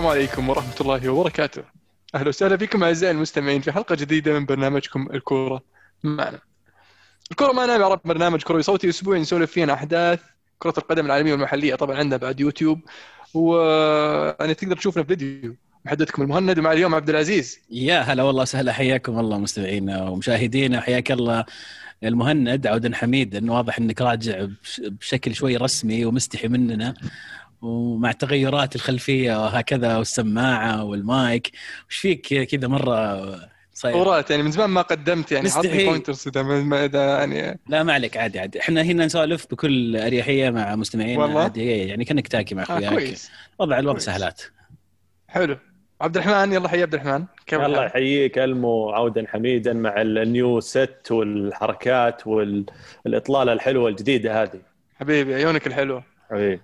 السلام عليكم ورحمة الله وبركاته. أهلا وسهلا بكم أعزائي المستمعين في حلقة جديدة من برنامجكم الكورة معنا. الكورة معنا عن برنامج كروي صوتي أسبوعي نسولف فيه عن أحداث كرة القدم العالمية والمحلية طبعا عندنا بعد يوتيوب. وأنا تقدر تشوفنا في فيديو محدثكم المهند ومع اليوم عبد العزيز. يا هلا والله وسهلا حياكم الله مستمعينا ومشاهدينا حياك الله المهند عودا حميدا واضح إنك راجع بش- بشكل شوي رسمي ومستحي مننا. ومع تغيرات الخلفية وهكذا والسماعة والمايك. وش فيك كذا مرة صاير؟ ورات يعني من زمان ما قدمت يعني. عطني بوينترز إذا ما- ما- إذا يعني لا ما عليك عادي عادي. إحنا هنا نسولف بكل أريحية مع مستمعينا والله؟ عادي يعني كأنك تاكي مع آه أخوياك. كويس. وضع الوضع كويس. سهلات. حلو. عبد الرحمن يلا حيا عبد الرحمن. كيف الله؟ يحييك ألمو عودا حميدا مع النيو ست والحركات والإطلالة الحلوة الجديدة هذه. حبيبي عيونك الحلوة. حبيبي.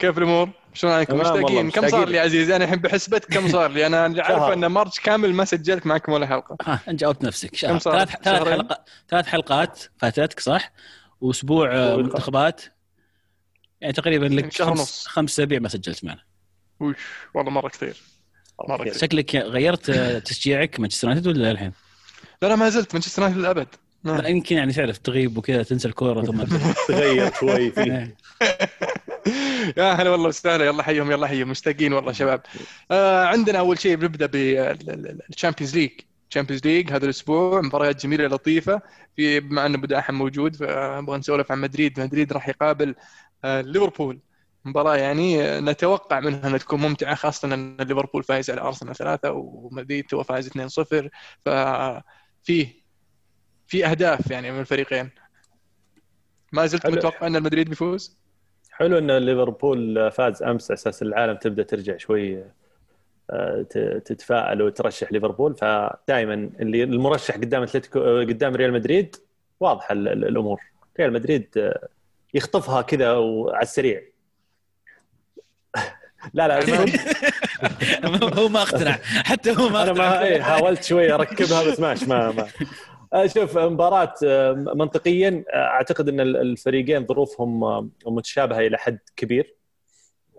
كيف الأمور؟ شلون عليكم؟ مشتاقين كم صار. لي يا عزيز؟ أنا الحين بحسبتك كم صار لي؟ أنا عارف. أن مارش كامل ما سجلت معكم ولا حلقة ها أنت جاوبت نفسك شهر كم صار؟ ثلاث ثلاث؟ حلقات ثلاث حلقات فاتتك صح؟ وأسبوع آه،. منتخبات يعني تقريبا لك شهر خمس ونص. خمس أسابيع ما سجلت معنا وش والله مرة كثير مرة كثير. شكلك غيرت آه، تشجيعك مانشستر يونايتد ولا الحين؟ لا لا ما زلت مانشستر يونايتد للأبد. لا يمكن يعني تعرف تغيب وكذا تنسى الكورة ثم تغير شوي فيه إيه. يا هلا والله وسهلا. يلا حيهم يلا حيهم. مشتاقين والله شباب. آه عندنا أول شيء بنبدأ بال Champions League ال Champions League. هذا الأسبوع مباريات جميلة لطيفة. في بما أن أبو داحم موجود فنبغى نسولف عن مدريد. مدريد راح يقابل آه ليفربول. مباراة يعني آه، نتوقع منها أنها تكون ممتعة خاصة أن ليفربول فايز على أرسنال ثلاثة ومدريد توه فايز 2-0 ففيه في أهداف يعني من الفريقين. ما زلت. متوقع أن المدريد بيفوز؟ حلو إن ليفربول فاز أمس على أساس العالم تبدأ ترجع شوي آه، تتفائل وترشح ليفربول. فدائما اللي المرشح قدام أتلتيكو قدام ريال مدريد واضحه ال- ال- الأمور. ريال مدريد آه، يخطفها كذا وعلى السريع. لا لا هو ما اقتنع. حتى هو ما أنا اقتنع. ما إيه حاولت شوي أركبها بس ماش ما ما شوف مباراة آه، منطقيا آه، أعتقد إن ال- الفريقين ظروفهم آه، متشابهة إلى حد كبير.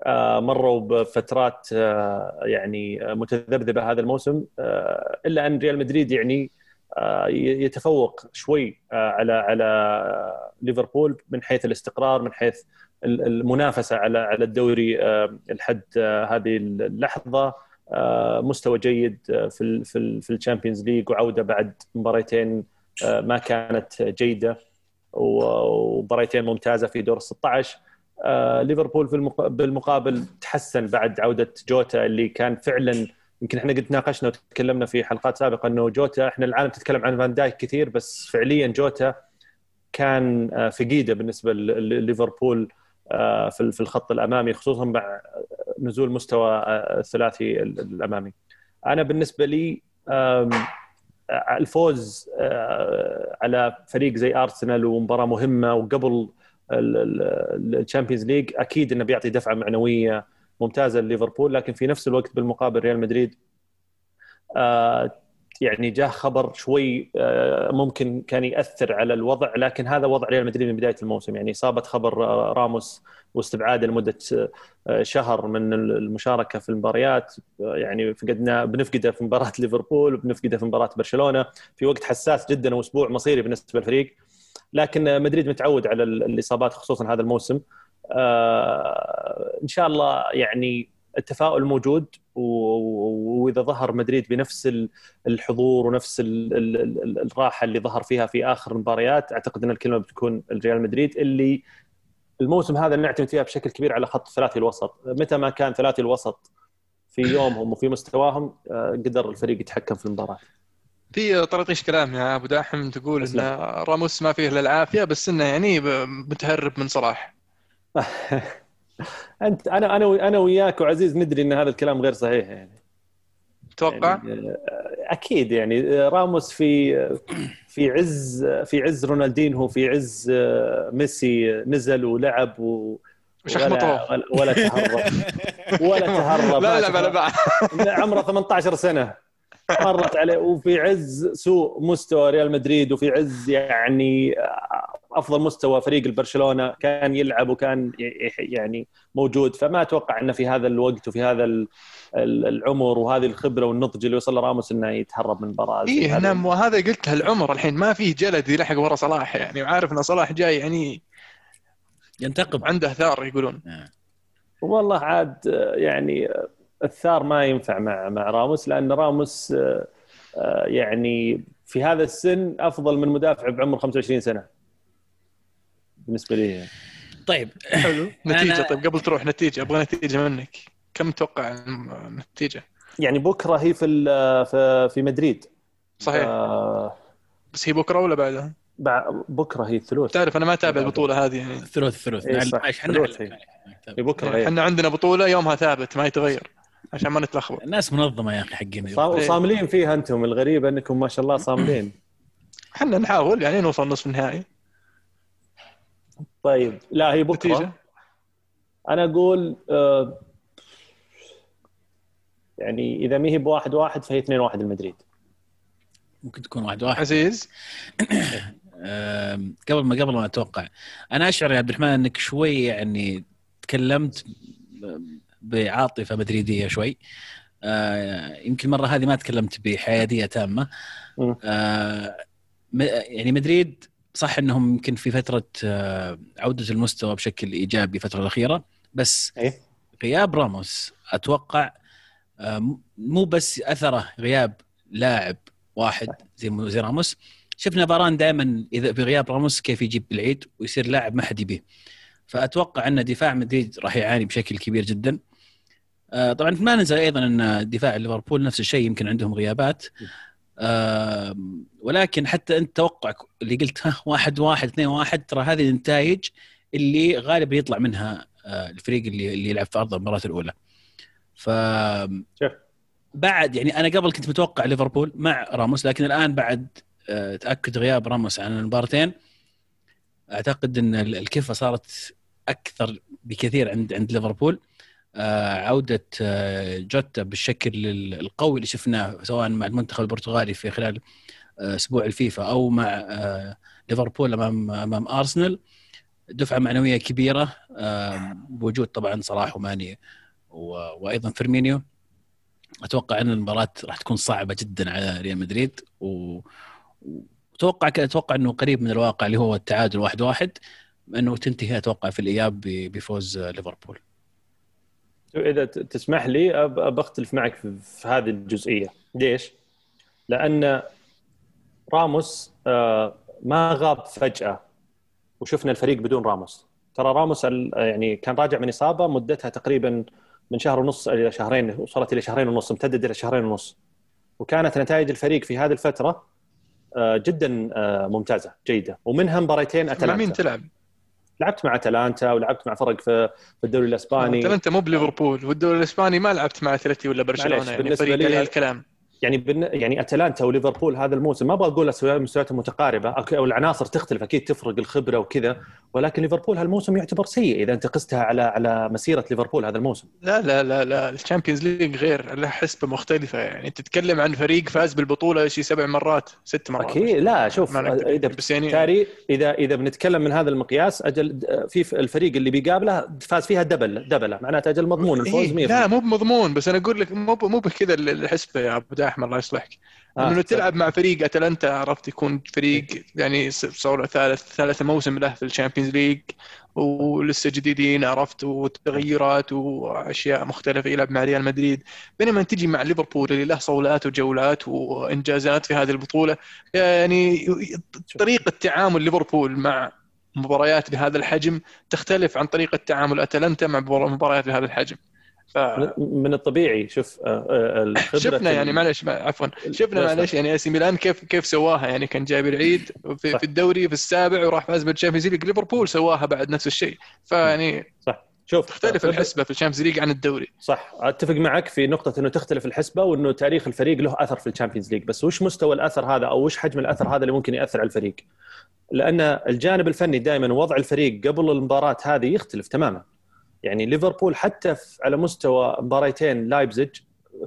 آه، مروا بفترات آه، يعني آه، متذبذبة هذا الموسم. آه، إلا أن ريال مدريد يعني آه، يتفوق شوي آه، على على آه، ليفربول من حيث الاستقرار من حيث ال- المنافسة على على الدوري آه، لحد آه، هذه اللحظة. آه، مستوى جيد آه، في ال في ال في ال Champions League وعودة بعد مباريتين آه، ما كانت جيدة ومباريتين ممتازة في دور ال 16 آه، ليفربول بالمقابل تحسن بعد عودة جوتا اللي كان فعلا يمكن إحنا قد ناقشنا وتكلمنا في حلقات سابقة إنه جوتا إحنا العالم تتكلم عن فان دايك كثير بس فعليا جوتا كان آه، فقيده بالنسبة لليفربول آه، في في الخط الأمامي خصوصا مع نزول مستوى آه، الثلاثي ال- الأمامي. أنا بالنسبة لي آه، الفوز آه، على فريق زي أرسنال ومباراة مهمة وقبل ال Champions League أكيد إنه بيعطي دفعة معنوية ممتازة لليفربول لكن في نفس الوقت بالمقابل ريال مدريد آه، يعني جاه خبر شوي آه، ممكن كان يأثر على الوضع لكن هذا وضع ريال مدريد من بداية الموسم. يعني إصابة خبر آه، راموس واستبعاده لمدة آه، شهر من المشاركة في المباريات. يعني فقدنا بنفقده في مباراة ليفربول وبنفقده في مباراة برشلونة. في وقت حساس جدا وأسبوع مصيري بالنسبة للفريق. لكن مدريد متعود على ال- الإصابات خصوصا هذا الموسم. إن شاء الله يعني التفاؤل موجود وإذا ظهر مدريد بنفس ال- الحضور ونفس ال- ال- ال- الراحة اللي ظهر فيها في آخر المباريات أعتقد إن الكلمة بتكون الريال مدريد اللي الموسم هذا نعتمد فيها بشكل كبير على خط ثلاثي الوسط. متى ما كان ثلاثي الوسط في يومهم وفي مستواهم آه، قدر الفريق يتحكم في المباراة. في طرطيش كلام يا أبو داحم تقول إن. راموس ما فيه إلا العافية بس إنه يعني متهرب من صلاح. انت أنا أنا أنا وياك وعزيز ندري إن هذا الكلام غير صحيح يعني. تتوقع؟ يعني آه، أكيد يعني آه، راموس في في عز في عز رونالدينهو في عز آه، ميسي نزل ولعب و ولا؟ ولا, تهرب. ولا تهرب. لا لا. لا عمره 18 سنة. مرت عليه وفي عز سوء مستوى ريال مدريد وفي عز يعني أفضل مستوى فريق البرشلونة كان يلعب وكان يعني موجود. فما أتوقع إنه في هذا الوقت وفي هذا العمر وهذه الخبرة والنضج اللي وصل راموس إنه يتهرب من المباراه اي نعم وهذا قلت العمر الحين ما فيه جلد يلحق ورا صلاح يعني وعارف إن صلاح جاي يعني ينتقم. عنده ثار يقولون. آه. والله عاد يعني الثار ما ينفع مع مع راموس لأن راموس يعني في هذا السن أفضل من مدافع بعمر 25 سنة. بالنسبة لي يعني. طيب. حلو. نتيجة. طيب قبل تروح نتيجة. أبغى نتيجة منك. كم تتوقع النتيجة؟ يعني بكرة هي في في في مدريد. صحيح. آه بس هي بكرة ولا بعدها؟ بكرة هي الثلوث. تعرف أنا ما أتابع البطولة هذه يعني. الثلوث الثلوث. إيه. إحنا في بكرة إيه. إحنا عندنا بطولة يومها ثابت ما يتغير. عشان ما نتلخبط. الناس منظمة يا أخي حقين. صاملين فيها أنتم الغريب أنكم ما شاء الله صاملين. إحنا نحاول يعني نوصل نصف النهائي. طيب لا هي بكرة. نتيجة. أنا أقول آه يعني إذا ما هي بواحد واحد فهي 2 واحد المدريد. ممكن تكون واحد واحد. عزيز؟ قبل ما قبل ما أتوقع أنا أشعر يا عبد الرحمن أنك شوي يعني تكلمت بعاطفة مدريدية شوي. آه يمكن المره هذه ما تكلمت بحيادية تامة. آه يعني مدريد صح إنهم يمكن في فترة آه عودة المستوى بشكل إيجابي الفترة الأخيرة بس إيه؟ غياب راموس أتوقع آه مو بس أثره غياب لاعب واحد زي زي راموس. شفنا فاران دائما إذا بغياب راموس كيف يجيب بالعيد ويصير لاعب ما حد يبيه. فأتوقع أن دفاع مدريد راح يعاني بشكل كبير جدا. طبعا ما ننسى أيضا أن دفاع ليفربول نفس الشيء يمكن عندهم غيابات. آه ولكن حتى أنت توقعك اللي قلت ها واحد واحد اثنين واحد ترى هذه النتائج اللي غالبا يطلع منها آه الفريق اللي اللي يلعب في أرض المباراة الأولى. ف بعد يعني أنا قبل كنت متوقع ليفربول مع راموس لكن الآن بعد آه تأكد غياب راموس عن المباراتين أعتقد إن الكفة صارت أكثر بكثير عند عند ليفربول. آه عودة آه جوتا بالشكل القوي اللي شفناه سواء مع المنتخب البرتغالي في خلال آه أسبوع الفيفا أو مع آه ليفربول أمام أمام أرسنال. دفعة معنوية كبيرة آه بوجود طبعا صلاح وماني وأيضا فيرمينيو. أتوقع أن المباراة راح تكون صعبة جدا على ريال مدريد. و أتوقع أتوقع أنه قريب من الواقع اللي هو التعادل واحد واحد أنه تنتهي أتوقع في الإياب بفوز ليفربول. إذا تسمح لي بختلف معك في هذه الجزئية، ليش؟ لأن راموس ما غاب فجأة وشفنا الفريق بدون راموس، ترى راموس يعني كان راجع من إصابة مدتها تقريبا من شهر ونص إلى شهرين وصلت إلى شهرين ونص امتدت إلى شهرين ونص. وكانت نتائج الفريق في هذه الفترة جدا ممتازة جيدة. ومنها مباراتين أتلانتا. مع مين تلعب؟ لعبت مع أتلانتا ولعبت مع فرق في الدوري الإسباني. أتلانتا مو بليفربول والدوري الإسباني ما لعبت مع أتلتي ولا برشلونة يعني فريق لي الكلام. يعني بن... يعني أتلانتا وليفربول هذا الموسم ما أبغى أقول مستوياتهم متقاربة أو العناصر تختلف أكيد تفرق الخبرة وكذا ولكن ليفربول هالموسم يعتبر سيء إذا أنت قستها على على مسيرة ليفربول هذا الموسم. لا لا لا لا ال Champions League غير له حسبة مختلفة يعني تتكلم عن فريق فاز بالبطولة شيء سبع مرات ست مرات. أكيد لا شوف إذا بس يعني تاري إذا إذا بنتكلم من هذا المقياس أجل في الفريق اللي بيقابله فاز فيها double دبلة معناته أجل مضمون الفوز 100% إيه لا مو بمضمون بس أنا أقول لك مو مو بكذا الحسبة يا أبو داحم الله يصلحك. آه إنه تلعب مع فريق أتلانتا عرفت يكون فريق يعني صار ثالث ثالث موسم له في ال Champions League ولسه جديدين عرفت وتغيرات وأشياء مختلفة يلعب مع ريال مدريد. بينما تجي مع ليفربول اللي له صولات وجولات وإنجازات في هذه البطولة يعني طريقة تعامل ليفربول مع مباريات بهذا الحجم تختلف عن طريقة تعامل أتلانتا مع مباريات بهذا الحجم. ف... من الطبيعي. شوف الخبرة شفنا يعني معلش عفوا. شفنا معلش يعني AC ميلان كيف كيف سواها. يعني كان جايب العيد في, في الدوري في السابع وراح فاز بال Champions League ليفربول سواها بعد نفس الشيء. فيعني صح. شوف تختلف الحسبة في ال Champions League عن الدوري. صح. أتفق معك في نقطة إنه تختلف الحسبة وإنه تاريخ الفريق له أثر في ال Champions League بس وش مستوى الأثر هذا أو وش حجم الأثر هذا اللي ممكن يأثر على الفريق؟ لأن الجانب الفني دائما وضع الفريق قبل المباراة هذه يختلف تماما. يعني ليفربول حتى على مستوى مباريتين لايبزيج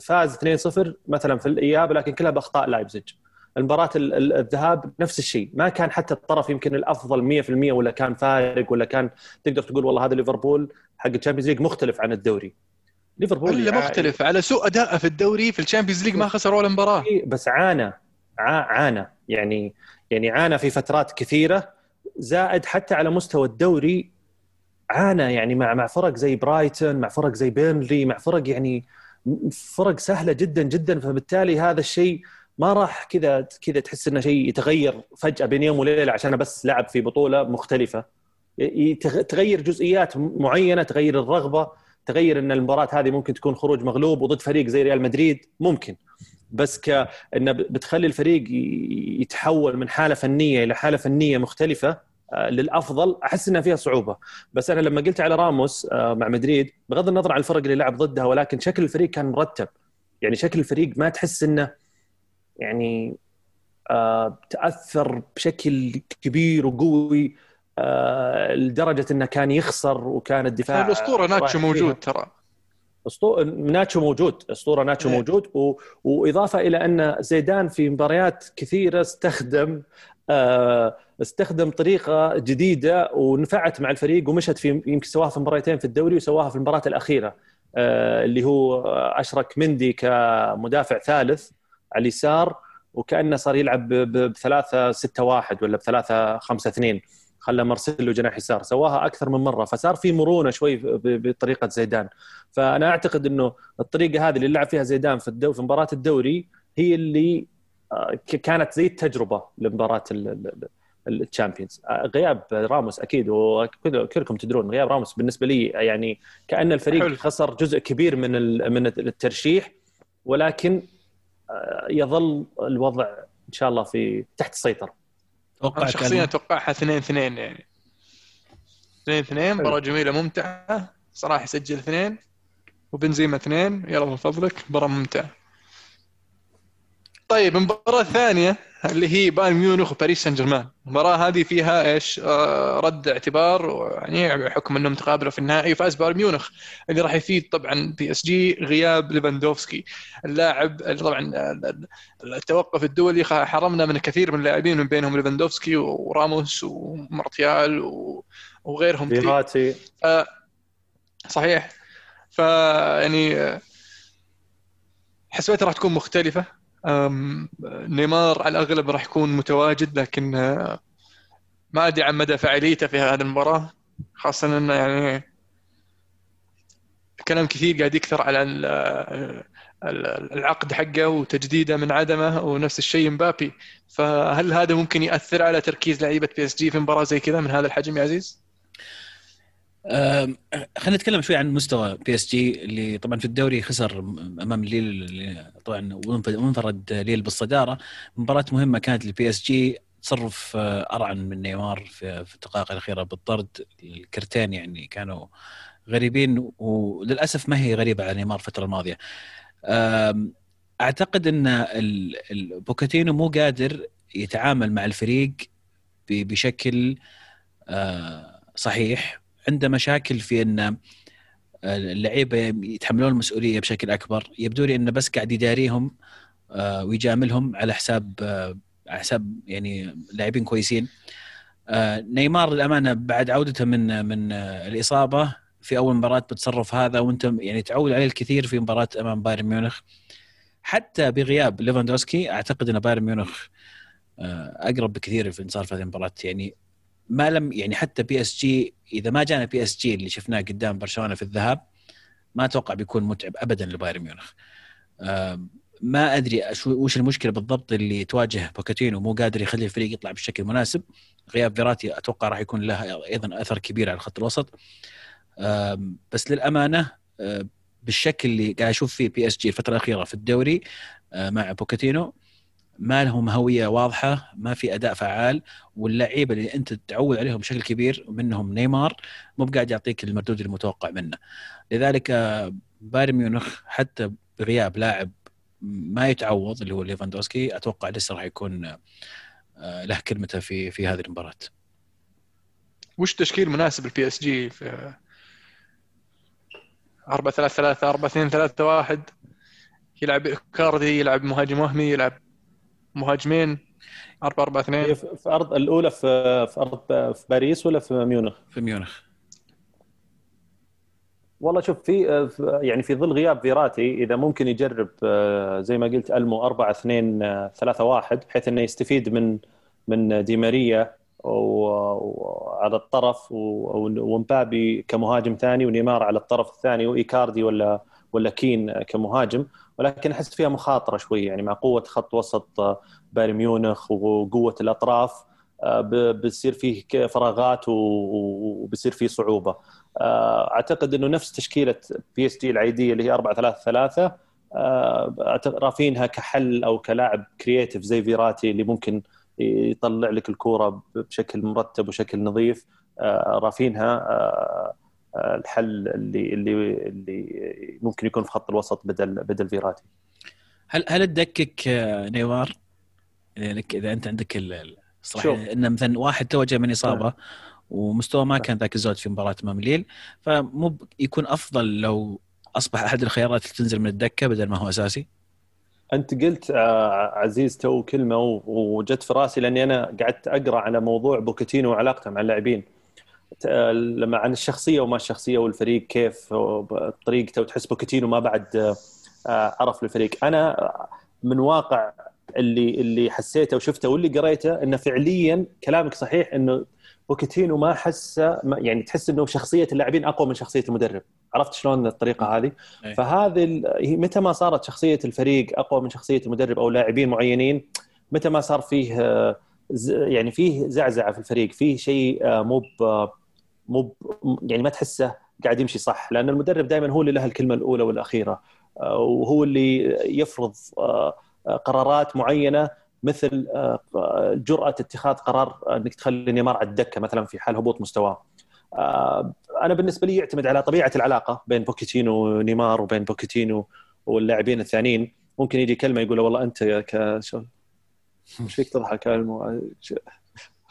فاز 2-0 مثلا في الإياب لكن كلها بأخطاء لايبزيج. المباراة ال- ال- الذهاب نفس الشيء. ما كان حتى الطرف يمكن الأفضل 100% ولا كان فارق ولا كان تقدر تقول والله هذا ليفربول حق ال Champions League مختلف عن الدوري. ليفربول الا يع- مختلف على سوء اداءه في الدوري في ال Champions League ما خسر ولا مباراة. بس عانى عانى. يعني يعني عانى في فترات كثيرة زائد حتى على مستوى الدوري عانى يعني مع مع فرق زي برايتون مع فرق زي بيرنلي مع فرق يعني فرق سهلة جدا جدا. فبالتالي هذا الشيء ما راح كذا كذا تحس إنه شيء يتغير فجأة بين يوم وليلة عشان بس لعب في بطولة مختلفة. تغير جزئيات معينة تغير الرغبة تغير إن المباراة هذه ممكن تكون خروج مغلوب وضد فريق زي ريال مدريد. ممكن. بس ك إنه بتخلي الفريق يتحول من حالة فنية إلى حالة فنية مختلفة للأفضل. أحس إنها فيها صعوبة. بس أنا لما قلت على راموس آه، مع مدريد بغض النظر عن الفرق اللي لعب ضدها ولكن شكل الفريق كان مرتب. يعني شكل الفريق ما تحس إنه يعني آه، تأثر بشكل كبير وقوي آه، لدرجة إنه كان يخسر وكان الدفاع الأسطورة ناتشو. موجود ترى. اسطوره ناتشو موجود. أسطورة ناتشو إيه. موجود. و... وإضافة إلى أن زيدان في مباريات كثيرة استخدم آه، استخدم طريقة جديدة ونفعت مع الفريق ومشت في يمكن سواها في مباراتين في الدوري وسواها في المباراة الأخيرة آه، اللي هو أشرك مندي كمدافع ثالث على اليسار وكأنه صار يلعب بثلاثة ستة واحد ولا بثلاثة خمسة اثنين خلى مارسيلو جناح يسار سواها أكثر من مرة فصار في مرونة شوي بطريقة زيدان. فأنا أعتقد إنه الطريقة هذه اللي لعب فيها زيدان في الدو في مباراة الدوري هي اللي آه، كانت زي التجربة لمباراة الشامبيونز آه، غياب راموس أكيد وكلكم تدرون غياب راموس بالنسبة لي يعني كأن الفريق حلو. حلو. خسر جزء كبير من من الترشيح ولكن آه، يظل الوضع إن شاء الله في تحت السيطرة أتوقع شخصيا كان أتوقعها 2 2 يعني 2 2 مباراة جميلة ممتعة صراحة يسجل اثنين وبنزيما اثنين يلا من فضلك مباراة ممتعة طيب المباراة الثانية اللي هي بايرن ميونخ وباريس سان جيرمان المباراة هذه فيها إيش؟ آه رد اعتبار يعني بحكم إنهم تقابلوا في النهائي وفاز بايرن ميونخ اللي راح يفيد طبعا PSG غياب ليفاندوفسكي. اللاعب اللي طبعا التوقف الدولي حرمنا من كثير من اللاعبين من بينهم ليفاندوفسكي وراموس ومارتيال وغيرهم كثير. صحيح. فيعني آه، حسيتها راح تكون مختلفة. أم، نيمار على الأغلب راح يكون متواجد لكن آه، ما أدري عن مدى فاعليته في هذه المباراة خاصة أنه يعني كلام كثير قاعد يكثر على ال- العقد حقه وتجديده من عدمه ونفس الشيء مبابي فهل هذا ممكن يأثر على تركيز لعيبة PSG في مباراة زي كذا من هذا الحجم يا عزيز؟ خلينا نتكلم شوي عن مستوى PSG اللي طبعا في الدوري خسر أمام ليل طبعا وانفرد ليل بالصدارة. مباراة مهمة كانت لل PSG تصرف آه، أرعن من نيمار في الدقائق الأخيرة بالطرد. الكرتين يعني كانوا غريبين وللأسف ما هي غريبة على نيمار الفترة الماضية. أعتقد إن بوكاتينو مو قادر يتعامل مع الفريق بشكل آه، صحيح. عنده مشاكل في إن اللعيبة يتحملون المسؤولية بشكل أكبر. يبدو لي إنه بس قاعد يداريهم آه، ويجاملهم على حساب آه، على حساب يعني لاعبين كويسين. آه، نيمار للأمانة بعد عودته من من آه، الإصابة في أول مباراة بتصرف هذا وأنت يعني تعود عليه الكثير في مباراة أمام بايرن ميونخ. حتى بغياب ليفاندوسكي أعتقد إن بايرن ميونخ آه، أقرب بكثير في انتصار في هذه المباراة. يعني ما لم يعني حتى PSG إذا ما جانا PSG اللي شفناه قدام برشلونة في الذهاب ما أتوقع بيكون متعب ابدا لبايرن ميونخ. ما أدري وش المشكلة بالضبط اللي تواجه بوكيتينو مو قادر يخلي الفريق يطلع بالشكل المناسب. غياب فيراتي أتوقع راح يكون له أيضا أثر كبير على الخط الوسط. بس للأمانة بالشكل اللي قاعد أشوف فيه PSG الفترة الأخيرة في الدوري مع بوكيتينو ما لهم هوية واضحة ما في أداء فعال واللعيبة اللي أنت تعود عليهم بشكل كبير منهم نيمار مو بقاعد يعطيك المردود المتوقع منه. لذلك آه، بايرن ميونخ حتى بغياب لاعب ما يتعوض اللي هو ليفاندوسكي أتوقع لسه راح يكون آه، له كلمته في في هذه المباراة. وش تشكيل مناسب البي اس جي في 4 3 3 4 2 3 1 يلعب كاردي يلعب مهاجم وهمي يلعب مهاجمين. 4 4 2 هي في في ارض الأولى في في ارض في باريس ولا في ميونخ؟ في ميونخ. والله شوف في في- يعني في ظل غياب فيراتي إذا ممكن يجرب آه، زي ما قلت ألمو 4 2 3 1 بحيث إنه يستفيد من من دي ماريا وعلى الطرف ومبابي كمهاجم ثاني ونيمار على الطرف الثاني وإيكاردي ولا ولا كين كمهاجم. ولكن أحس فيها مخاطرة شوي يعني مع قوة خط وسط آه، بايرن ميونخ وقوة الأطراف آه، ب- بتصير فيه فراغات و- وبصير فيه صعوبة. آه، أعتقد إنه نفس تشكيلة PSG العادية اللي هي 4 3 3 رافينها كحل أو كلاعب creative زي فيراتي اللي ممكن يطلع لك الكورة بشكل مرتب وشكل نظيف. رافينها الحل اللي اللي اللي ممكن يكون في خط الوسط بدل بدل فيراتي. هل هل تدكك نيمار؟ لك إذا أنت عندك ال- ال- شوف. صراحة إنه مثلا واحد تو جاي من إصابة ومستوى ما كان ذاك الزود في مباراة امام ليل فمو يكون أفضل لو أصبح أحد الخيارات اللي تنزل من الدكة بدل ما هو أساسي؟ أنت قلت آه، عزيز تو كلمة وجت في راسي لأني أنا قعدت أقرأ على موضوع بوكيتينو وعلاقته مع اللاعبين. لما عن الشخصية وما الشخصية والفريق كيف طريقته وتحس بوكيتينو ما بعد آه، عرف الفريق أنا من واقع اللي اللي حسيته وشفته واللي قريته إنه فعليا كلامك صحيح إنه بوكيتينو ما حس يعني تحس إنه شخصية اللاعبين أقوى من شخصية المدرب. عرفت شلون الطريقة هذه؟ أي. فهذه متى ما صارت شخصية الفريق أقوى من شخصية المدرب أو لاعبين معينين متى ما صار فيه آه، يعني فيه زعزعة في الفريق فيه شيء آه، مو مو يعني ما تحسه قاعد يمشي صح لأن المدرب دائما هو اللي له الكلمة الأولى والأخيرة آه، وهو اللي يفرض آه، قرارات معينة مثل جرأة اتخاذ قرار إنك تخلي نيمار على الدكة مثلا في حال هبوط مستواه. أنا بالنسبة لي يعتمد على طبيعة العلاقة بين بوكيتينو ونيمار وبين بوكيتينو واللاعبين الثانيين ممكن يجي كلمة يقول له والله أنت إيش فيك تضحك يا المو...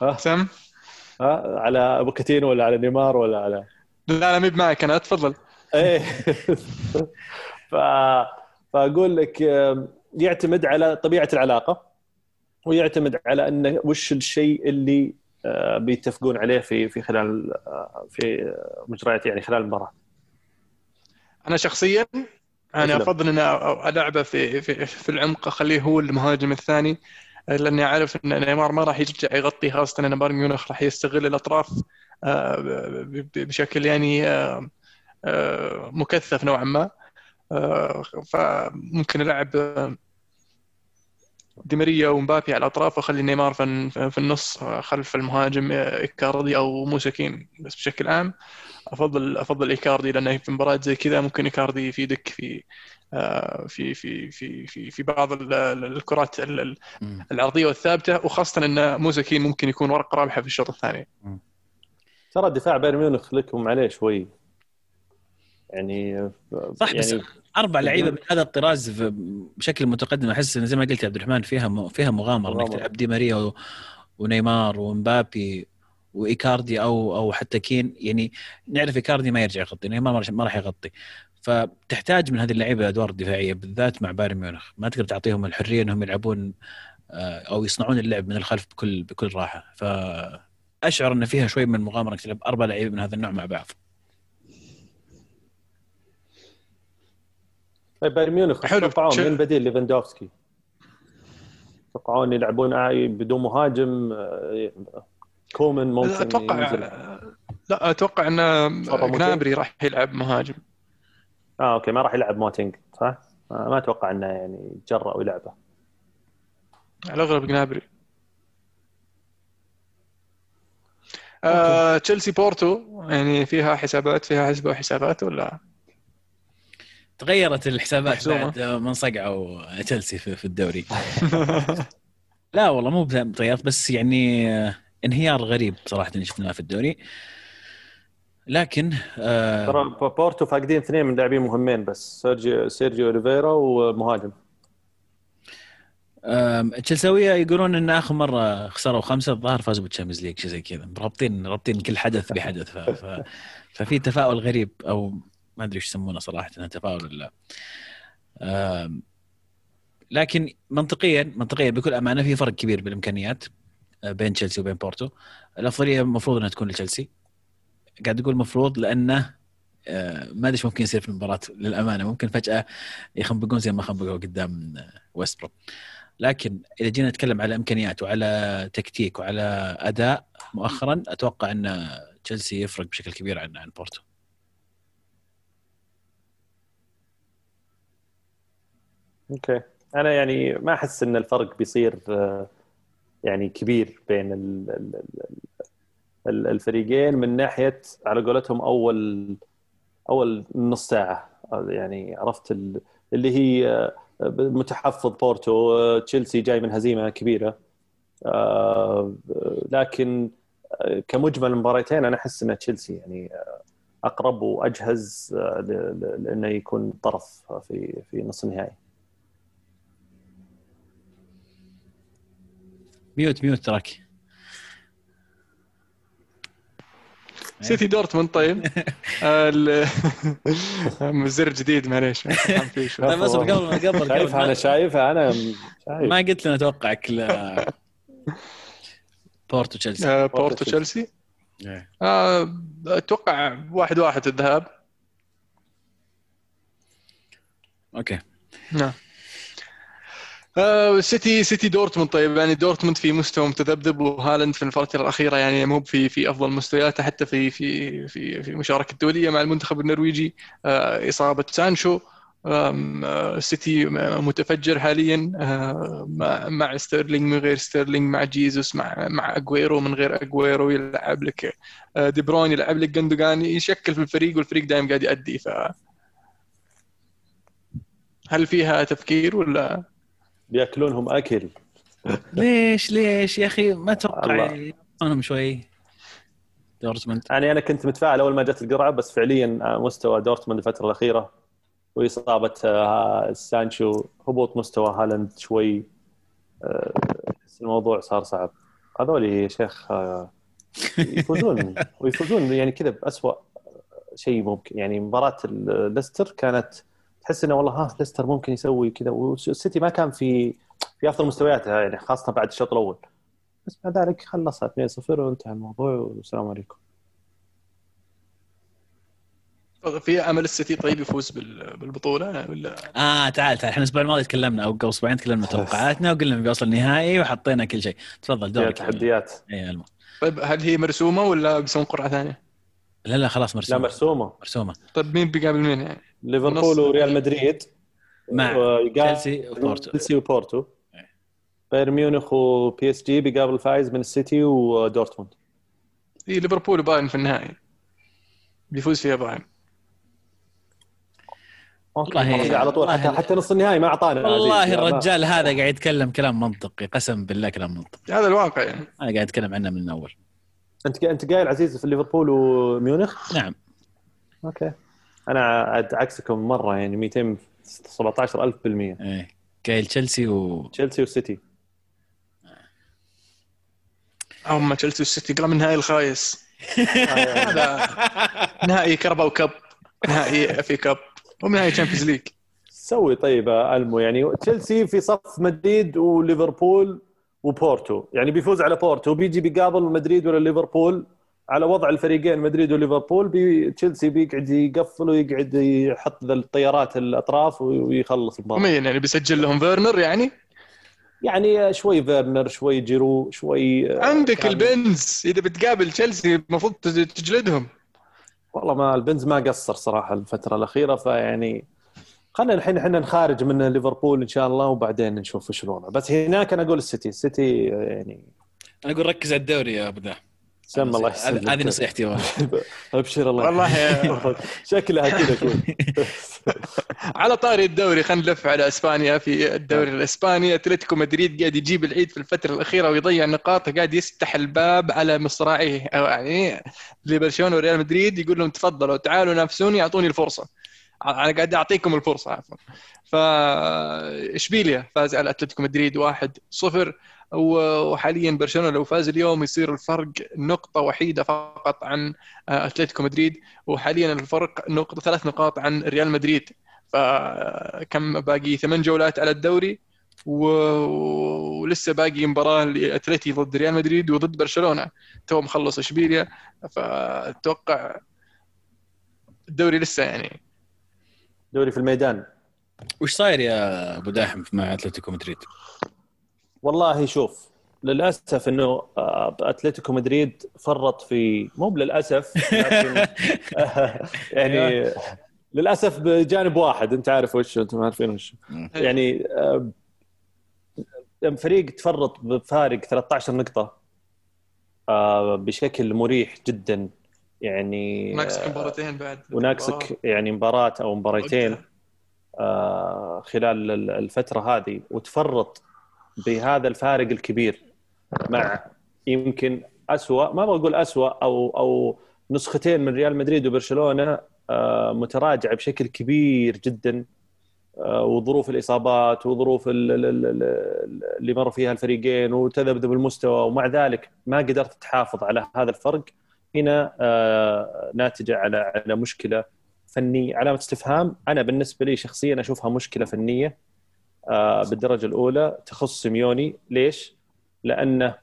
ها؟ سم؟ ها؟ على بوكيتينو ولا على نيمار ولا على لا لا مي معك أنا تفضل. إيه. ف... فأقول لك يعتمد على طبيعة العلاقة ويعتمد على انه وش الشيء اللي آه، بيتفقون عليه في في خلال آه، في مجريات يعني خلال المباراة. أنا شخصيا أنا أسلم. أفضل إن ألعبه في في, في العمق أخليه هو المهاجم الثاني. لأني عارف إن نيمار ما راح يرجع يغطي خاصه إن بايرن ميونخ راح يستغل الأطراف آه، بشكل يعني آه، آه، مكثف نوعا ما. فممكن العب آه، دي ماريا ومبابي على الأطراف واخلي نيمار في النص خلف المهاجم إيكاردي أو موسكين بس بشكل عام. أفضل أفضل إيكاردي لأنه في مباريات زي كذا ممكن إيكاردي يفيدك في آه، في في في في في بعض ال- ال- الكرات ال- ال- مم. العرضية والثابتة وخاصة إن موسكين ممكن يكون ورقه رابحة في الشوط الثاني ترى دفاع بايرن ميونخ لكم عليه شوي يعني صح بس يعني أربع لعيبة من هذا الطراز بشكل متقدم أحس إن زي ما قلت يا عبد الرحمن فيها م- فيها مغامرة إنك مغامرة. تلعب دي ماريا ونيمار ومبابي وإيكاردي أو أو حتى كين يعني نعرف إيكاردي ما يرجع يغطي نيمار ما راح- ما راح يغطي. فتحتاج من هذه اللعيبة الأدوار الدفاعية بالذات مع بايرن ميونخ. ما تقدر تعطيهم الحرية إنهم يلعبون آه، أو يصنعون اللعب من الخلف بكل بكل راحة. فأشعر إن فيها شوي من المغامره انك تلعب أربع لعيبة من هذا النوع مع بعض. طيب بايرن ميونخ حلو. مين بديل ليفاندوفسكي؟ توقعون يلعبون آه، بدون مهاجم كومن ممكن أتوقع ينزل. لا أتوقع إن؟ جنابري راح يلعب مهاجم آه أوكي ما راح يلعب موتينج صح؟ آه ما أتوقع إنه يعني يتجرأ ويلعبه على الأغلب جنابري آه، تشيلسي بورتو يعني فيها حسابات فيها حسبة وحسابات ولا تغيرت الحسابات محسومة. بعد من صقعوا تشيلسي في, في الدوري لا والله مو بتغيرت بس يعني آه، انهيار غريب صراحة اللي شفناه في الدوري. لكن آه ترى بورتو فاقدين اثنين من لاعبين مهمين بس سيرجيو سيرجيو أوليفيرا ومهاجم. آم، التشيلساويه يقولون إن آخر مرة خسروا خمسة الظاهر فازوا بال Champions League شيء زي كذا. رابطين رابطين كل حدث بحدث. ف... ف... ففي تفاؤل غريب أو ما أدري إيش يسمونه صراحة تفاؤل ولا لكن منطقيا منطقيا بكل أمانة في فرق كبير بالإمكانيات. آه، بين تشيلسي وبين بورتو. الأفضلية المفروض إنها تكون لتشيلسي. قاعد أقول المفروض لأنه آه، ما أدري إيش ممكن يصير في المباراة للأمانة. ممكن فجأة يخنبقون زي ما خنبقوا قدام آه، ويست برو لكن إذا جينا نتكلم على إمكانيات وعلى تكتيك وعلى أداء مؤخرا أتوقع إن تشيلسي يفرق بشكل كبير عن عن بورتو. أوكي. أنا يعني ما أحس إن الفرق بيصير آه، يعني كبير بين ال- ال- ال- الفريقين من ناحية على قولتهم أول أول نص ساعة. يعني عرفت ال- اللي هي آه، متحفظ بورتو آه، تشيلسي جاي من هزيمة كبيرة. آه، لكن كمجمل المباراتين أنا أحس إن تشيلسي يعني أقرب وأجهز لأنه يكون طرف في في نص النهائي. mute mute track. سيتي دورتموند طيب. آه، زر جديد معليش. طيب بس قبل قبل قبل. شايفها أنا ما- شايفها أنا شايف. ما قلت لنا اتوقعك ل بورتو تشيلسي. آه، بورتو بورتو تشيلسي؟ إيه. آه، أتوقع واحد واحد الذهاب. أوكي. نعم. آه، سيتي سيتي دورتموند. طيب يعني دورتموند في مستوى متذبذب وهالاند في الفترة الأخيرة يعني مو في في أفضل مستوياته حتى في في في في مشاركة الدولية مع المنتخب النرويجي آه، إصابة سانشو. آه، سيتي متفجر حاليا مع ستيرلينج من غير ستيرلينج مع جيزوس مع مع اجويرو من غير اجويرو يلعب لك. دي بروين يلعب لك. جندوجان يشكل في الفريق والفريق دائما قاعد يأدي. ف هل فيها تفكير ولا؟ بياكلونهم أكل. ليش ليش يا أخي؟ ما أتوقع. يعطونهم شوي. دورتموند. يعني أنا كنت متفائل أول ما جت القرعة بس فعليا مستوى دورتموند الفترة الأخيرة وإصابة آه، سانشو هبوط مستوى هالاند شوي آه، الموضوع صار صعب. هذول يا شيخ آه، يفوزون ويفوزون يعني كذا باسوء شيء ممكن. يعني مباراة ليستر كانت تحس إنه والله ها ليستر ممكن يسوي كذا. والسيتي ما كان في في أفضل مستوياته يعني خاصة بعد الشوط الأول. بس مع ذلك خلصها 2-0 وانتهى الموضوع والسلام عليكم. في أمل السيتي طيب يفوز بال- بالبطولة ولا؟ آه تعال تعال إحنا الأسبوع الماضي تكلمنا أو قبل أسبوعين تكلمنا توقعاتنا وقلنا بيوصل النهائي وحطينا كل شيء. تفضل دورك. تحديات. اي المهم طيب هل هي مرسومة ولا بيسوون قرعة ثانية؟ لا لا خلاص لا مرسومه مرسومة. مرسومة. طيب مين بيقابل مين يعني؟ ليفربول وريال مدريد مع تشيلسي وبورتو. تشيلسي وبورتو. إيه. بايرن ميونخ و PSG بيقابل الفايز من السيتي ودورتموند. هي ليفربول وبايرن في النهائي. بيفوز فيها بايرن. والله- على طول. حتى, حتى نص النهائي ما أعطانا والله الرجال هذا قاعد يتكلم كلام منطقي. قسم بالله كلام منطقي. هذا الواقع يعني. أنا قاعد أتكلم عنه من اول أنت أنت قايل عزيز في ليفربول وميونخ؟ نعم. أوكي. أنا عاد عكسكم مرة يعني 217 ألف بالمية. إيه. قايل تشيلسي و تشيلسي والسيتي هم تشيلسي والسيتي قام النهائي الخايس. هذا نهائي كرباو كاب نهائي افي كاب ونهائي تشامبيونز ليج سوي طيب ألمو يعني تشيلسي في صف مدريد وليفربول وبورتو. يعني بيفوز على بورتو بيجي بيقابل مدريد ولا ليفربول على وضع الفريقين مدريد وليفربول بي تشيلسي بيقعد يقفل ويقعد يحط ذا الطيارات الأطراف ويخلص المباراة. ومين يعني بيسجل لهم فيرنر يعني؟ يعني شوي فيرنر شوي جيرو شوي عندك كان- البنز. إذا بتقابل تشيلسي المفروض تج- تجلدهم. والله ما البنز ما قصر صراحة الفترة الأخيرة فيعني خلينا الحين إحنا نخارج من ليفربول إن شاء الله وبعدين نشوف وش الوضع بس هناك أنا أقول السيتي السيتي يعني أنا أقول ركز على الدوري يا أبو سم الله هذه يسلمك هذه نصيحتي والله أبشر الله. والله شكلها كذا على طاري الدوري خلينا نلف على إسبانيا. في الدوري الإسباني أتلتيكو مدريد قاعد يجيب العيد في الفترة الأخيرة ويضيع نقاط قاعد يفتح الباب على مصراعيه أو يعني لبرشلونة وريال مدريد يقول لهم تفضلوا تعالوا نافسوني أعطوني الفرصة. أنا قاعد أعطيكم الفرصة عفوا. فاشبيليا فاز على أتلتيكو مدريد 1-0 وحاليا برشلونة لو فاز اليوم يصير الفرق نقطة وحيدة فقط عن أتلتيكو مدريد وحاليا الفرق نقطة ثلاث نقاط عن ريال مدريد. فكم باقي؟ ثمان جولات على الدوري و- ولسه باقي مباراة لأتلتي ضد ريال مدريد وضد برشلونة. تو مخلص إشبيليا. فأتوقع الدوري لسه يعني. دوري في الميدان. وش صاير يا أبو داحم مع أتلتيكو مدريد؟ والله شوف للأسف إنه آه، أتلتيكو مدريد فرط في مو للاسف لكن يعني للأسف بجانب واحد أنت عارف وش أنتم عارفين وش. يعني آه، فريق تفرط بفارق 13 نقطة آه، بشكل مريح جدا. يعني ناقصك مباراتين بعد وناقصك يعني مباراة أو مباراتين خلال ال- الفترة هذه وتفرط بهذا الفارق الكبير مع يمكن أسوأ ما بقول أسوأ أو أو نسختين من ريال مدريد وبرشلونة آه، متراجعة بشكل كبير جدا آه، وظروف الإصابات وظروف ال- ال- ال- ال- اللي مروا فيها الفريقين وتذبذب المستوى ومع ذلك ما قدرت تحافظ على هذا الفرق. هنا آه، ناتجة على على مشكلة فنية علامة استفهام. أنا بالنسبة لي شخصيا أشوفها مشكلة فنية. آه، بالدرجة الأولى تخص سيميوني ليش؟ لأنه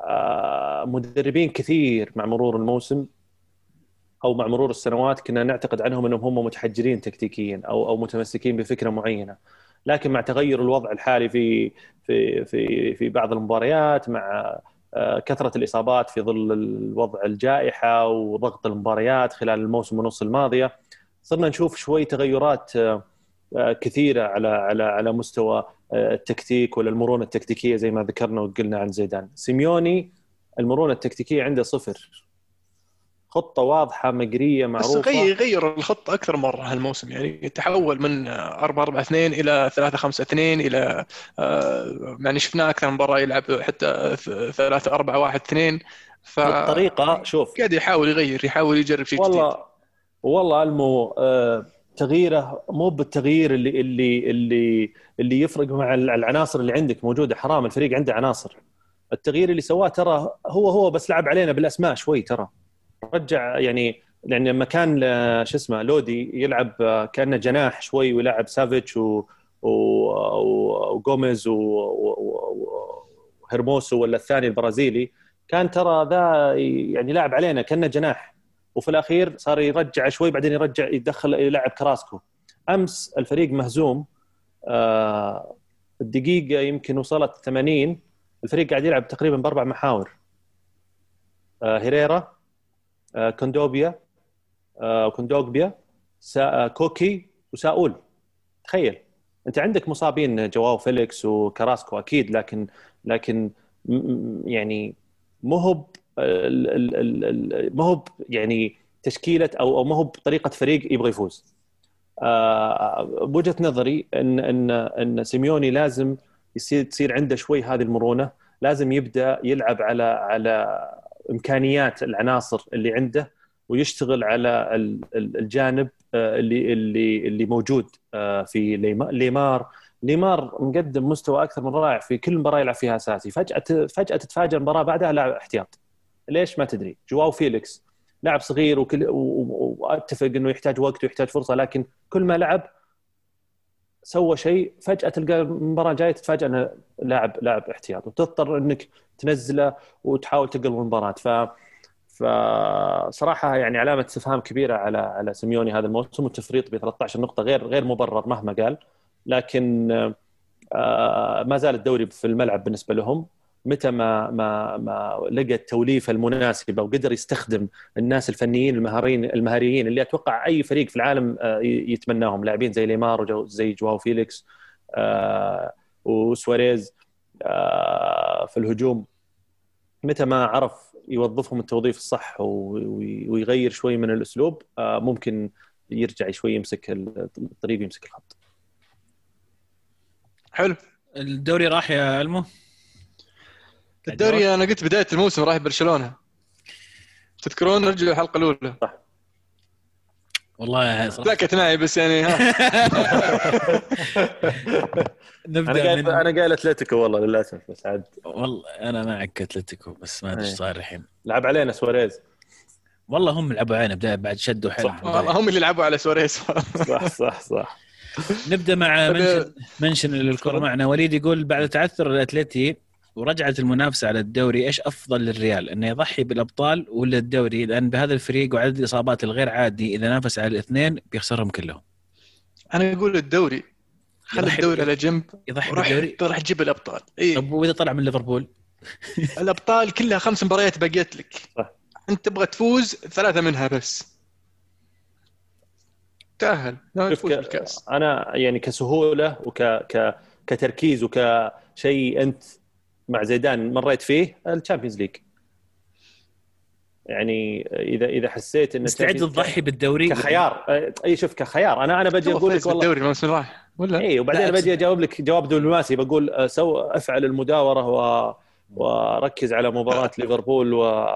آه، مدربين كثير مع مرور الموسم أو مع مرور السنوات كنا نعتقد عنهم أنهم هم متحجرين تكتيكيا أو أو متمسكين بفكرة معينة لكن مع تغير الوضع الحالي في في في في بعض المباريات مع آه، كثرة الإصابات في ظل الوضع الجائحة وضغط المباريات خلال الموسم ونص الماضيه صرنا نشوف شوي تغيرات كثيرة على على على مستوى آه، التكتيك ولا المرونة التكتيكية زي ما ذكرنا وقلنا عن زيدان. سيميوني المرونة التكتيكية عنده صفر. خطة واضحة مقرية بس معروفة. غير غير الخطه أكثر مرة هالموسم يعني تحول من 4 4 2 إلى 3 5 2 إلى آه، يعني شفناه أكثر من مباراه يلعب حتى 3 4 1 2 ف الطريقة شوف. قاعد يحاول يغير يحاول يجرب شيء جديد. والله والله المو آه، تغييره مو بالتغيير اللي اللي اللي اللي يفرق مع العناصر اللي عندك موجوده حرام الفريق عنده عناصر. التغيير اللي سواه ترى هو هو بس لعب علينا بالأسماء شوي ترى. رجع يعني لأن لما كان شو اسمه لودي يلعب كأنه جناح شوي ويلعب سافيتش و وجوميز وهرموسو ولا الثاني البرازيلي كان ترى ذا يعني لاعب علينا كأنه جناح. وفي الأخير صار يرجع شوي بعدين يرجع يدخل يلعب كراسكو. أمس الفريق مهزوم. آه الدقيقة يمكن وصلت 80 الفريق قاعد يلعب تقريبا بأربع محاور. آه هيريرا آه كوندوبيا آه كوندوغبيا سا آه كوكي وساؤول. تخيل. أنت عندك مصابين جواو فيليكس وكراسكو أكيد لكن لكن يعني مو هو ما هو يعني تشكيلة أو أو ما هو بطريقة فريق يبغى يفوز. آه، بوجهة نظري ان ان إن سيميوني لازم يصير تصير عنده شوي هذه المرونة، لازم يبدأ يلعب على على إمكانيات العناصر اللي عنده ويشتغل على ال- ال- الجانب آه، اللي اللي اللي موجود آه، في ليما- ليمار. ليمار مقدم مستوى أكثر من رائع في كل مباراة يلعب فيها أساسي. فجأة فجأة تتفاجئ المباراة بعدها لاعب احتياط. ليش ما تدري؟ جواو فيليكس. لاعب صغير وكل واتفق إنه يحتاج وقت ويحتاج فرصة لكن كل ما لعب سوى شيء فجأة تلقى المباراة الجايه تتفاجئ إنه لاعب لاعب احتياط وتضطر إنك تنزله وتحاول تقلب المباراة. ف فصراحة يعني علامة استفهام كبيرة على على سيميوني هذا الموسم والتفريط ب 13 نقطة غير غير مبرر مهما قال. لكن آه، ما زال الدوري في الملعب بالنسبة لهم. متى ما ما ما لقى التوليفة المناسبة وقدر يستخدم الناس الفنيين المهاريين المهاريين اللي أتوقع أي فريق في العالم آه، ي- يتمناهم. لاعبين زي ليمار وزي جواو فيليكس آه، وسواريز آه، في الهجوم. متى ما عرف يوظفهم التوظيف الصح ويغير شوي من الأسلوب ممكن يرجع شوي يمسك الطريق ويمسك الخط. حلو. الدوري راح يا ألمو؟ الدوري أنا قلت بداية الموسم راح برشلونة. تذكرون رجعوا الحلقة الأولى. والله صراحة. ذاكت معي بس يعني ها. أنا نبدا قايل من أنا قايل أتلتيكو والله للأسف بس عاد. والله أنا معك أتلتيكو بس ما أدري إيش إيه. صاير الحين. لعب علينا سواريز. والله هم لعبوا علينا بداية بعد شدوا حيلهم. هم اللي لعبوا على سواريز. صح صح صح. نبدأ مع طيب، mention mention الكره تفضل. معنا. وليد يقول بعد تعثر الأتلتي ورجعت المنافسة على الدوري إيش أفضل للريال؟ إنه يضحي بالأبطال ولا الدوري؟ لأن بهذا الفريق وعدد الاصابات الغير عادي إذا نافس على الاثنين بيخسرهم كلهم. أنا أقول الدوري خلي الدوري على جنب يضحي وروح بالدوري. راح تجيب الأبطال. إي. طب وإذا طلع من ليفربول؟ الأبطال كلها خمس مباريات بقيت لك. صح. أنت تبغى تفوز ثلاثة منها بس. تأهل تفوز بالكأس. أنا يعني كسهولة وك ك كتركيز وكشيء أنت مع زيدان مريت فيه ال Champions League. يعني اذا إذا حسيت إن مستعد تضحي بالدوري؟ كخيار. اي شوف كخيار. أنا أنا بجي أقول لك والله. الدوري الموسم راح. ولا؟ اي وبعدين بجي أجاوب لك جواب دبلوماسي بقول آه، سوف أفعل المداورة و... وركز على مباراة ليفربول و...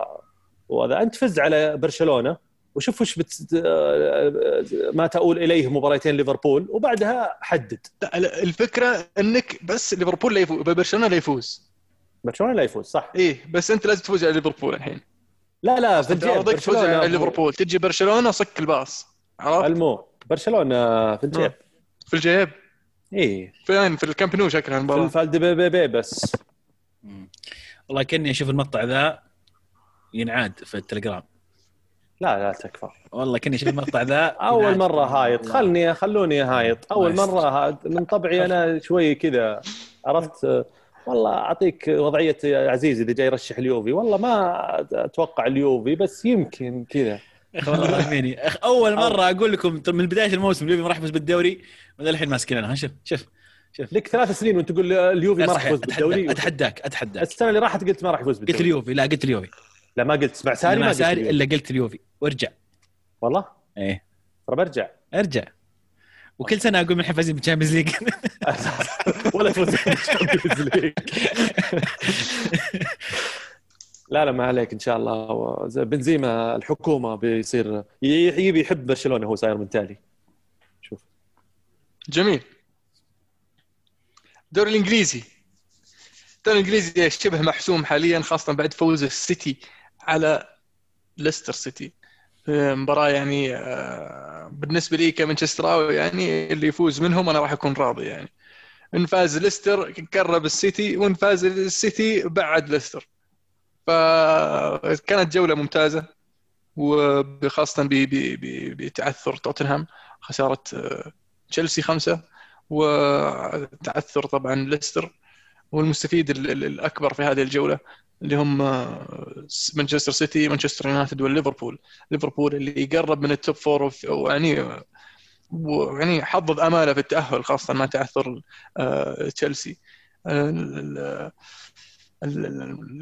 وهذا. أنت فز على برشلونة. وشوف وش بت... آه، ما تؤول إليه مباراتين ليفربول. وبعدها حدد. الفكرة إنك بس ليفربول لا يفوز برشلونة لا يفوز. برشلونة لا يفوز صح. إيه بس أنت لازم تفوز على ليفربول الحين. لا لا في الجيب تفوز على ليفربول. تجي برشلونة صك الباص عرفت؟ المو برشلونة في الجيب. في الجيب. اي فين؟ في الكامب نو شكلها في المباراه الفالد بي بي بي بس. مم. والله كأني أشوف المقطع ذا ينعاد في التليجرام. لا لا تكفى. والله كأني أشوف المقطع ذا أول. مرة هايط. خلني خلوني هايط. أول مرة هاد من طبعي أنا شوي كذا عرفت؟ والله أعطيك وضعية عزيز اذا جاي يرشح اليوفي. والله ما أتوقع اليوفي بس يمكن كذا. والله فاهميني أول مرة أقول لكم من بدايه الموسم اليوفي ما راح يفوز بالدوري ولا الحين ماسكين أنا شوف شوف شوف. لك ثلاث سنين وأنت تقول اليوفي ما راح. يفوز بالدوري؟ أتحداك أتحداك. السنة اللي راحت قلت ما راح يفوز قلت بالدوري. اليوفي. لا قلت اليوفي. لا ما قلت. مع ساري ما ما قلت ساري. إلا قلت اليوفي. وارجع. والله؟ إيه. ترى برجع. ارجع. وكل سنة أقول من الحين فايزين بالشامبيونز ليج ولا تفوز بال Champions League لا لا ما عليك إن شاء الله. بنزيما الحكومة بيصير يبي يحب برشلونة هو صاير من تالي. شوف. جميل. الدوري الإنجليزي. الدوري الإنجليزي شبه محسوم حاليا خاصة بعد فوز السيتي على ليستر سيتي. مباراة يعني آه، بالنسبة لي كمانشستراوي يعني اللي يفوز منهم أنا راح أكون راضي يعني. إن فاز ليستر قرب السيتي وإن فاز السيتي بعد ليستر. فكانت جولة ممتازة وخاصة بتعثر توتنهام خسارة آه، تشيلسي خمسة وتعثر طبعا ليستر. والمستفيد ال- ال- الأكبر في هذه الجولة اللي هم مانشستر سيتي مانشستر يونايتد والليفربول ليفربول اللي يقرب من ال top four ويعني ويعني عزز آماله في التأهل خاصة مع تعثر آه، تشيلسي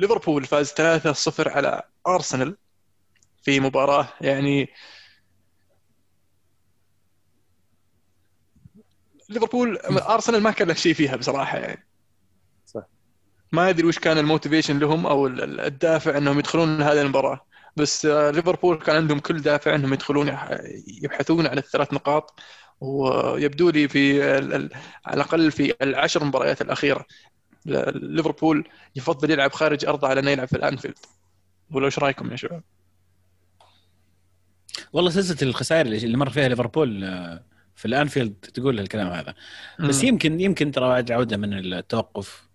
ليفربول فاز 3-0 على ارسنال في مباراة يعني ليفربول ارسنال ما كان له شيء فيها بصراحة يعني. ما أدري وش كان ال motivation لهم أو ال- ال- الدافع إنهم يدخلون هذه المباراة. بس آه، ليفربول كان عندهم كل دافع إنهم يدخلون يبحثون عن الثلاث نقاط. ويبدو لي في على الأقل في العشر مباريات الأخيرة ليفربول يفضل يلعب خارج أرضه على إنه يلعب في الأنفيلد. ولا إيش رأيكم يا شباب؟ والله سلسلة الخسائر اللي مر فيها ليفربول آه، في الأنفيلد تقول الكلام هذا. بس. يمكن يمكن ترى بعد عوده من التوقف.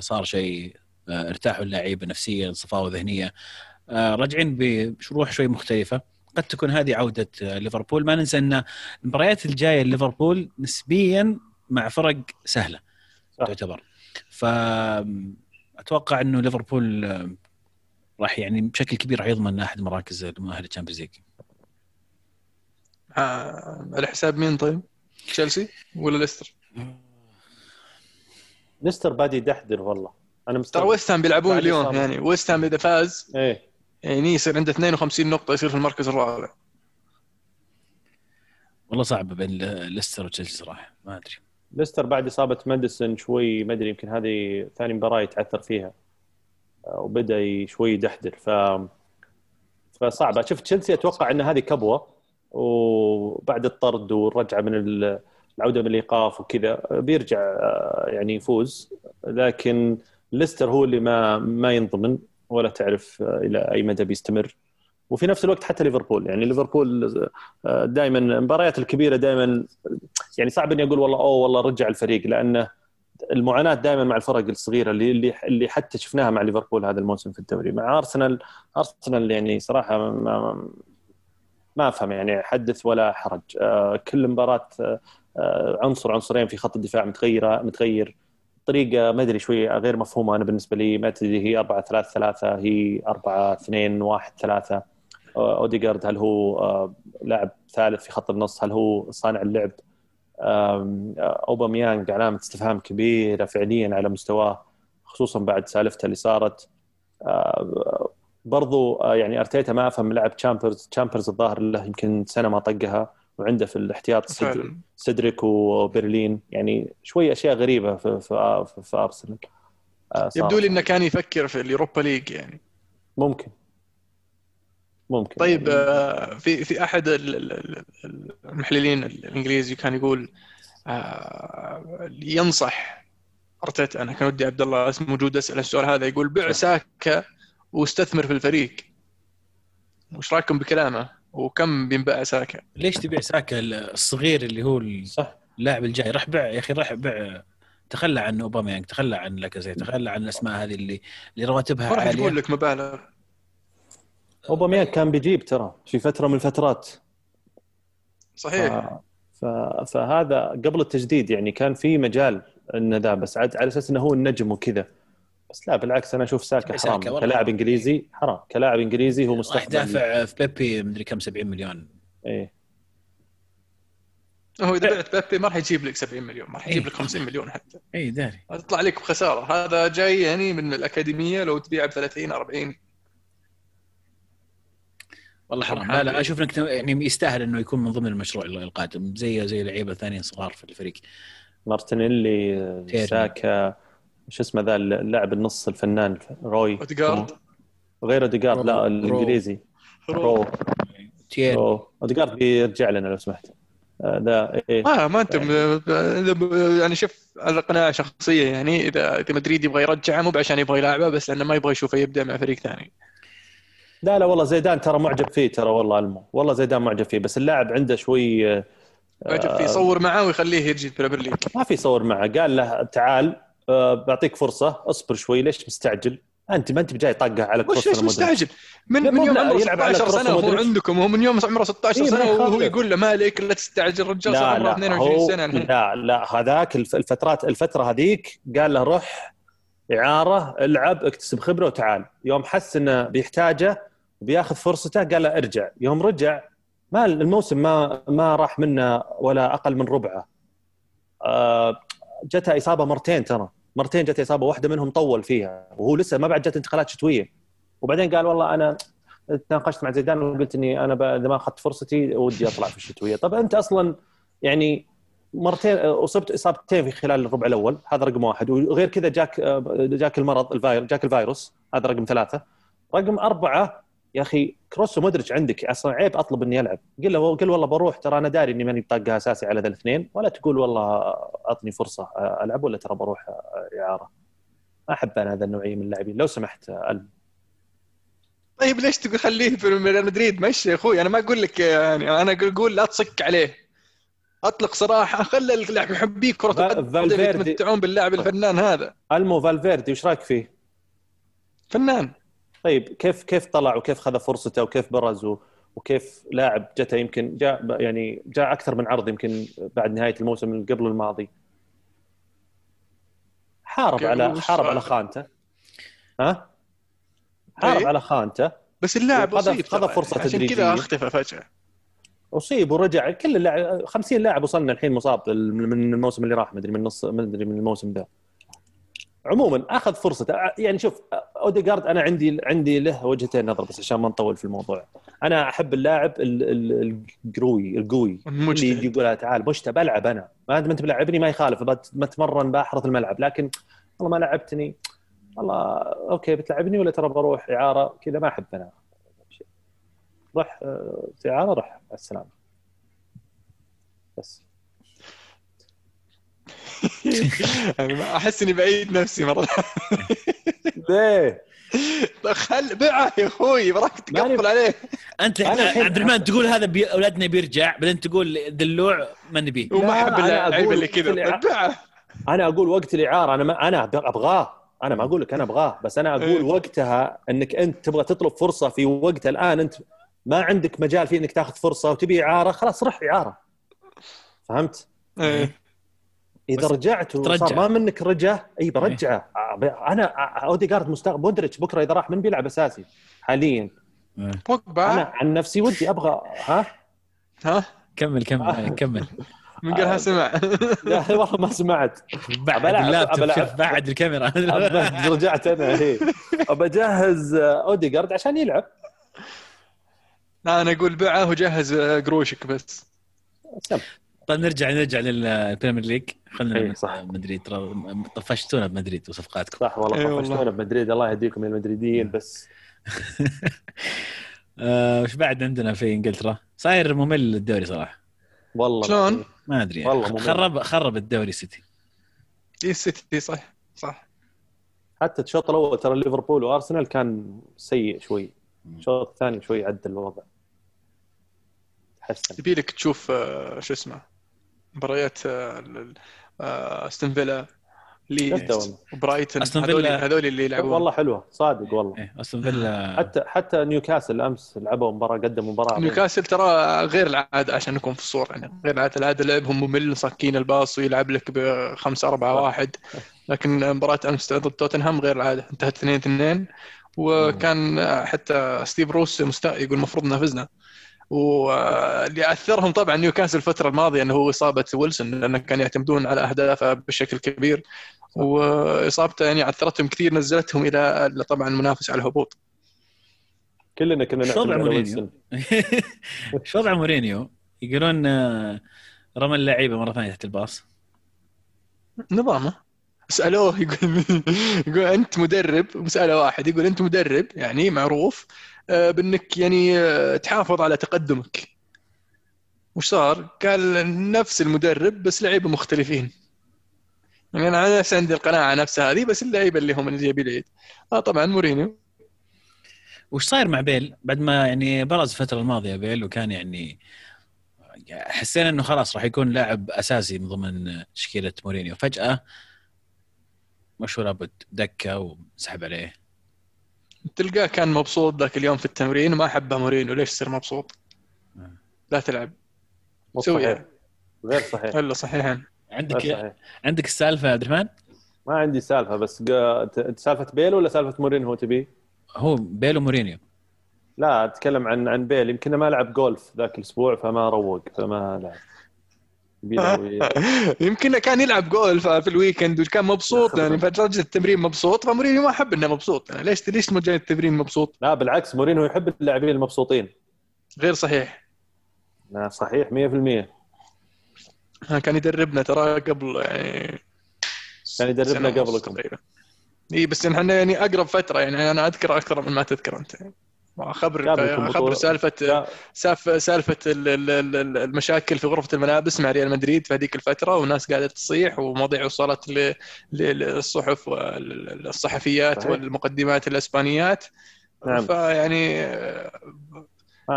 صار شيء آه، ارتاحوا اللعيبة نفسيا صفاوه ذهنيه آه، راجعين بروح شوي مختلفة قد تكون هذه عودة آه، ليفربول ما ننسى أن المباريات الجاية لليفربول نسبيا مع فرق سهلة صح. تعتبر فاتوقع أنه ليفربول آه، راح يعني بشكل كبير راح يضمن أحد مراكز المؤهله Champions League آه، على حساب مين طيب؟ تشيلسي ولا ليستر؟ ليستر بادي يدحدر والله. أنا ترى مستغرب ويست هام بيلعبون اليوم. يعني. ويست هام إذا فاز إيه. يعني يصير عنده 52 نقطة يصير في المركز الرابع. والله صعب بين ليستر وتشيلسي صراحة ما أدري. ليستر بعد إصابة ماديسون شوي ما أدري يمكن هذه ثاني مباراة يتعثر فيها. آه، وبدأ شوي يدحدر. ف فصعبة. شفت تشيلسي أتوقع إن هذه كبوة وبعد الطرد والرجعة من ال- العوده من الإيقاف وكذا آه، بيرجع آه، يعني يفوز. لكن ليستر هو اللي ما ما ينضمن ولا تعرف آه، إلى أي مدى بيستمر. وفي نفس الوقت حتى ليفربول يعني ليفربول دائما المباريات الكبيرة دائما يعني صعب إني أقول والله أوه والله رجع الفريق لأنه المعاناة دائما مع الفرق الصغيرة اللي اللي اللي حتى شفناها مع ليفربول هذا الموسم في الدوري. مع أرسنال أرسنال يعني صراحة ما, ما أفهم يعني حدث ولا حرج. آه، كل مباراة آه، عنصر عنصرين في خط الدفاع متغيره متغير. طريقة ما أدري شوي غير مفهومة. أنا بالنسبة لي ما تدري هي 4 3 3 هي 4 2 1 3 اوديجارد هل هو آه، لاعب ثالث في خط النص؟ هل هو صانع اللعب؟ أوباميانج علامة استفهام كبيرة فعليا على مستواه خصوصا بعد سالفته اللي صارت. آه، برضو آه، يعني أرتيتا ما أفهم لعب تشامبرز تشامبرز الظاهر له يمكن سنة ما طقها. وعنده في الاحتياط سيدريك وبيليرين. يعني شوي أشياء غريبة في في, في, في أرسنال. يبدو لي إنه كان يفكر في اليوروبا ليج يعني. ممكن. ممكن. طيب آه، في في أحد المحللين الإنجليزي كان يقول آه، ينصح أرتيتا أنا كان ودي عبد الله اسمه موجود أسأل السؤال هذا يقول بع ساكا وأستثمر في الفريق. وش رأيكم بكلامه؟ وكم بينباع ساكا؟ ليش تبيع ساكا الصغير اللي هو صح. اللاعب الجاي؟ راح بع يا أخي راح بع تخلى عن أوباميانج تخلى عن لاكازيت تخلى عن الأسماء هذه اللي اللي رواتبها عاليه راح يقول لك مبالغ. أوباميانج كان بيجيب ترى في فترة من الفترات. صحيح. ف... فهذا قبل التجديد يعني كان في مجال إنه ذا بس عاد على أساس إنه هو النجم وكذا. بس لا بالعكس أنا أشوف ساكا حرام. كلاعب إنجليزي حرام. كلاعب إنجليزي هو مستقبل. راح دافع في بيبي مدري كم 70 مليون. إيه. هو إذا بعت بيبي ما راح يجيب لك 70 مليون ما راح يجيب لك 50 مليون حتى. اي داري. تطلع لك بخسارة. هذا جاي يعني من الأكاديمية لو تبيعه ب 30 40 والله حرام. لا لا أشوف إنك يعني يستاهل إنه يكون من ضمن المشروع القادم. زي زي لعيبة ثانيين صغار في الفريق. مارتينيلي ساكا شو اسمه ذا اللاعب النص الفنان رو. اوديجارد غير اوديجارد لا الإنجليزي. رو. تيري اوديجارد بيرجع لنا لو سمحت. آه، ذا إيه. ما ما أنتم يعني. شوف هذا قناعه شخصية يعني إذا إذا مدريد يبغى يرجعه مو عشان يبغى يلعبه بس لأنه ما يبغى يشوفه يبدأ مع فريق ثاني. لا لا والله زيدان ترى معجب فيه ترى والله ألمو. والله زيدان معجب فيه بس اللاعب عنده شوي آه، معجب فيه يصور معاه ويخليه يجي ال Premier League. ما في يصور معه. قال له تعال آه، بعطيك فرصة. اصبر شوي. ليش مستعجل؟ أنت ما أنت بجاي طقه على كروس وش مستعجل؟ من, من يوم عمره 16 سنة هو عندكم هو من يوم عمره 16 إيه سنة وهو يقول له مالك لا تستعجل رجال صار عمره 22 سنة. الحين لا لا هذاك الفترات الفترة هذيك قال له روح إعارة العب اكتسب خبرة وتعال. يوم حس إنه بيحتاجه بياخذ فرصته قال له ارجع. يوم رجع ما الموسم ما ما راح منه ولا أقل من ربعه. آه، جتها إصابة مرتين ترى. مرتين جت إصابة واحدة منهم طول فيها وهو لسه ما بعد جت انتقالات شتوية. وبعدين قال والله أنا تناقشت مع زيدان وقلت إني أنا إذا ما أخذت فرصتي ودي أطلع في الشتوية. طب أنت أصلا يعني مرتين أصبت إصابتين في خلال الربع الأول هذا رقم واحد. وغير كذا جاك جاك المرض الفاير جاك الفيروس هذا رقم ثلاثة. رقم أربعة يا أخي كروس ومودريتش عندك أصلا عيب أطلب إني ألعب. قل له قل والله بروح ترى أنا داري إني ماني بطاقة أساسي على ذا الاثنين ولا تقول والله أعطني فرصة ألعب ولا ترى بروح إعارة. ما أحب أنا هذا النوعية من اللاعبين. لو سمحت ألم. طيب ليش تقول خليه في ريال مدريد؟ مشي يا أخوي أنا ما أقول لك يعني أنا أقول لا تصك عليه. أطلق صراحة خلى اللاعب يحبيه كرة القدم يتمتعون باللاعب الفنان هذا. ألمو فالفيردي وش رأيك فيه؟ فنان. طيب كيف كيف طلع وكيف خذ فرصته وكيف برز وكيف لاعب جته يمكن جاء يعني جاء أكثر من عرض يمكن بعد نهاية الموسم اللي قبل الماضي؟ حارب على حارب على خانته. ها؟ حارب طيب. على خانته. بس اللاعب أصيب خذ فرصة عشان كذا أختفى فجأة. أصيب ورجع. كل اللاعب 50 لاعب وصلنا الحين مصاب من الموسم اللي راح. مدري من نص مدري من الموسم ذا. عموما أخذ فرصته يعني شوف اوديجارد أنا عندي عندي له وجهتين نظر بس عشان ما نطول في الموضوع. أنا أحب اللاعب القروي القوي اللي يقول تعال مشتى بلعب أنا. ما أنت بلعبني ما يخالف. بتمرن باحرث الملعب. لكن والله ما لعبتني. والله أوكي بتلعبني ولا ترى بروح إعارة؟ كذا ما أحب أنا. روح آه، إعارة روح. مع السلامة. بس. أحس إني بعيد نفسي مرة ليه؟ خل بيعه يا أخوي براك تقفل عليه أنت عبد الرحمن تقول هذا بي... أولادنا بيرجع بعدين تقول دلوع ما نبيه وما أحب اللعيبة أقول اللي كذا طيب بيعه أنا أقول وقت الإعارة أنا ما أنا أبغاه أنا ما أقول لك أنا أبغاه بس أنا إيه. أقول وقتها إنك أنت تبغى تطلب فرصة في وقتها الآن أنت ما عندك مجال في إنك تاخذ فرصة وتبي إعارة خلاص روح إعارة فهمت؟ إيه. إذا رجعت وصار ترجع. ما منك رجع إي برجعه أنا اوديجارد مستقبل مودريتش بكرة إذا راح من بيلعب أساسي حاليا. أنا بوجبا؟ عن نفسي ودي أبغى ها؟ ها؟ كمل كمل كمل. من قالها سمع. لا والله ما سمعت. بعد اللابتوب بعد الكاميرا. رجعت أنا هي بجهز اوديجارد عشان يلعب. لا أنا أقول بيعه وجهز آه، قروشك بس. طيب نرجع نرجع لل Premier League خلينا إيه، صح. مدريد ترى طفشتونا بمدريد وصفقاتكم صح والله إي والله. طفشتونا بمدريد الله يهديكم يا المدريديين بس آه، وش بعد عندنا في إنجلترا؟ صاير ممل الدوري صراحة والله شلون؟ ما أدري يعني. والله ممل. خرب خرب الدوري سيتي اي السيتي صح صح حتى الشوط الأول ترى ليفربول وأرسنال كان سيء شوي الشوط الثاني شوي عدل الوضع تحسن يبي لك تشوف آه، شو اسمه مباريات آه، آه، أستون فيلا ليدز أستون هذول فيلا- هذول اللي يلعبون. والله حلوة صادق والله. إيه أستون فيلا حتى حتى نيوكاسل أمس لعبوا مباراة قدموا مباراة. نيوكاسل ترى غير العادة عشان نكون في الصورة يعني غير العادة. العادة لعبهم ممل صاكين الباص ويلعب لك بخمسة أربعة واحد. لكن مباراة أمس ضد توتنهام غير العادة انتهت 2 2 وكان حتى ستيف بروس مستاء يقول المفروض فزنا. واللي اثرهم طبعا نيوكاسل الفترة الماضية إنه هو إصابة ويلسون لأنه كانوا يعتمدون على أهدافه بشكل كبير وإصابته يعني عثرتهم كثير نزلتهم إلى طبعا منافس على الهبوط كلنا كنا شو نعتمد وضع على مورينيو؟ وضع مورينيو؟ يقولون آه، رمى اللعيبة مرة ثانية تحت الباص نظامه سألوه يقول يقول أنت مدرب مسألة واحد يقول أنت مدرب يعني معروف آه، بأنك يعني آه، تحافظ على تقدمك. وش صار؟ قال نفس المدرب بس لعيبة مختلفين. يعني أنا نفسي عندي القناعة نفسها هذه بس اللعيبة اللي هم اللي جايبين العيد آه طبعا مورينيو. وش صاير مع بيل؟ بعد ما يعني برز الفترة الماضية بيل وكان يعني حسينا إنه خلاص راح يكون لاعب أساسي من ضمن تشكيلة مورينيو. فجأة مشهور لابد دكة وسحب عليه. تلقاه كان مبسوط ذاك اليوم في التمرين وما حبه مورينيو ليش تصير مبسوط؟ لا تلعب. سوي. صحيح. غير صحيح. الا غير عندك صحيح. عندك السالفة يا عبد الرحمن؟ ما عندي سالفة بس سالفة بيل ولا سالفة مورينيو تبي؟ هو بيل ومورينيو لا أتكلم عن عن بيل. يمكن ما لعب جولف ذاك الأسبوع فما روق فما لعب. يمكن كان يلعب جولف في ال weekend وكان مبسوط يعني فرجع التمرين مبسوط فمورينيو ما حب إنه مبسوط. يعني ليش ليش مو جاي التمرين مبسوط؟ لا بالعكس مورينيو يحب اللاعبين المبسوطين. غير صحيح. لا، صحيح 100% كان يدربنا ترى قبل يعني كان يدربنا قبلكم. إي بس إحنا يعني أقرب فترة يعني أنا أذكر أكثر من ما تذكر أنت. خبر خبر. سالفه سالفه سالفة ال- ال- ال- المشاكل في غرفة الملابس مع ريال مدريد في هذيك الفترة والناس قاعدة تصيح ومواضيع وصلت للصحف والصحفيات صحيح. والمقدمات الإسبانيات نعم. فيعني آه،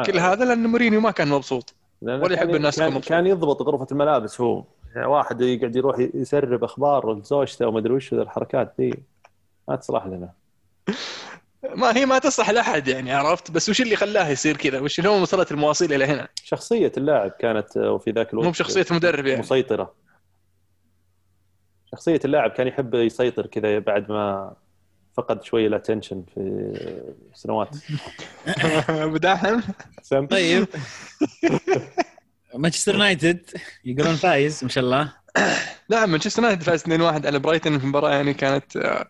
كل هذا لأن مورينيو ما كان مبسوط ولا يحب الناس كان, مبسوطة. كان يضبط غرفة الملابس هو يعني واحد يقعد يروح يسرب أخبار لزوجته وما أدري وش الحركات ذي ما تصلح لنا ما هي ما تصلح لأحد يعني عرفت؟ بس وش اللي خلاه يصير كذا؟ وش اللي هو وصلت المواصيل إلى هنا؟ شخصية اللاعب كانت آه، في ذاك الوقت مو بشخصية مدرب يعني. مسيطرة. شخصية اللاعب كان يحب يسيطر كذا بعد ما فقد شوية ال attention في سنوات. بداهم سم. طيب. مانشستر يونايتد يقولون فايز ما شاء الله. نعم مانشستر يونايتد فاز 2-1 على برايتون في مباراة يعني كانت آه،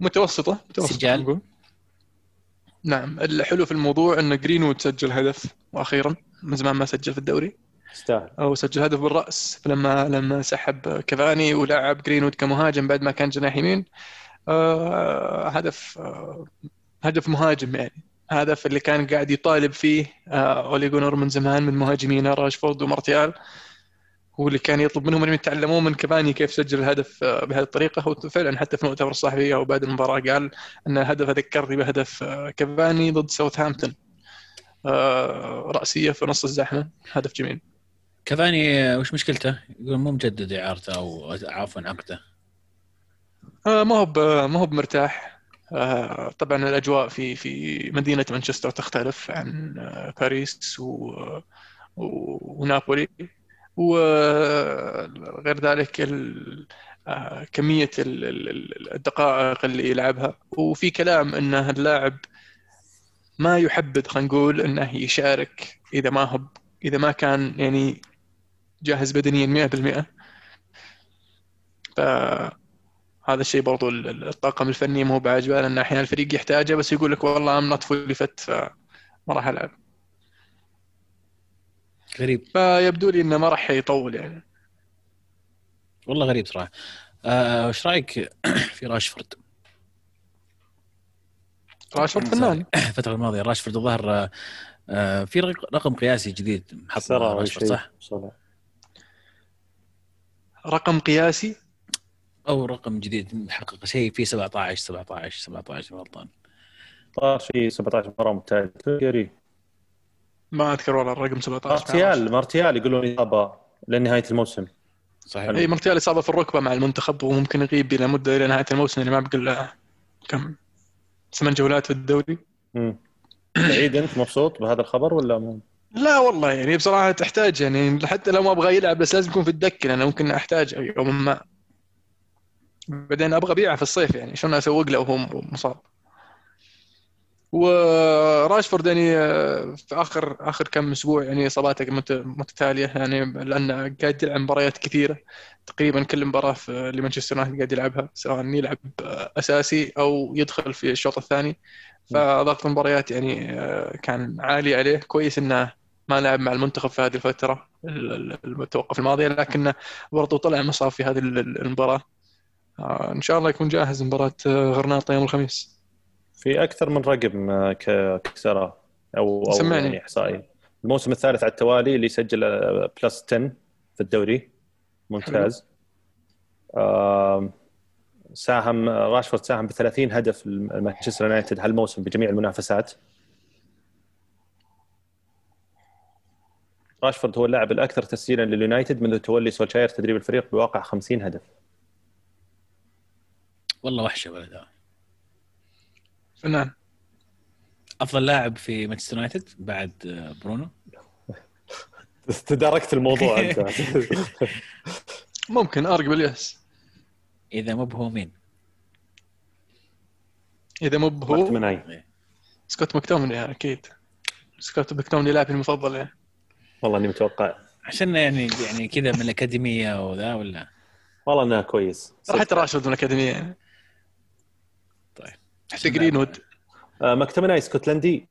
متوسطة متوسطة سجال. نقول. نعم الحلو في الموضوع إن جرينوود سجل هدف وأخيرا من زمان ما سجل في الدوري. يستاهل. أو سجل هدف بالرأس لما لما سحب كافاني ولعب جرينوود كمهاجم بعد ما كان جناح يمين. آه هدف آه هدف مهاجم يعني. هدف اللي كان قاعد يطالب فيه آه أولي جونار من زمان من مهاجمين راشفورد ومارتيال. هو اللي كان يطلب منهم انهم يتعلمون من كافاني كيف سجل الهدف آه، بهذه الطريقة. هو فعلا حتى في المؤتمر الصحفي أو بعد المباراة قال أن الهدف ذكرني بهدف آه، كافاني ضد ساوثهامبتون. آه، رأسية في نص الزحمة. هدف جميل. كافاني وش مشكلته؟ يقول مو مجدد إعارته أو عفوا عقده. ما هو ما هو بمرتاح. طبعا الأجواء في في مدينة مانشستر تختلف عن باريس و- ونابولي. وغير ذلك آه، كمية ال- ال- ال- الدقائق اللي يلعبها. وفي كلام انه اللاعب ما يحبذ خلينا نقول إنه يشارك إذا ما هو إذا ما كان يعني جاهز بدنيا 100% فهذا الشيء برضو ال- ال- الطاقم الفني مو بعاجبه لأن أحيانا الفريق يحتاجه بس يقول لك والله I'm not fully fit فما راح ألعب. غريب. فيبدو لي إنه ما راح يطول يعني. والله غريب صراحة. آه، وش رأيك في راشفورد؟ راشفورد فنان. الفترة الماضية راشفورد الظاهر آه، آه، في رق- رقم قياسي جديد حط سرى راشفورد صح؟ رقم قياسي؟ أو رقم جديد محقق شيء فيه 17 17 17 غلطان صار شيء 17 مباراه ممتازه ما أذكر والله الرقم 17 مارتيال مارتيال يقولون إصابة لنهاية الموسم. صحيح. اي مارتيال إصابة في الركبة مع المنتخب وممكن يغيب إلى مدة إلى نهاية الموسم اللي ما بقى كم ثمان جولات في الدوري. مم. سعيد أنت؟ مبسوط بهذا الخبر ولا مو؟ لا والله يعني بصراحة تحتاج يعني حتى لو ما أبغى يلعب بس لازم يكون في الدكة لأنه ممكن أحتاج يوما ما. بعدين أبغى أبيعه في الصيف يعني شلون أسوق له وهو مصاب. وراشفورد يعني آه، في آخر آخر كم أسبوع يعني إصاباته مت- متتالية يعني لأنه قاعد يلعب مباريات كثيرة تقريبا كل مباراة في لمانشستر يونايتد قاعد يلعبها سواء يلعب أساسي أو يدخل في الشوط الثاني. فضغط المباريات يعني آه، كان عالي عليه. كويس إنه ما لعب مع المنتخب في هذه الفترة ال- ال- المتوقف الماضيه لكنه برضو طلع مصاب في هذه ال- ال- المباراة. آه، إن شاء الله يكون جاهز مباراة غرناطة يوم الخميس. في أكثر من رقم آه، ك- كسرة أو أو سمعني. يعني إحصائي. الموسم الثالث على التوالي اللي سجل آه، بلس 10 في الدوري. ممتاز. آم، ساهم راشفورد ساهم ب 30 هدف لمانشستر يونايتد هالموسم بجميع المنافسات. راشفورد هو اللاعب الأكثر تسجيلا لليونايتد منذ تولي سولشاير تدريب الفريق بواقع 50 هدف. والله وحشة ولد. هذا. فنان أفضل لاعب في مانشستر يونايتد بعد آه، برونو. تداركت الموضوع أنت. ممكن ارقب الياس إذا مو بهو مين؟ إذا مو هو مكتومناي سكوت مكتوميناي أكيد. سكوت مكتوميناي لاعبي المفضل يعني. والله إني متوقع. عشان يعني يعني كذا من الأكاديمية وذا ولا؟ والله انه كويس. حتى راشفورد من الأكاديمية يعني. حتى جرينوود آه، مكتوميناي اسكتلندي.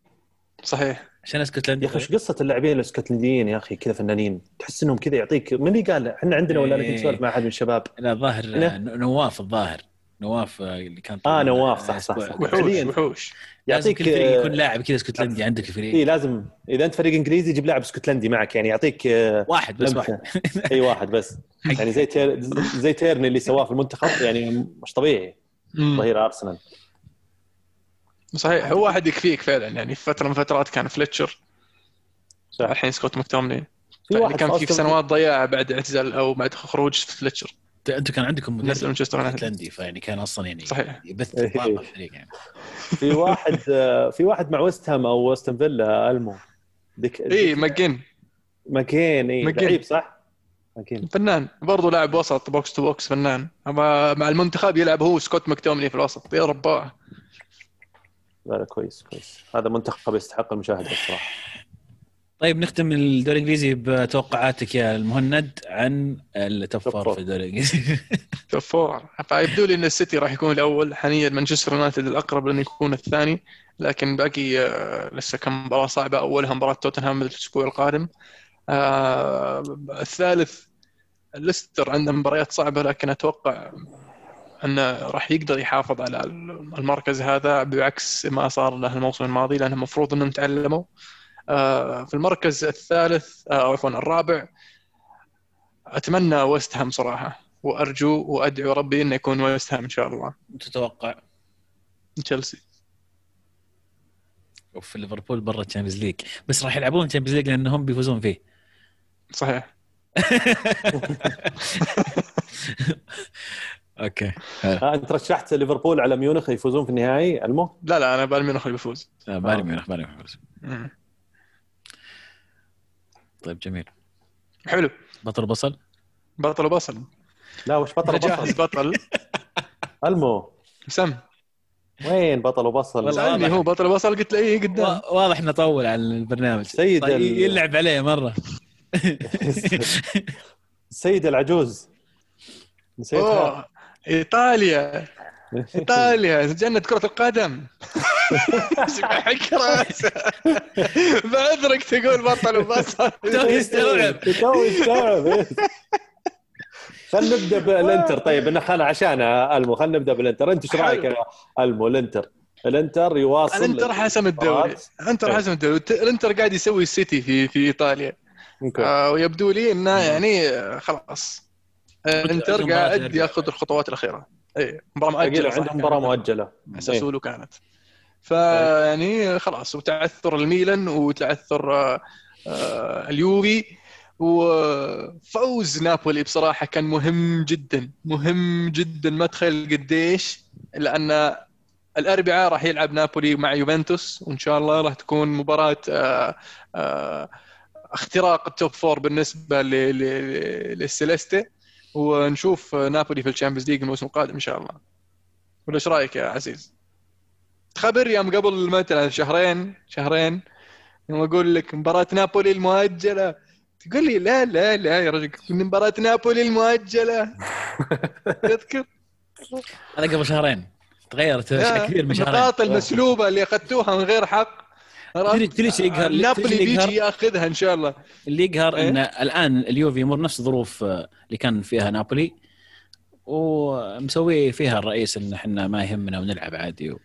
صحيح. عشان اسكتلندي؟ يا أخي إيش قصة اللاعبين الاسكتلنديين يا أخي؟ كذا فنانين. تحس إنهم كذا يعطيك من اللي قال؟ إحنا عندنا ولا أنا كنت إيه. اسولف مع أحد من الشباب. لا الظاهر. آه، نواف الظاهر. نواف آه، اللي كان آه نواف صح الأسبوع. صح صح. وحوش. وحوش. لازم يعطيك فريق يكون آه، لاعب كذا اسكتلندي عندك الفريق إي لازم. إذا أنت فريق إنجليزي جيب لاعب اسكتلندي معك. يعني يعطيك آه، واحد بس لمسة. واحد. إي واحد بس. يعني زي تير زي تيرني اللي سواه في المنتخب يعني مش طبيعي. ظهير أرسنال. صحيح هو واحد يكفيك فعلا يعني في فترة من الفترات كان فليتشر. صح. الحين سكوت مكتوميناي. في اللي واحد كان في سنوات ضياع بعد اعتزال أو بعد خروج فليتشر. أنتم كان عندكم مدرب مانشستر يونايتد. فيعني كان أصلا يعني صحيح. يبث إيه. الفريق يعني. في واحد آه، في واحد مع ويست هام أو وستن فيلا ألمو. ذيك اي ماجين. ماكين اي ماكين. لعيب صح؟ ماكين فنان. برضو لاعب وسط بوكس تو بوكس فنان. أما مع المنتخب يلعب هو سكوت مكتومني في الوسط. يا رباه. لا لا كويس كويس. هذا منتخب يستحق المشاهدة الصراحة. طيب نختم الدوري الإنجليزي بتوقعاتك يا المهند عن التوب توب فور فور. في الدوري الإنجليزي. top four. فيبدو لي إن السيتي راح يكون الأول. حاليا مانشستر يونايتد الأقرب لأنه يكون الثاني. لكن باقي آه، لسه كم مباراة صعبة. أولها مباراة توتنهام الأسبوع القادم. آه، الثالث ليستر عنده مباريات صعبة لكن أتوقع انه راح يقدر يحافظ على المركز هذا بعكس ما صار له الموسم الماضي لأنه المفروض إنهم تعلموا. آه، في المركز الثالث آه، أو عفوا الرابع أتمنى ويست هام صراحة. وأرجو وأدعو ربي إنه يكون ويست هام إن شاء الله. تتوقع تشيلسي. وفي ليفربول برا ال Champions League بس راح يلعبون ال Champions League لأنهم بيفوزون فيه. صحيح. أوكي. آه أنت رشحت ليفربول على ميونخ يفوزون في النهائي ألمو؟ لا لا أنا بايرن ميونخ اللي بيفوز لا بايرن ميونخ بايرن ميونخ مم. طيب جميل. حلو. بطل بصل؟ بطل وبصل لا وش بطل أنا جاهز بطل. ألمو. سم. وين بطل وبصل والله سألني. هو بطل وبصل قلت له إيه قدام. وا- واضح إنه طول على البرنامج. سيد طيب ال- يلعب عليه مرة. السيد العجوز. نسيتها. إيطاليا. إيطاليا جنة كرة القدم. حق راسه بعذرك تقول بطل وبصل تو يستوعب. تو يستوعب. خلينا نبدأ بالإنتر. طيب انا خلنا عشان ألمو خلينا نبدأ بالإنتر. أنت إيش رأيك يا ألمو؟ الإنتر. الإنتر يواصل الإنتر حسم الدوري. الإنتر حسم الدوري. الإنتر قاعد يسوي السيتي في في إيطاليا. آه، ويبدو لي إنه يعني آه، خلاص. آه، مباراة قاعد. ياخذ الخطوات الأخيرة. اي مباراة مؤجلة عندهم مباراة مؤجلة. ساسولو كانت. فيعني خلاص وتعثر الميلان وتعثر آه، آه، اليوفي وفوز نابولي بصراحة كان مهم جدا. مهم جدا. ما تخيل قديش لأن الأربعاء راح يلعب نابولي مع يوفنتوس وإن شاء الله راح تكون مباراة آه، آه، اختراق ال top four بالنسبة ل- ل- للسيليستي. ونشوف نابولي في ال Champions League الموسم القادم إن شاء الله. ولا إيش رأيك يا عزيز؟ خبر يوم قبل مثلا شهرين شهرين يوم أقول لك مباراة نابولي المؤجلة. تقول لي لا لا لا يا رجل مباراة نابولي المؤجلة. تذكر؟ هذا قبل شهرين. تغيرت اشياء كثير من شهرين. النقاط المسلوبة اللي أخذتوها من غير حق. تدري- يقهر؟ نابولي؟ بيجي ياخذها إن شاء الله اللي يقهر إيه؟ ان الآن اليوفي يمر نفس الظروف آه، اللي كان فيها نابولي ومسوي فيها الرئيس إن إحنا ما يهمنا ونلعب عادي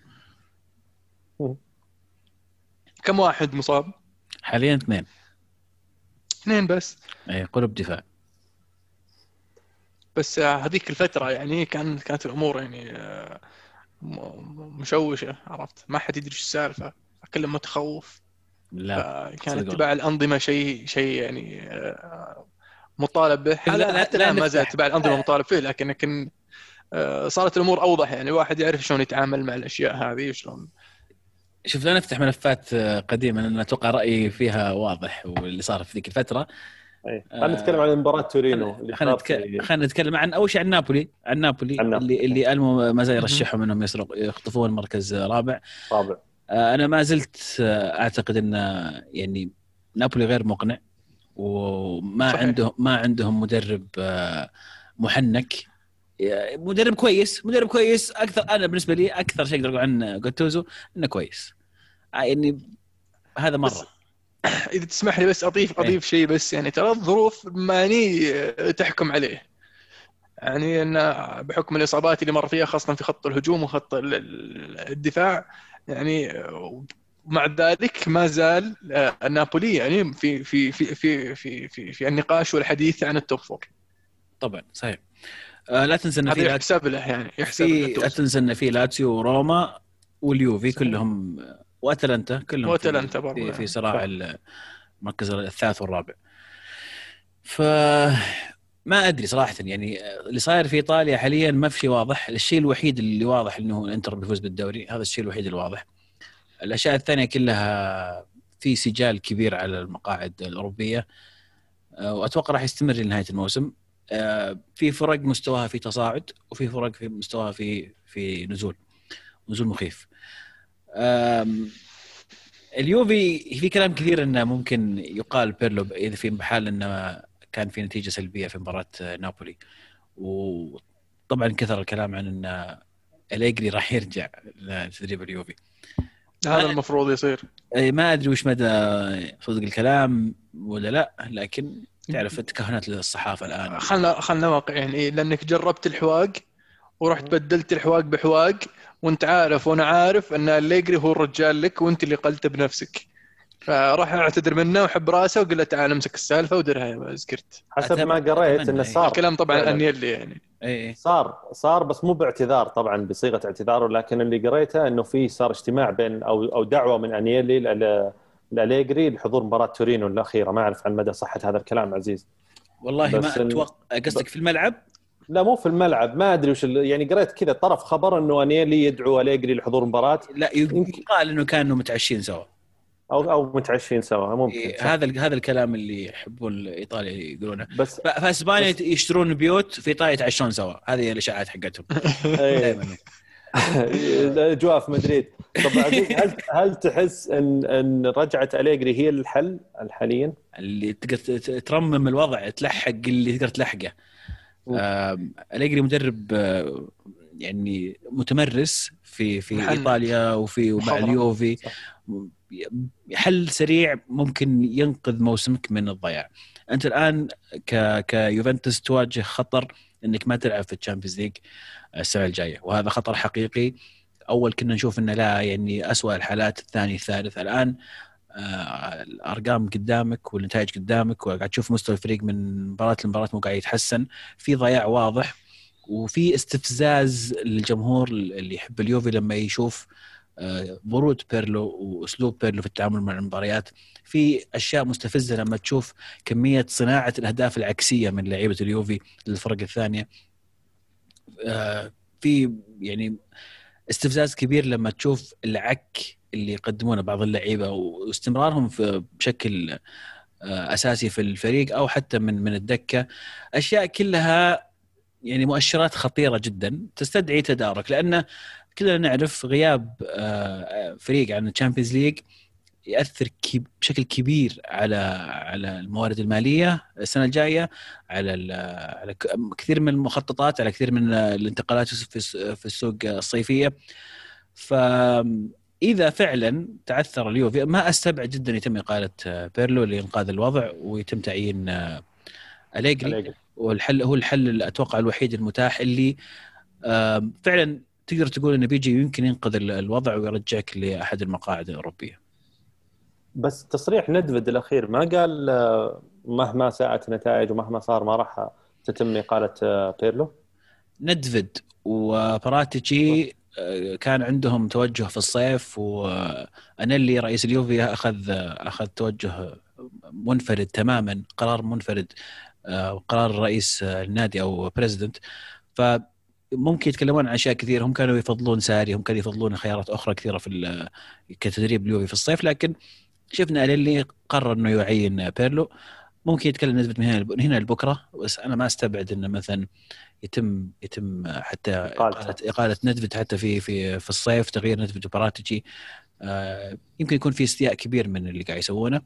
كم واحد مصاب؟ حاليا اثنين اثنين بس اي قلوب دفاع بس آه، هذيك الفترة يعني كان كانت الأمور يعني آه، مشوشة عرفت ما حد يدري إيش السالفة كله متخوف لا كان اتباع الأنظمة شيء شيء يعني آه، مطالب به. لا- حتى لا- لا الآن ما زال. اتباع الأنظمة مطالب فيه لكن لكن آه، صارت الأمور أوضح يعني الواحد يعرف شلون يتعامل مع الأشياء هذه وشلون. شوف لا نفتح ملفات آه، قديمة لأن أتوقع رأيي فيها واضح واللي صار في ذيك الفترة. إيه. خلينا نتكلم عن مباراة تورينو خلينا نتك... نتكلم عن أول شيء عن نابولي. عن نابولي عن نابولي. اللي اللي ألمو ما زال يرشحهم إنهم يسرق يخطفون مركز رابع. رابع. أنا ما زلت آه، أعتقد إن آه، يعني نابولي غير مقنع وما صحيح. عندهم ما عندهم مدرب آه، محنك آه، مدرب كويس مدرب كويس أكثر أنا بالنسبة لي أكثر شيء أقدر أقول عن جوتوزو إنه كويس آه، يعني هذا بس- مرة إذا تسمح لي بس أضيف إيه. أضيف شيء بس يعني ترى الظروف ماني آه، تحكم عليه يعني ان بحكم الإصابات اللي مر فيها خاصة في خط الهجوم وخط ال- ال- الدفاع يعني آه، ومع ذلك ما زال آه، نابولي يعني في في في في في في, في النقاش والحديث عن ال top four طبعا صحيح. آه، لا تنسى إن في يحسب له يعني يحسب لا تنسى إن في لاتسيو وروما واليوفي كلهم وأتلانتا كلهم وأتلانتا في, في, يعني. في صراع المركز الثالث والرابع. ف ما أدري صراحة يعني اللي صاير في إيطاليا حاليا ما في شيء واضح. الشيء الوحيد اللي واضح إنه الانتر بيفوز بالدوري هذا الشيء الوحيد الواضح. الأشياء الثانية كلها في سجال كبير على المقاعد الأوروبية آه، وأتوقع راح يستمر لنهاية الموسم. آه، في فرق مستواها في تصاعد وفي فرق في مستواها في في نزول نزول مخيف. اليوفي في كلام كثير إنه ممكن يقال بيرلو إذا في بحال إنه كان في نتيجة سلبية في مباراة نابولي. وطبعا كثر الكلام عن إن أليجري راح يرجع لتدريب اليوفي هذا المفروض يصير. أي ما أدري وش مدى صدق الكلام ولا لا لكن تعرف التكهنات للصحافة الآن. خلنا خلنا واقعيين يعني لأنك جربت الحواق ورحت بدلت الحواق بحواق وأنت عارف وأنا عارف إن الليجري هو الرجال لك وأنت اللي قلت بنفسك. فروح اعتذر منه وحب راسه وقل له تعال امسك السالفة ودرها يا زكرت حسب ما قريت إنه إيه. صار. الكلام طبعا فعلاً. انيلي يعني. اي اي صار صار بس مو باعتذار طبعا بصيغة اعتذار ولكن اللي قريته إنه في صار اجتماع بين أو أو دعوة من انيلي لأليجري لحضور مباراة تورينو الأخيرة. ما أعرف عن مدى صحة هذا الكلام عزيز. والله ما أتوقع قصدك في الملعب؟ لا مو في الملعب. ما أدري وش ال- يعني قريت كذا طرف خبر إنه انيلي يدعو أليجري لحضور مباراة. لا يمكن. يقال إنه كانوا متعشين سوا. أو أو متعشين سوا ممكن إيه،. هذا هذا الكلام اللي يحبون الإيطالي يقولونه بس ف- في اسبانيا يشترون بيوت في إيطاليا يتعشون سوا هذه الإشاعات حقتهم إيه. دائما الاجواء في مدريد طب هل هل تحس ان إن رجعة أليجري هي الحل حاليا؟ اللي تقدر ترمم الوضع تلحق اللي تقدر تلحقه أليجري مدرب آه، يعني متمرس في في. إيطاليا وفي ومع. اليوفي صح. حل سريع ممكن ينقذ موسمك من الضياع. أنت الآن ك كيوفنتوس تواجه خطر إنك ما تلعب في ال Champions League السنة الجاية وهذا خطر حقيقي. أول كنا نشوف إنه لا يعني أسوأ الحالات الثاني الثالث. الآن آه، الأرقام قدامك والنتائج قدامك وقاعد تشوف مستوى الفريق من مباراة لمباراة مو قاعد يتحسن. في ضياع واضح وفي استفزاز للجمهور اللي يحب اليوفي لما يشوف برود بيرلو وأسلوب بيرلو في التعامل مع المباريات. في أشياء مستفزة لما تشوف كمية صناعة الأهداف العكسية من لعيبة اليوفي للفرق الثانية. آه، في يعني استفزاز كبير لما تشوف العك اللي يقدمونه بعض اللعيبة واستمرارهم في بشكل آه، أساسي في الفريق أو حتى من من الدكة. أشياء كلها يعني مؤشرات خطيرة جدا تستدعي تدارك لأن كلنا نعرف غياب آه، فريق عن ال Champions League يأثر بشكل كبير على على الموارد المالية السنة الجاية على على كثير من المخططات على كثير من الانتقالات في الس- في السوق الصيفية فاذا فعلا تعثر اليوفي ما أستبعد جدا يتم إقالة بيرلو لإنقاذ الوضع ويتم تعيين أليجري أليجري. والحل هو الحل اللي أتوقع الوحيد المتاح اللي فعلا تقدر تقول إنه بيجي يمكن ينقذ ال- الوضع ويرجعك لأحد المقاعد الأوروبية. بس تصريح ندفد الأخير ما قال آه، مهما ساءت النتائج ومهما صار ما راح تتم إقالة آه، بيرلو؟ ندفيد. وبراتيتشي آه، كان عندهم توجه في الصيف وانييلي رئيس اليوفي أخذ أخذ توجه منفرد تماما قرار منفرد قرار رئيس النادي أو president فممكن يتكلمون عن أشياء كثير هم كانوا يفضلون ساري هم كانوا يفضلون خيارات أخرى كثيرة في كتدريب اليوفي في الصيف لكن شفنا انييلي قرر إنه يعين بيرلو. ممكن يتكلم نسبة من هنا من هنا لبكرة بس أنا ما أستبعد إنه مثلا يتم يتم حتى. إقالة إقالة ندفد حتى في في في الصيف تغيير ندفد وبراتيجي آه، يمكن يكون في استياء كبير من اللي قاعد يسوونه.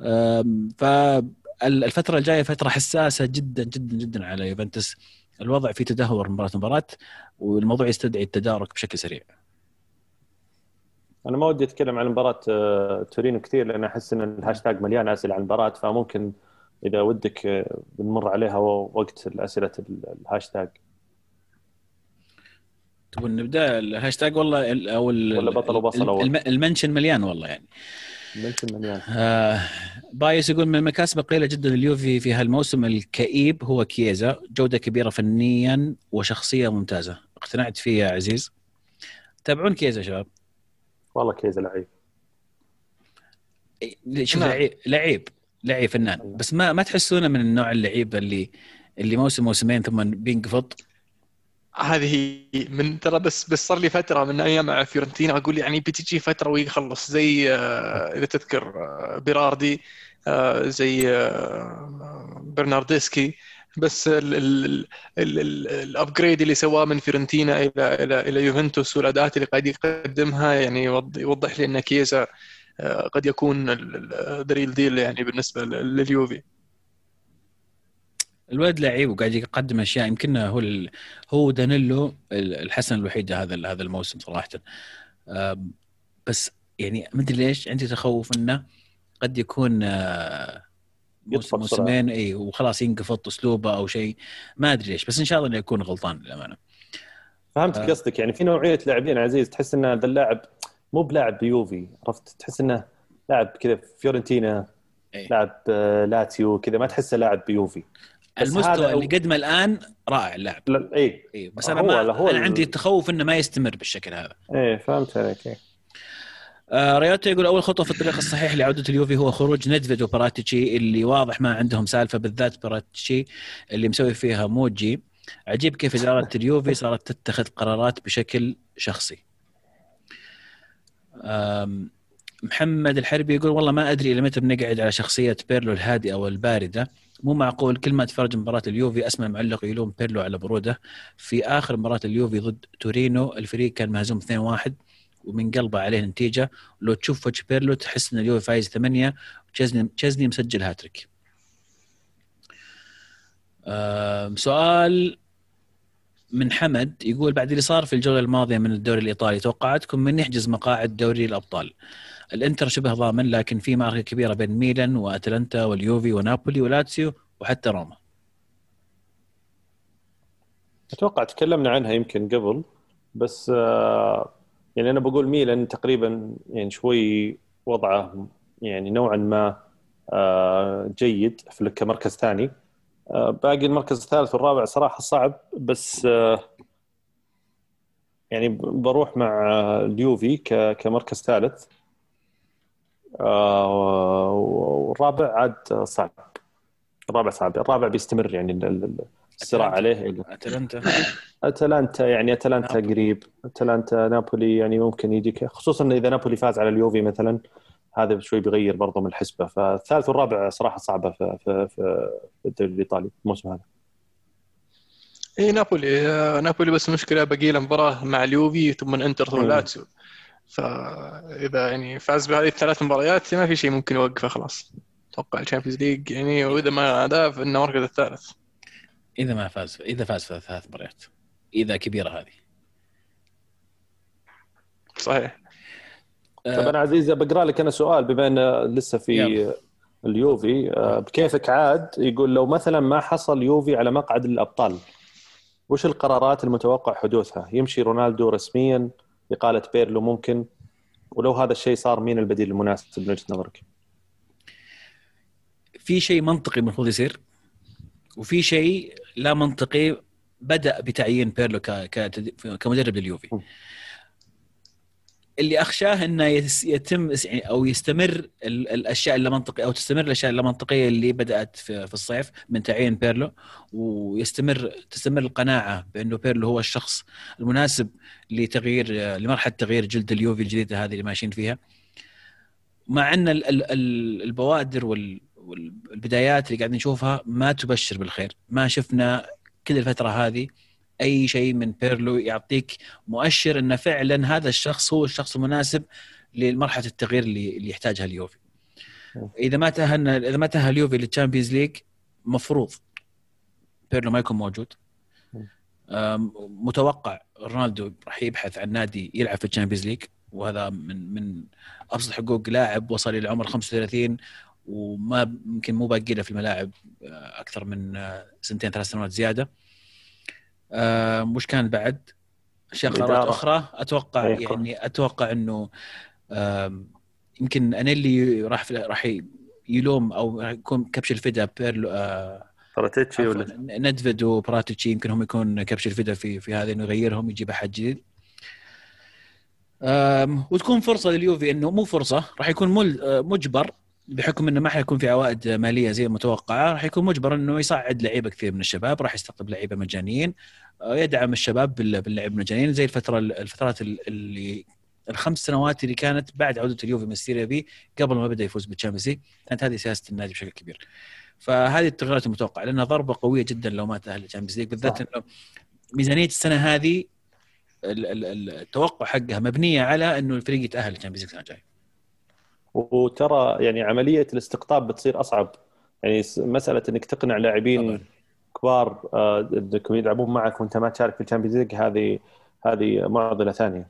آم، فالفتره الجاية فترة حساسة جدا جدا جدا على يوفنتوس. الوضع في تدهور مباراة مباراة والموضوع يستدعي التدارك بشكل سريع. أنا ما ودي أتكلم عن مباراة آه، تورينو كثير لأن أحس إن الهاشتاج مليان أسئلة عن المباراة فممكن إذا ودك آه، بنمر عليها وقت الأسئلة الهاشتاج. تبون نبدأ؟ الهاشتاج والله ال- أو ولا بطل وبصل المنشن مليان والله يعني. آه بايس يقول من المكاسب القليلة جدا لليوفي في هالموسم الكئيب هو كييزا جودة كبيرة فنيا وشخصية ممتازة. اقتنعت فيه يا عزيز؟ تابعون كييزا يا شباب؟ والله كيزا لعيب. إيه، شوف. لعيب لعيب لعيب فنان. بس ما ما تحسونه من النوع اللعيبه اللي اللي موسم موسمين ثم بينقفض هذه من ترى بس بس صار لي فترة من أيام مع فيورنتينا أقول يعني بتجي فترة ويخلص زي آه، إذا تذكر آه، بيراردي آه، زي برناردسكي. بس ال upgrade اللي سواه من فيورنتينا إلى إلى إلى يوفنتوس والأداءات اللي قاعد يقدمها يعني يوض- يوضح لي إن كيزا قد يكون the real deal يعني بالنسبة لل- لليوفي. الولد لعيب وقاعد يقدم أشياء يمكن هو ال... هو دانيلو الحسنة الوحيد هذا هذا الموسم صراحة بس يعني ما أدري ليش عندي تخوف إنه قد يكون آه، موسم. موسمين إي وخلاص ينقفض أسلوبه أو شيء ما أدري ليش بس إن شاء الله إنه يكون غلطان للأمانة فهمت آه. قصدك يعني في نوعية لاعبين عزيز تحس إن هذا اللاعب مو بلاعب يوفي عرفت تحس إنه لاعب كذا في فيورنتينا إيه. لاعب آه، لاتسيو كذا ما تحسه لاعب بيوفي المستوى اللي قدمه الآن رائع اللاعب. لا اي اي بس أنا ما هو أنا عندي تخوف إنه ما يستمر بالشكل هذا. إيه فهمت عليك إيه. آه ريوتا يقول أول خطوة في الطريق الصحيح لعودة اليوفي هو خروج ندفيد وبراتيتشي اللي واضح ما عندهم سالفة بالذات براتيتشي اللي مسوي فيها موجي. عجيب كيف إدارة اليوفي صارت تتخذ قرارات بشكل شخصي. آم، محمد الحربي يقول والله ما أدري إلى متى بنقعد على شخصية بيرلو الهادئة والباردة. مو معقول كل ما اتفرج مباراة اليوفي اسمع معلق يلوم بيرلو على بروده في آخر مباراة اليوفي ضد تورينو الفريق كان مهزوم 2-1 ومن قلبه عليه نتيجة لو تشوف وجه بيرلو تحس إن اليوفي فايز 8 وتشزني تشزني مسجل هاتريك. سؤال من حمد يقول بعد اللي صار في الجولة الماضية من الدوري الإيطالي توقعاتكم من يحجز مقاعد دوري الأبطال؟ الانتر شبه ضامن لكن في معركة كبيرة بين ميلان وأتلانتا واليوفي ونابولي ولاتسيو وحتى روما. أتوقع تكلمنا عنها يمكن قبل بس آه، يعني أنا بقول ميلان تقريبا يعني شوي وضعه يعني نوعا ما آه، جيد في كمركز ثاني آه، باقي المركز الثالث والرابع صراحة صعب بس يعني بروح مع اليوفي كمركز ثالث والرابع عاد صعب. الرابع صعب. الرابع بيستمر يعني ال- ال- الصراع عليه أتلانتا. أتلانتا يعني أتلانتا نابولي. قريب. أتلانتا نابولي يعني ممكن يجيك خصوصا إذا نابولي فاز على اليوفي مثلا هذا شوي بيغير برضه من الحسبة. فالثالث والرابع صراحة صعبة في في في في الدوري الإيطالي الموسم هذا. اي نابولي. آه، نابولي بس المشكلة باقي له مباراة مع اليوفي ثم انتر ثم مم. لاتسيو. فإذا يعني فاز بهذه الثلاث مباريات ما في شيء ممكن يوقفه خلاص أتوقع ال Champions League يعني وإذا ما هذا فإنه المركز الثالث إذا ما فاز إذا فاز في ثلاث مباريات إذا كبيرة هذه. صحيح طب أنا عزيز بقرا لك أنا سؤال بما إن لسه في يلا. اليوفي آه، بكيفك عاد يقول لو مثلا ما حصل يوفي على مقعد الأبطال وش القرارات المتوقع حدوثها؟ يمشي رونالدو رسميا إقالة بيرلو ممكن ولو هذا الشيء صار مين البديل المناسب من وجهة نظرك؟ في شيء منطقي المفروض يصير وفي شيء لا منطقي بدأ بتعيين بيرلو. كمدرب لليوفي. اللي أخشاه إنه يتم يعني أو يستمر ال- الأشياء اللا منطقيه أو تستمر الأشياء اللا منطقيه اللي بدأت في, الصيف من تعيين بيرلو ويستمر تستمر القناعة بأنه بيرلو هو الشخص المناسب لتغيير لمرحلة تغيير جلد اليوفي الجديدة هذه اللي ماشيين فيها. مع إن ال- ال- ال- البوادر وال والبدايات اللي قاعدين نشوفها ما تبشر بالخير. ما شفنا كل الفترة هذه أي شيء من بيرلو يعطيك مؤشر أن فعلا هذا الشخص هو الشخص المناسب لمرحلة التغيير اللي, اللي يحتاجها اليوفي. إذا ما تأهل إذا ما تأهل اليوفي لل Champions League مفروض بيرلو ما يكون موجود. متوقع رونالدو راح يبحث عن نادي يلعب في ال Champions League وهذا من من ابسط حقوق لاعب وصل إلى عمر 35 وما يمكن مو باقي له في الملاعب آه، أكثر من آه، سنتين ثلاث سنوات زيادة. آه، وش كان بعد. أشياء قرارات. أخرى. أتوقع. يعني أتوقع إنه يمكن أنيلي راح راح يلوم أو راح يكون كبش الفدا بيرلو آه، فراتيتشي عفواً، ولا؟ ندفيد وبراتيتشي يمكن هم يكون كبش الفدا في في هذا إنه يغيرهم يجيب أحد جديد. وتكون فرصة لليوفي إنه مو فرصة راح يكون آه، مجبر. بحكم إنه ما حيكون في عوائد مالية زي المتوقعة راح يكون مجبر إنه يصعد لعيبة كثير من الشباب راح يستقطب لعيبة مجانيين آه، يدعم الشباب بال- باللعب المجانيين زي الفترة الفترات اللي الخمس سنوات اللي كانت بعد عودة اليوفي من ال Serie B قبل ما بدأ يفوز بال Champions League كانت هذه سياسة النادي بشكل كبير فهذه التغيرات المتوقعة لأنها ضربة قوية جدا لو ما تاهل ال Champions League بالذات. إنه ميزانية السنة هذه ال- ال- ال- التوقع حقها مبنية على إنه الفريق يتأهل لل Champions League السنة الجاية وترى يعني عملية الاستقطاب بتصير أصعب يعني مسألة إنك تقنع لاعبين. كبار آه، انكم يلعبون معك وأنت ما تشارك في ال Champions League هذه هذه معضلة ثانية.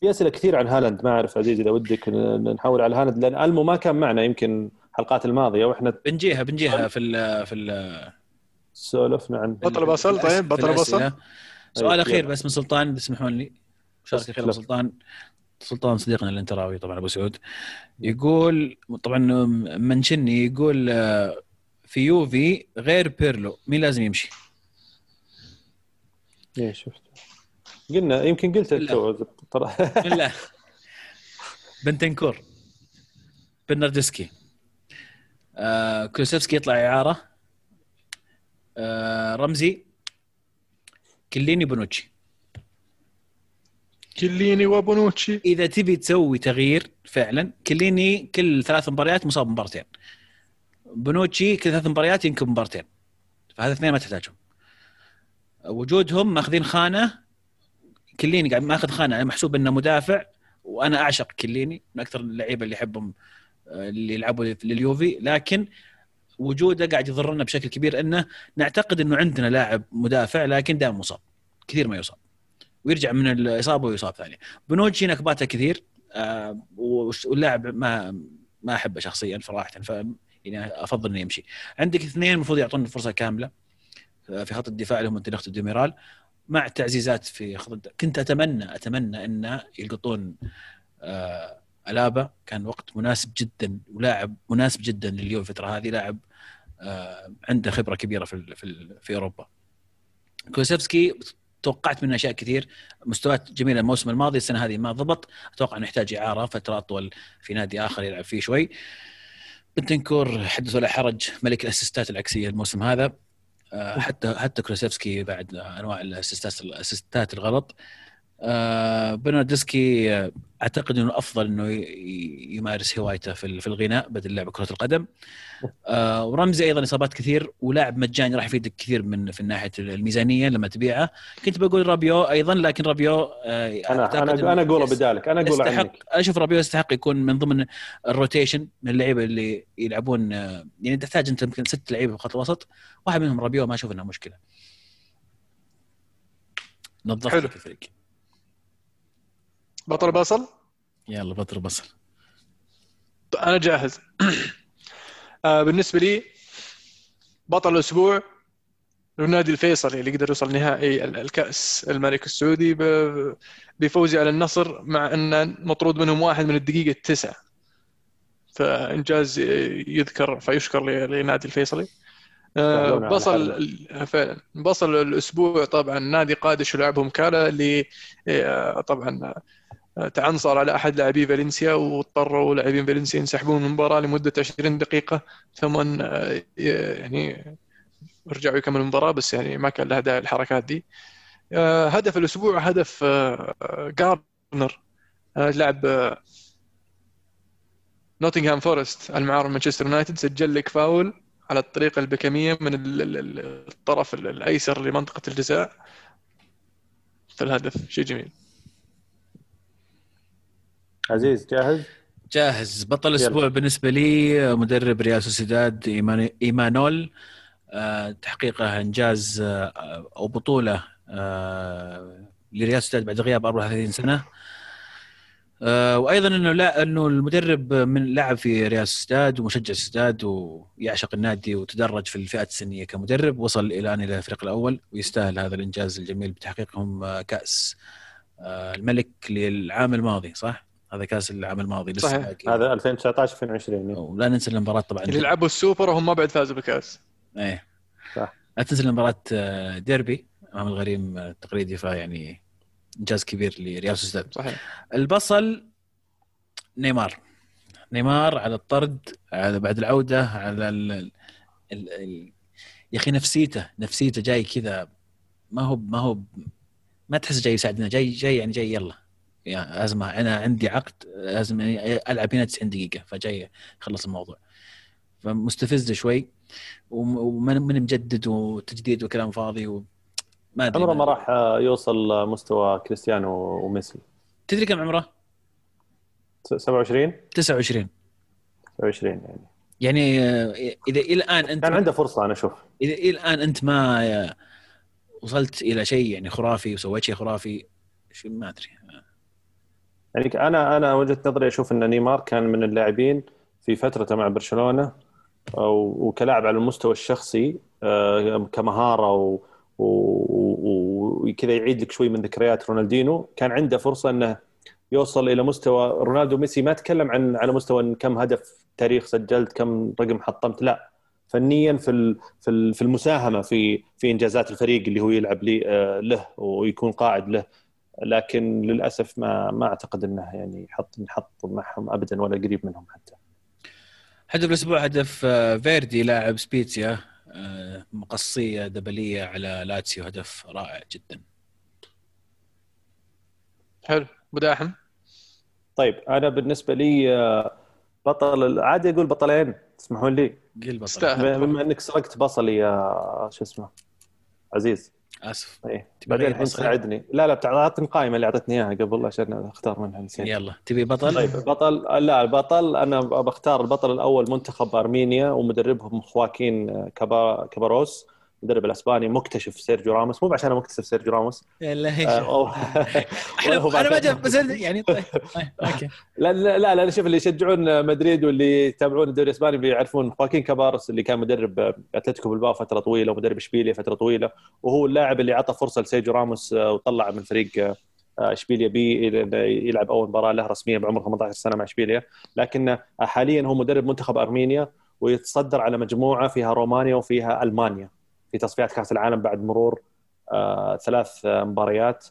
في أسئلة كثير عن هالاند ما أعرف عزيز إذا ودك ن- نحول على هالاند لأن ألمو ما كان معنا يمكن الحلقات الماضية وإحنا بنجيها بنجيها في ال في ال سولفنا عن بطل بصل طيب بطل بصل. سؤال أي، أخير. بس من سلطان تسمحون لي شارك اخير من لا. سلطان سلطان صديقنا الانتراوي طبعا أبو سعود. يقول طبعا منشني يقول آه، في يوفي غير بيرلو مين لازم يمشي؟ إيه شفت. قلنا يمكن قلت. تو ترى. لا. بنتنكور برنارديسكي. آه كولوسيفسكي يطلع إعارة. آه رامزي كيليني بونوتشي. كيليني وبونوتشي إذا تبي تسوي تغيير فعلا كيليني كل ثلاث مباريات مصاب مبارتين بونوتشي كل ثلاث مباريات يمكن مبارتين. فهذا اثنين ما تحتاجهم. وجودهم ماخذين خانة. كليني قاعد ماخذ خانة محسوب إنه مدافع. وأنا أعشق كليني من أكثر اللعيبة اللي احبهم آه، اللي يلعبوا لليوفي. لكن وجوده قاعد يضرنا بشكل كبير إنه نعتقد إنه عندنا لاعب مدافع لكن دائما مصاب. كثير ما يصاب. ويرجع من الإصابة ويصاب ثاني. بنوتشي نكباته كثير آه، واللاعب ما ما أحبه شخصيا صراحة ف يعني أفضل إنه يمشي. عندك اثنين المفروض يعطون فرصة كاملة آه، في خط الدفاع اللي هم دي ليخت وديميرال مع تعزيزات في خط الد... كنت اتمنى أتمنى إن يلقطون آه ألابا. كان وقت مناسب جدا ولاعب مناسب جدا لليوفي الفترة هذه لاعب عنده خبرة كبيرة في في, في أوروبا. كولوسيفسكي توقعت منه أشياء كثير. مستويات جميلة الموسم الماضي السنة هذه ما ضبط. أتوقع إنه يحتاج إعارة فترة أطول في نادي آخر يلعب فيه شوي. بنتنكور حدث ولا حرج ملك الأسيستات العكسية الموسم هذا. آه، حتى حتى كروسيفسكي بعد أنواع الاسيستات الأسيستات الغلط. آه، بناردسكي آه، أعتقد إنه افضل إنه يمارس هوايته في ال- في الغناء بدل لعب كرة القدم. آه، ورمزي أيضا إصابات كثير ولاعب مجاني راح يفيدك كثير من في ناحيه الميزانية لما تبيعه. كنت بقول رابيو أيضا لكن رابيو أنا أعتقد أنا أنا أقوله بدالك أنا أقوله يستحق عنك. أنا أشوف رابيو يستحق يكون من ضمن ال rotation من اللعيبة اللي يلعبون يعني تحتاج أنت يمكن ست لعيبة في خط الوسط. واحد منهم رابيو ما أشوف انها مشكلة. نظفت الفريق. بطل بصل يلا بطل بصل أنا جاهز. آه، بالنسبة لي بطل الأسبوع النادي الفيصلي اللي قدر يوصل نهائي ال- الكأس الملك السعودي بفوزه على النصر مع أن مطرود منهم واحد من الدقيقة التسعة. فإنجاز يذكر فيشكر ل- لنادي الفيصلي. آه، بصل فعلا. بصل الأسبوع طبعا نادي قادش ولعبهم كالا اللي آه، طبعا تعنصر على أحد لاعبي فالنسيا واضطروا لاعبين فالنسيا ينسحبون من المباراة لمدة 20 دقيقة ثم آه، يعني رجعوا يكملوا المباراة بس يعني ما كان لها داعي الحركات دي. آه، هدف الأسبوع هدف آه، جارنر لاعب نوتنغهام فورست المعار مانشستر يونايتد سجل لك فاول على الطريقة البيكهامية من ال- ال- ال- الطرف ال- الأيسر لمنطقة الجزاء. في الهدف شيء جميل. عزيز جاهز؟ جاهز بطل الأسبوع بالنسبة لي مدرب ريال سوسيداد إيمانول آه، تحقيقه إنجاز آه، أو بطولة آه، لريال سوسيداد بعد غياب 34 سنة وأيضا إنه لا إنه المدرب من لعب في ريال سوسيداد ومشجع سوسيداد ويعشق النادي وتدرج في الفئات السنية كمدرب وصل إلى إلى الفريق الأول ويستاهل هذا الإنجاز الجميل بتحقيقهم كأس الملك للعام الماضي صح؟ هذا كاس العام الماضي لسه صحيح. باقي. هذا 2019 2020 ولا ننسى المباراة طبعا. اللي لعبوا السوبر وهم ما بعد فازوا بالكاس إيه. صح. لا تنسى المباراة آه، ديربي أمام الغريم آه، التقليدي فيعني إنجاز كبير لريال سوسيداد. صحيح. البصل نيمار. نيمار على الطرد على بعد العودة على ال... ال... ال... يا أخي نفسيته نفسيته جاي كذا ما هو ما هو ما تحس جاي يساعدنا جاي جاي يعني جاي يلا. يعني لازم أنا عندي عقد لازم ألعب هنا 90 دقيقة فجاي يخلص الموضوع. فمستفز شوي وم- ومن من مجدد وتجديد وكلام فاضي و... ما أدري عمره ما راح يوصل مستوى كريستيانو وميسي. تدري كم عمره؟ س- 27 29 27 يعني. يعني آه، إذا إلى الآن أنت كان عنده فرصة أنا أشوف. إذا إلى الآن أنت ما آه، وصلت إلى شيء يعني خرافي وسويت شيء خرافي شو ما أدري. يعني أنا أنا وجهة نظري أشوف إن نيمار كان من اللاعبين في فترته مع برشلونة وكلاعب على المستوى الشخصي آه، كمهارة وكذا يعيد لك شوي من ذكريات رونالدينو. كان عنده فرصة إنه يوصل إلى مستوى رونالدو وميسي. ما تكلم عن على مستوى إن كم هدف تاريخ سجلت كم رقم حطمت لا. فنيا في في ال- في المساهمة في في إنجازات الفريق اللي هو يلعب لي آه، له ويكون قائد له. لكن للأسف ما ما أعتقد إنه يعني يحط يحط معهم ابدا ولا قريب منهم حتى. هدف الأسبوع هدف آه، فيردي لاعب سبيتسيا آه، مقصية دبلية على لاتسيو هدف رائع جدا. حلو. بداحم طيب أنا بالنسبة لي آه، بطل عادي أقول بطلين تسمحون لي؟ قل بطل. بما إنك سرقت بصلي يا شو اسمه عزيز. أسف. إيه. بعدين الحين؟ ساعدني. لا لا بتاع- اعطني القائمه اللي اعطتني إياها قبل عشان أختار منها نسيت. يلا. تبي بطل؟ طيب بطل لا البطل أنا بختار البطل الأول منتخب أرمينيا ومدربهم خواكين كابا كاباروس المدرب الأسباني مكتشف سيرجيو راموس مو عشان مكتشف سيرجيو راموس. يلا آه، هيش أو- أنا أنا ما جاب بس يعني طيب طيب، أوكي. لا لا لا, لا شوف اللي يشجعون مدريد واللي يتابعون الدوري الإسباني بيعرفون خواكين كاباروس اللي كان مدرب أتلتيك بلباو فترة طويلة ومدرب إشبيليا فترة طويلة وهو اللاعب اللي اعطى فرصة لسيرجيو راموس آه، وطلع من فريق آه، إشبيليا بي يلعب أول مباراة له رسميا بعمر 18 سنة مع إشبيليا. لكن حاليا هو مدرب منتخب أرمينيا ويتصدر على مجموعة فيها رومانيا وفيها ألمانيا. في تصفيات كأس العالم بعد مرور آه، ثلاث مباريات.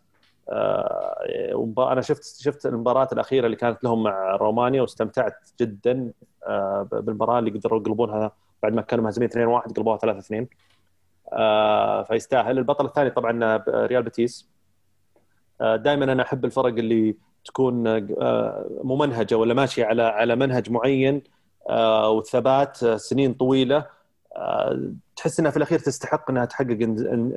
آه، أنا شفت شفت المباراة الأخيرة اللي كانت لهم مع رومانيا واستمتعت جدا آه، بالمباراة اللي قدروا يقلبونها بعد ما كانوا مهزومين 2-1 قلبوها 3-2 آه، فيستاهل. البطل الثاني طبعا ريال بيتيس. دائما أنا أحب الفرق اللي تكون ممنهجة ولا ماشية على على منهج معين آه، سنين طويلة. تحس إنها في الأخير تستحق إنها تحقق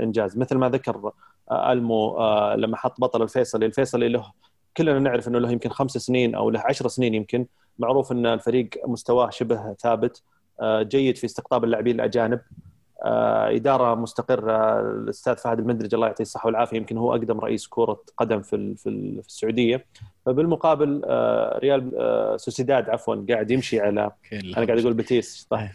إنجاز. مثل ما ذكر آه، ألمو آه، لما حط بطل الفيصلي. الفيصلي له كلنا نعرف إنه له يمكن خمس سنين أو له عشر سنين يمكن. معروف إن الفريق مستواه شبه ثابت آه، جيد في استقطاب اللاعبين الأجانب. إدارة مستقرة. الأستاذ فهد المندرج الله يعطيه الصحة والعافية يمكن هو أقدم رئيس كرة قدم في في ال- في السعودية. فبالمقابل ريال سوسيداد عفوا قاعد يمشي على أنا قاعد أقول بيتيس. طيب.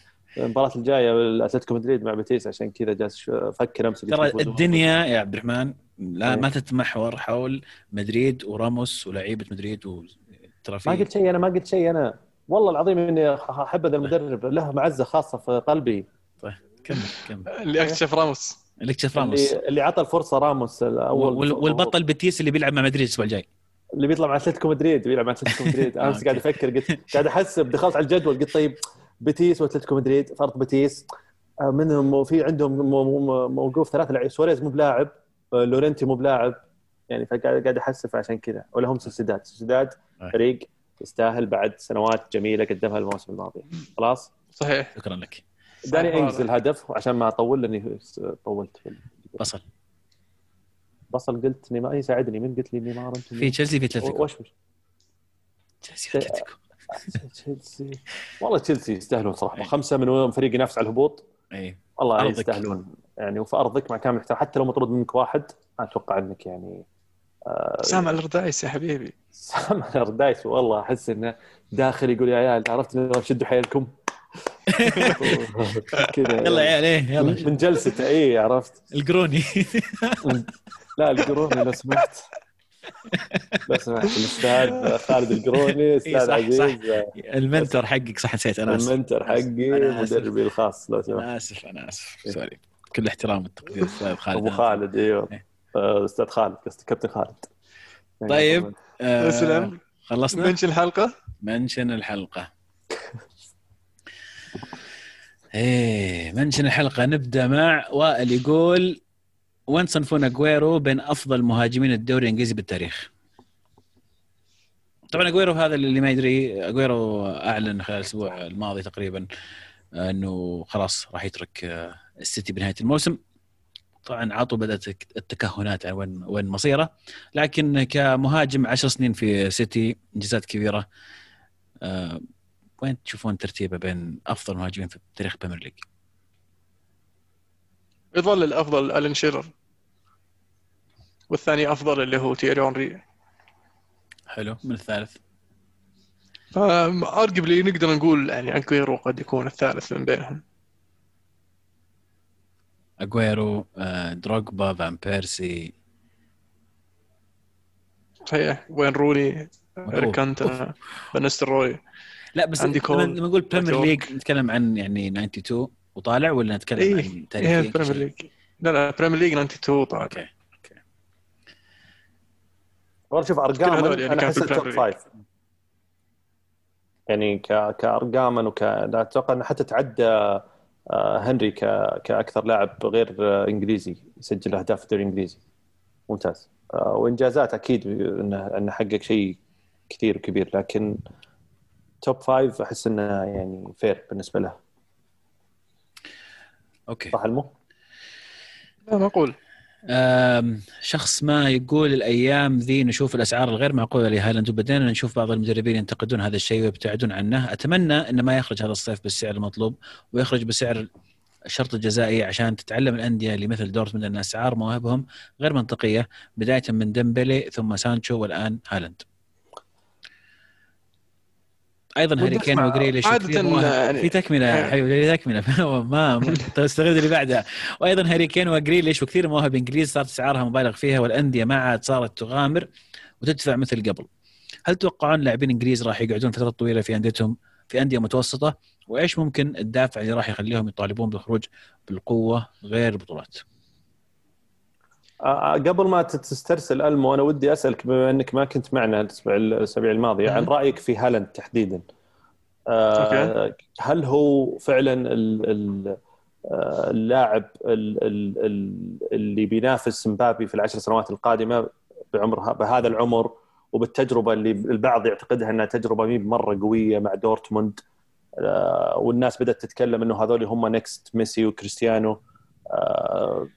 المباراة الجاية الاتلتيكو مدريد مع بيتيس عشان كذا جالس أفكر أمس ترى. الدنيا يا عبد الرحمن لا إيه. ما تتمحور حول مدريد وراموس ولاعيبة مدريد و... ترى ما قلت شيء أنا ما قلت شيء أنا. والله العظيم إني أحب هذا المدرب له معزة خاصة في قلبي. كمل كمل. اللي أكتشف راموس. اللي أكتشف راموس. اللي, اللي عطى الفرصة راموس الأول. وال... والبطل بيتيس اللي بيلعب مع مدريد الأسبوع الجاي. اللي بيطلع مع أتلتيكو مدريد بيلعب مع أتلتيكو مدريد. أمس أوكي. قاعد أفكر قلت قاعد احسب دخلت على الجدول قلت طيب بيتيس وأتلتيكو مدريد فرق بيتيس. آه، منهم في عندهم مو- مو- موقوف ثلاث لعيبه سواريز مو بلاعب آه، لورنتي مو بلاعب. يعني فقاعد قاعد أحسب عشان كذا. ولهم سوسيداد. سوسيداد أي. فريق يستاهل بعد سنوات جميلة قدمها الموسم الماضي. خلاص؟ صحيح. شكرا لك. داني إنجز. الهدف وعشان ما أطول لأني طولت في بصل. بصل قلت نيمار. يساعدني من قلت لي نيمار؟ أنت في تشيلسي في أتلتيكو. وش وش تشيلسي في أتلتيكو. تشيلسي. والله تشيلسي يستاهلون صراحة. خمسة من فريق ينافس على الهبوط؟ إي. والله أرضك. يستاهلون. يعني وفي أرضك مع كامل الاحترام حتى لو مطرود منك واحد ما أتوقع إنك يعني سام الاردايس يا حبيبي. سام اردايس والله أحس إنه داخل يقول يا عيال عرفت إنه شدوا حيلكم؟ كذا يلا يا عيال إيه من يلا. من جلسته إي عرفت. القروني. لا القروني لو سمحت. لو سمحت الاستاذ خالد القروني أستاذ صح، عزيز. ال mentor حقك صح نسيت أنا آسف. ال mentor حقي. مدربي الخاص لو سمحت. أنا آسف أنا آسف. sorry. كل احترام والتقدير أستاذ خالد. أبو خالد إيوه. آه، أستاذ خالد قصدي كابتن خالد. طيب آه، وسلام خلصنا؟ mention الحلقة؟ mention الحلقة. إيه mention الحلقة. نبدأ مع وائل يقول وين تصنفون اجويرو بين أفضل مهاجمين الدوري الإنجليزي بالتاريخ؟ طبعا اجويرو هذا اللي ما يدري اجويرو أعلن خلال الأسبوع الماضي تقريبا إنه خلاص راح يترك آه، السيتي بنهاية الموسم. طبعا عطوا بدأت التكهنات عن وين وين مصيره. لكن كمهاجم عشر سنين في سيتي انجازات كبيرة. آه، وين تشوفون ترتيبه بين أفضل مهاجمين في تاريخ ال Premier League؟ يظل الأفضل ألن شيرر. والثاني أفضل اللي هو تيري هنري حلو من الثالث. فارجبلي نقدر نقول يعني أجويرو قد يكون الثالث من بينهم. أجويرو آه، دروجبا فان بيرسي. صحيح. وين روني اريك كانتنا فان نيستلروي لا بس عندي لما كول. لما نقول Premier League نتكلم عن يعني 92 وطالع ولا نتكلم إيه عن إيه تاريخيا Premier League لا لا Premier League 92 طبعا okay. والله شوف ارقاما هذول يعني أنا أحس ال top five يعني ك... كارقاما وك لا أتوقع إنه حتى تعدى آه، هنري ك... كأكثر لاعب غير إنجليزي يسجل أهداف في الدوري الإنجليزي. ممتاز. آه، وإنجازات أكيد إنه إنه حقق شيء كثير وكبير لكن top five أحس إنه يعني fair بالنسبة له. okay. صح المو؟ لا معقول شخص ما يقول الأيام ذي نشوف الأسعار الغير معقولة لهالاند وبدينا نشوف بعض المدربين ينتقدون هذا الشيء ويبتعدون عنه. أتمنى إنه ما يخرج هذا الصيف بالسعر المطلوب ويخرج بسعر الشرط الجزائي عشان تتعلم الأندية اللي مثل دورتموند أن أسعار مواهبهم غير منطقية بداية من ديمبلي ثم سانشو والآن هالاند أيضا هاري كين. وجريليش. يعني- في تكملة آه. حبيبي في تكملة ما ما تستغرب اللي بعدها وأيضا هاري كين وجريليش وكثير مواهب إنجليز صارت اسعارها مبالغ فيها والأندية ما عاد صارت تغامر وتدفع مثل قبل. هل تتوقعون لاعبين إنجليز راح يقعدون فترة طويلة في أنديتهم في أندية متوسطة؟ وإيش ممكن الدافع اللي راح يخليهم يطالبون بالخروج بالقوة غير البطولات؟ آه، قبل ما تسترسل ألمو أنا ودي أسألك بما إنك ما كنت معنا الأسبوع الأسابيع الماضية عن. رأيك في هالاند تحديدا. آه، هل هو فعلا ال- ال- آه، اللاعب ال- ال- ال- اللي بينافس مبابي في العشر سنوات القادمة بعمر بهذا العمر وبالتجربة اللي البعض يعتقدها إنها تجربة مي مرة قوية مع دورتموند آه، والناس بدأت تتكلم إنه هذول هم next ميسي وكريستيانو آه،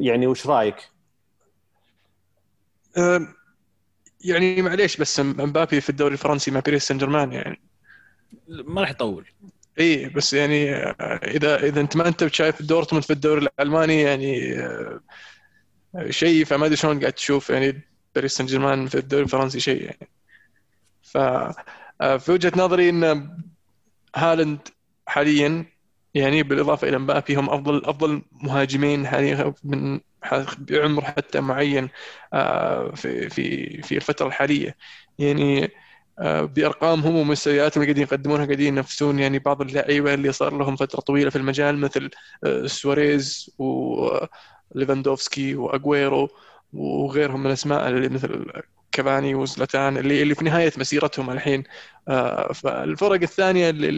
يعني وش رأيك؟ يعني معليش بس مبابي في الدوري الفرنسي مع باريس سان جيرمان يعني. ما راح يطول. إي بس يعني آه، اذا إذا أنت ما أنت شايف دورتموند في الدوري الألماني يعني آه، شيء فما أدري شلون قاعد تشوف يعني باريس سان جيرمان في الدوري الفرنسي شيء يعني. ف آه، في وجهة نظري إن هالاند حاليا يعني بالإضافة إلى مبابي هم افضل أفضل مهاجمين حاليا من بعمر حتى معين آه، في في في الفترة الحالية. يعني آه، بأرقامهم ومستوياتهم اللي قاعدين يقدمونها قاعدين ينافسون يعني بعض اللعيبة اللي صار لهم فترة طويلة في المجال مثل آه، سواريز وليفاندوفسكي واجويرو وغيرهم من الأسماء اللي مثل كافاني وزلاتان اللي اللي في نهاية مسيرتهم الحين. آه، فالفرق الثانية اللي,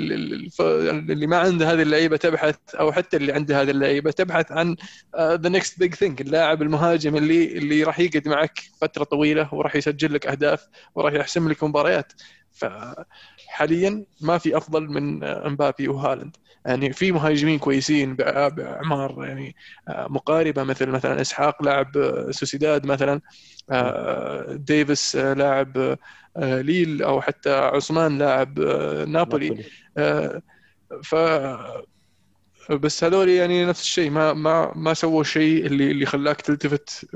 اللي ما عندها هذه اللعيبة تبحث أو حتى اللي عندها هذه اللعيبة تبحث عن the next big thing اللاعب المهاجم اللي اللي راح يقعد معك فترة طويلة وراح يسجل لك أهداف وراح يحسم لك مباريات. فحاليا ما في أفضل من مبابي وهالاند. يعني في مهاجمين كويسين باعمار يعني آه، مقاربة مثل مثلا إسحاق لاعب آه، سوسيداد مثلا آه، ديفيد لاعب ليل أو حتى أوسيمين لاعب نابولي. ف بس هذول يعني نفس الشيء. ما ما ما سووا الشيء اللي اللي خلاك تلتفت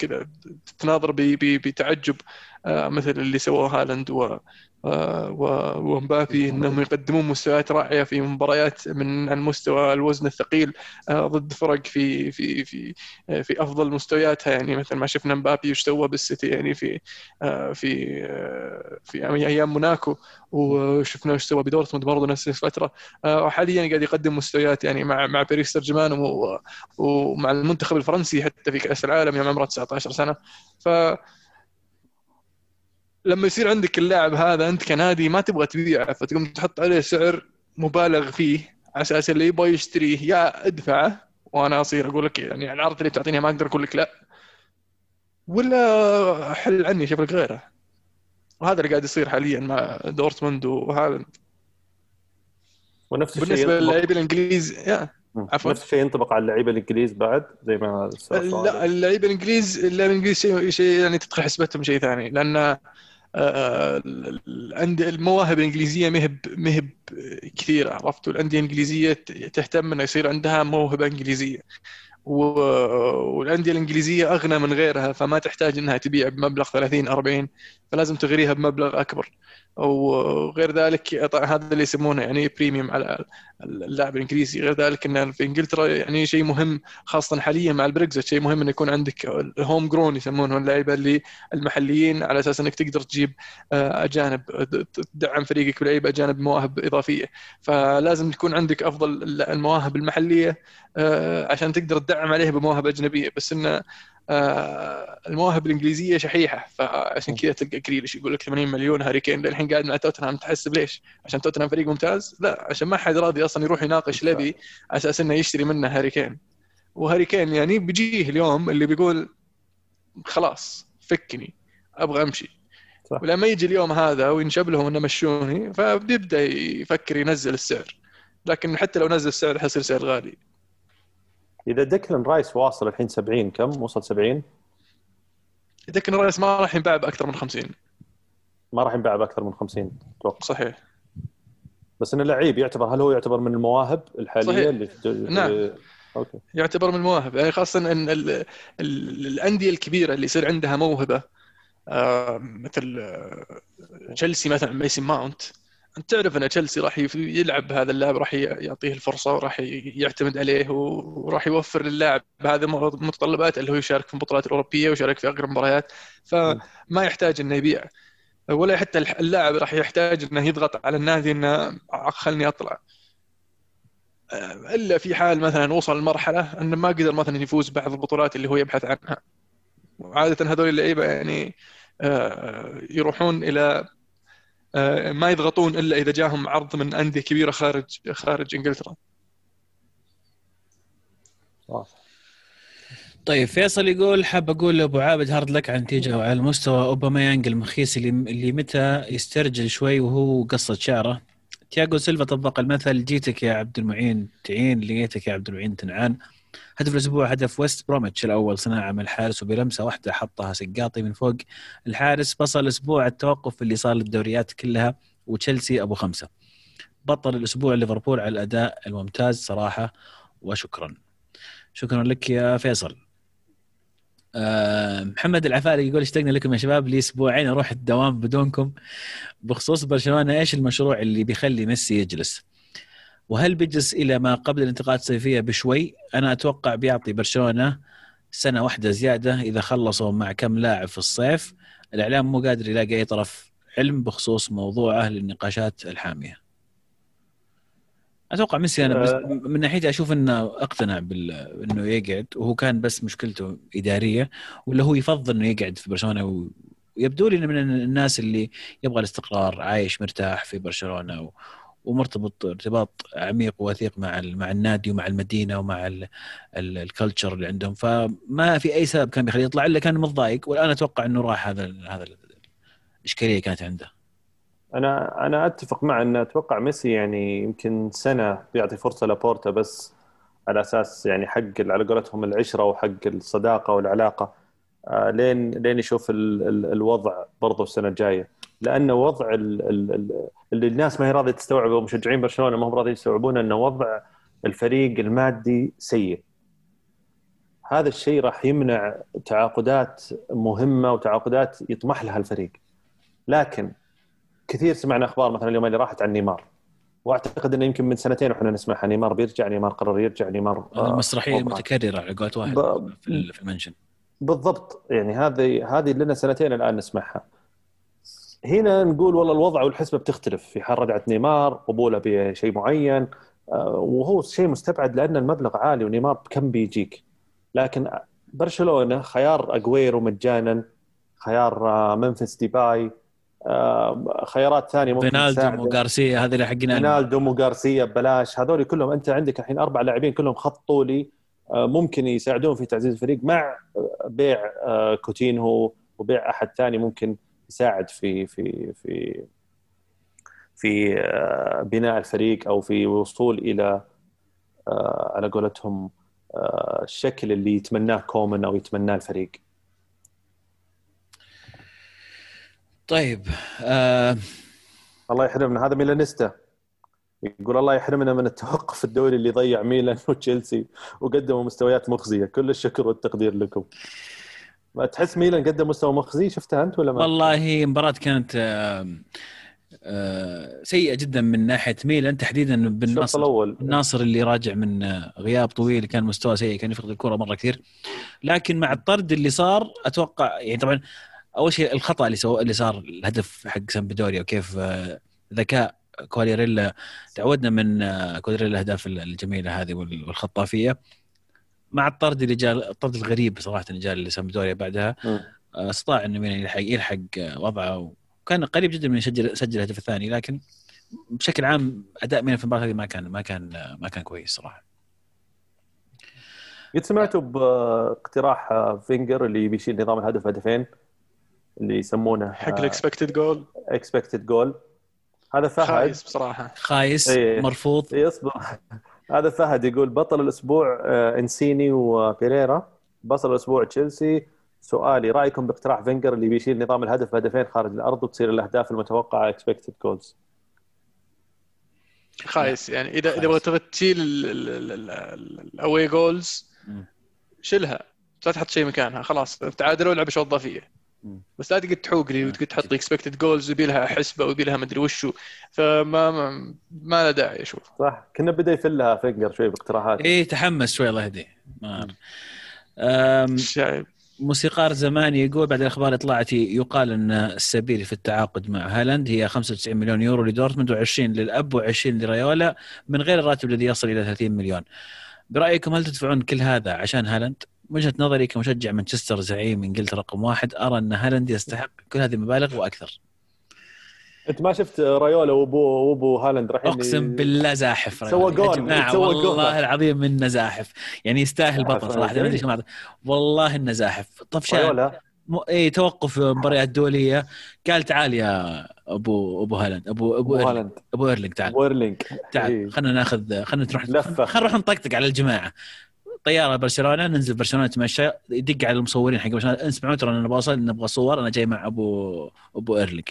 كذا تناظر ب- ب- بتعجب مثل اللي سووه هالاند. ومبابي إنهم يقدمون مستويات رائعة في مباريات من عن مستوى الوزن الثقيل آه، ضد فرق في في في آه، في أفضل مستوياتها. يعني مثل ما شفنا مبابي وش سوى بالسيتي يعني في آه، في آه، في أيام موناكو وشفنا وش سوى بدورتموند برضه نفس الفترة. آه، وحاليا قاعد يقدم مستويات يعني مع مع باريس سان ومع المنتخب الفرنسي حتى في كأس العالم يوم عمره 19 سنة. ف لما يصير عندك اللاعب هذا انت كنادي ما تبغى تبيعه فتقوم تحط عليه سعر مبالغ فيه على أساس اللي يبغى يشتريه. يا ادفعه وأنا أصير أقول لك يعني العرض اللي بتعطيني ما أقدر أقول لك لا. ولا حل عني شوف لك غيره. وهذا اللي قاعد يصير حاليا مع دورتموند وهالاند. ونفس الشيء بالنسبة للاعبين الانجليز يا. عفواً. نفس الشيء ينطبق على اللعيبه الانجليز بعد زي ما لا اللعيبه الانجليز اللعيبه الانجليز شيء شيء يعني تدخل حسبتهم شيء ثاني لأن آه، ال- ال- عند المواهب الإنجليزية مهب مهب كثيره عرفت والانديه الإنجليزية تهتم إنه يصير عندها موهبة إنجليزية. والأندية الإنجليزية أغنى من غيرها فما تحتاج إنها تبيع بمبلغ 30 40 فلازم تغريها بمبلغ أكبر. وغير ذلك هذا اللي يسمونه يعني premium على اللاعب الإنجليزي. غير ذلك إن في إنجلترا يعني شيء مهم خاصة حاليا مع البريكزت شيء مهم إنه يكون عندك ال home grown يسمونهم اللعيبة اللي المحليين على أساس إنك تقدر تجيب آه، أجانب تدعم فريقك بلعيبة أجانب مواهب إضافية. فلازم يكون عندك أفضل المواهب المحلية آه، عشان تقدر تدعم عليها بمواهب أجنبية. بس انه آه، المواهب الإنجليزية شحيحة. فعشان كذا تلقى كريليش يقول لك 80 مليون هاري كين. للحين قاعد مع توتنهام تحسب ليش؟ عشان توتنهام فريق ممتاز؟ لا عشان ما حد راضي أصلا يروح يناقش ليفي على أساس إنه يشتري منه هاري كين. وهاري كين يعني بيجيه اليوم اللي بيقول خلاص فكني أبغى أمشي. صح. ولما يجي اليوم هذا وينشب لهم إنه مشوني فبيبدأ يفكر ينزل السعر. لكن حتى لو نزل السعر حيصير سعر غالي. إذا ديكلان رايس واصل الحين 70 كم؟ وصل 70 ديكلان رايس ما راح ينباع بأكثر من 50 ما راح ينباع بأكثر من 50 أتوقع. صحيح. بس انه لعيب يعتبر هل هو يعتبر من المواهب الحالية صحيح. اللي نعم. أوكي. يعتبر من المواهب. يعني خاصة إن ال... ال... الأندية الكبيرة اللي يصير عندها موهبة آه مثل آه، تشيلسي مثلا ميسون ماونت. أنت تعرف إن تشيلسي راح يلعب بهذا اللاعب راح يعطيه الفرصة وراح يعتمد عليه وراح يوفر للاعب هذا المتطلبات اللي هو يشارك في البطولات الأوروبية ويشارك في أقرب المباريات فما يحتاج إنه يبيع. ولا حتى اللاعب راح يحتاج إنه يضغط على النادي إنه خلني أطلع. إلا في حال مثلا وصل لمرحلة إنه ما قدر مثلا يفوز بعض البطولات اللي هو يبحث عنها. وعادة هذول اللعيبة يعني آه، يروحون إلى آه، ما يضغطون إلا إذا جاهم عرض من أندية كبيرة خارج خارج إنجلترا. طيب فيصل يقول حاب أقول لأبو عابد هارد لك على النتيجه وعلى مستوى أوباميانج المخيس اللي اللي متى يسترجل شوي وهو قصة شعره. تياغو سيلفا طبق المثل جيتك يا عبد المعين تعين لقيتك يا عبد المعين تنعان. هدف الأسبوع هدف ويست بروميتش الأول صناعة من الحارس وبلمسة واحدة حطها سقاطي من فوق. الحارس بصل الأسبوع التوقف اللي صار للدوريات كلها وتشيلسي أبو خمسة. بطل الأسبوع ليفربول على الأداء الممتاز صراحة وشكرا. شكرا لك يا فيصل. محمد العفاري يقول اشتقنا لكم يا شباب لي أسبوعين أروح الدوام بدونكم بخصوص برشلونة إيش المشروع اللي بيخلي ميسي يجلس؟ وهل بيجلس إلى ما قبل الانتقالات الصيفية بشوي؟ أنا أتوقع بيعطي برشلونة سنة واحدة زيادة إذا خلصوا مع كم لاعب في الصيف الإعلام مو قادر يلاقي أي طرف علم بخصوص موضوعه للنقاشات الحامية. أتوقع ميسي أنا بس أه. من ناحيتي أشوف إنه أقتنع بانه يقعد وهو كان بس مشكلته إدارية ولا هو يفضل إنه يقعد في برشلونة ويبدو لي من الناس اللي يبغى الاستقرار عايش مرتاح في برشلونة ومرتبط ارتباط عميق ووثيق مع مع النادي ومع المدينة ومع الكلتشر اللي عندهم فما في أي سبب كان بيخليه يطلع إلا كان متضايق والان أتوقع إنه راح هذا هذا الاشكاليه كانت عنده أنا أنا أتفق مع إن أتوقع ميسي يعني يمكن سنة بيعطي فرصة لابورتا بس على أساس يعني حق على قولتهم العشرة وحق الصداقة والعلاقة آه، لين لين يشوف ال ال الوضع برضه السنة الجاية. لأن وضع ال اللي الناس ما هي راضية تستوعبه ومشجعين برشلونة ما هم راضيين يستوعبون انه وضع الفريق المادي سيء. هذا الشيء راح يمنع تعاقدات مهمة وتعاقدات يطمح لها الفريق. لكن كثير سمعنا أخبار مثلا اليوم اللي راحت عن نيمار. وأعتقد إنه يمكن من سنتين وإحنا نسمعها. نيمار بيرجع نيمار قرر يرجع نيمار المسرحية المتكررة على قولت واحد ب... في ال mention. بالضبط. يعني هذه هذه لنا سنتين الآن نسمعها. هنا نقول والله الوضع والحسبة بتختلف. في حال رجعت نيمار قبوله بشيء معين آه، وهو شيء مستبعد لأن المبلغ عالي ونيمار كم بيجيك. لكن برشلونة خيار اجويرو مجانا خيار آه، ممفيس ديباي آه، خيارات ثانية ممكن فينالدوم وغارسيا هذه اللي حقنا فينالدوم وغارسيا ببلاش هذول كلهم أنت عندك الحين أربع لاعبين كلهم خط طولي ممكن يساعدون في تعزيز الفريق مع بيع كوتينهو وبيع أحد ثاني ممكن يساعد في في في في آه، بناء الفريق أو في الوصول إلى آه، على قولتهم آه، الشكل اللي يتمناه كومن أو يتمناه الفريق. طيب آه... الله يحرمنا. هذا ميلانيستا. يقول الله يحرمنا من التوقف الدولي اللي ضيع ميلان وتشيلسي وقدموا مستويات مخزية. كل الشكر والتقدير لكم. ما تحس ميلان قدم مستوى مخزي؟ شفتها أنت ولا ما؟ والله مباراة كانت آه، سيئة جدا من ناحية ميلان تحديدا بالناصر الأول. الناصر اللي راجع من آه، غياب طويل كان مستوى سيء كان يفقد الكرة مرة كثير. لكن مع الطرد اللي صار أتوقع يعني طبعا أول شيء الخطأ اللي سوى اللي صار الهدف حق سامبدوريا وكيف آه، ذكاء كواليريلا تعودنا من آه، كواليريلا الأهداف الجميلة هذه وال- والخطافية مع الطرد اللي جاء الطرد الغريب صراحة اللي جاء لسامبدوريا بعدها. آه، استطاع إنه ميلان يلحق يلحق وضعه وكان قريب جدا من يسجل يسجل الهدف الثاني لكن بشكل عام أداء ميلان في المباراة هذه ما كان ما كان ما كان كويس صراحة قد سمعتوا باقتراح فينجر اللي بيشيل نظام الهدف هدفين اللي يسمونه حق ال expected goal expected goal هذا فهد. خايس بصراحة. خايس إيه. مرفوض. اي اصبر هذا فهد يقول بطل الأسبوع آه، إنسيني وبيريرا. بطل الأسبوع تشيلسي. سؤالي رأيكم باقتراح فينجر اللي بيشيل نظام الهدف هدفين خارج الأرض وتصير الأهداف المتوقعة expected goals خايس. يعني اذا خايس. إذا بغيت تبغى تشيل ال away goals. شيلها. لا تحط شيء مكانها. خلاص تعادلوا العب اشواط إضافية. بس لا تقعد تحوق لي وتقعد تحط expected goals ويبي لها حسبة ويبي لها مدري وشو. فما ما, ما له داعي أشوف. صح. كنه بدأ يفلها فينجر شوي باقتراحات. إيه تحمس شوي الله يهديه. موسيقار زماني يقول بعد الأخبار اللي طلعت يقال إن السبيل في التعاقد مع هالاند هي 95 مليون يورو لدورتموند و20 للأب و20 لريولا من غير الراتب الذي يصل إلى 30 مليون. برأيكم هل تدفعون كل هذا عشان هالاند؟ وجهة نظري كمشجع مانشستر زعيم انجلترا رقم واحد أرى أن هالاند يستحق كل هذه المبالغ وأكثر. أنت ما شفت رايولا وابو وابو هالاند رايحين أقسم بالله زاحف سوى جولة، سوى جولة. والله العظيم منه زاحف يعني يستاهل زاحف، بطل صراحة. ما أدري. والله إنه زاحف طفشان م... إي توقف مباريات دولية قال تعال يا أبو أبو هالاند أبو أبو أبو. هالاند أبو ايرلينج تعال ويرلينج تعال إيه. خلينا ناخذ خلينا نروح لفة. خلينا نروح نطقطق على الجماعة طيارة برشلونة ننزل برشلونة نتمشى. يدق على المصورين حق برشلونه اسمعوا ترى أنا بوصل نبغى صور. أنا جاي مع أبو أبو ايرلينج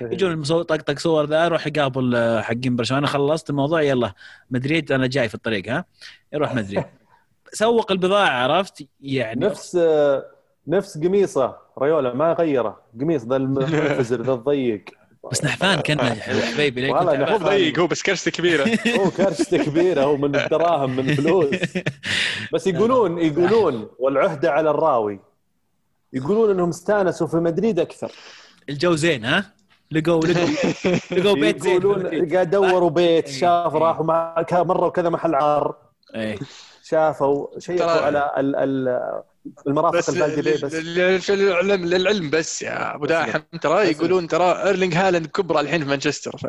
يجون المصور طقطق صور ذا أروح اقابل آه، حقين برشلونة. خلصت الموضوع يلا. مدريد أنا جاي في الطريق ها؟ يروح مدريد سوق البضاعة عرفت؟ يعني نفس نفس قميصه رايولا ما غيره. قميص ذا المنفزر ذا الضيق. بس نحفان كان حبيبي ليه والله نحفان. ضيق هو بس كرسته كبيرة. هو كرشته كبيرة هو من الدراهم من الفلوس بس يقولون يقولون والعهدة على الراوي. يقولون إنهم استانسوا في مدريد أكثر. الجو زين ها؟ لقوا لقوا لقوا بيت زين يقولون قاعد دوروا بيت شاف راحوا مع مره وكذا محل عار. إيه. شافوا شيكوا على ال- ال- المرافق ليه بس. للعلم للعلم بس يا أبو داحم. ترى يقولون ترى إيرلينج هالاند بكبره الحين في مانشستر ف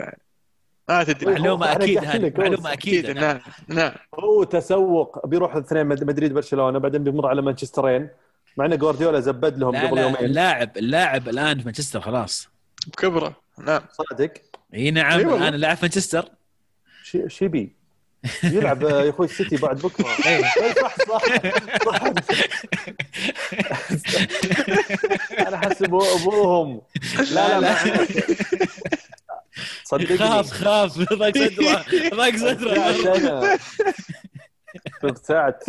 ما تدري. معلومة أكيد هذه معلومة أكيد نعم نعم. هو تسوق بيروح الاثنين مد- مدريد برشلونة بعدين بيمر على مانشسترين مع إن جوارديولا زبد لهم قبل يومين. اللاعب اللاعب الآن في مانشستر خلاص. بكبره نعم. صادق؟ إي نعم. الآن لاعب في مانشستر. شي شيبي يلعب يا أخوي السيتي بعد بكرة. إيه. إي صح صح. صح أنا احسب ابوهم لا لا صدقني. خاف خاف. ضاق صدره ضاق صدره. ابتعت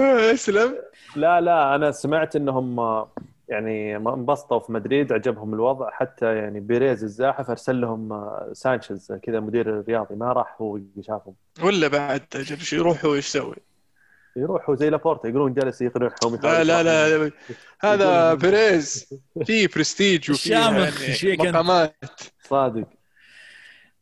اسلم لا لا أنا سمعت إنهم آه، يعني انبسطوا في مدريد عجبهم الوضع. حتى يعني بيريز الزاحف أرسل لهم آه، سانشيز كذا مدير الرياضي. ما راح هو يشافهم ولا بعد شو يروح هو إيش يسوي؟ يروحوا زي لابورتا يقولون جالس يقنعهم لا لا لا هذا بيريز. في برستيج وفي يعني؟ مقامات. صادق.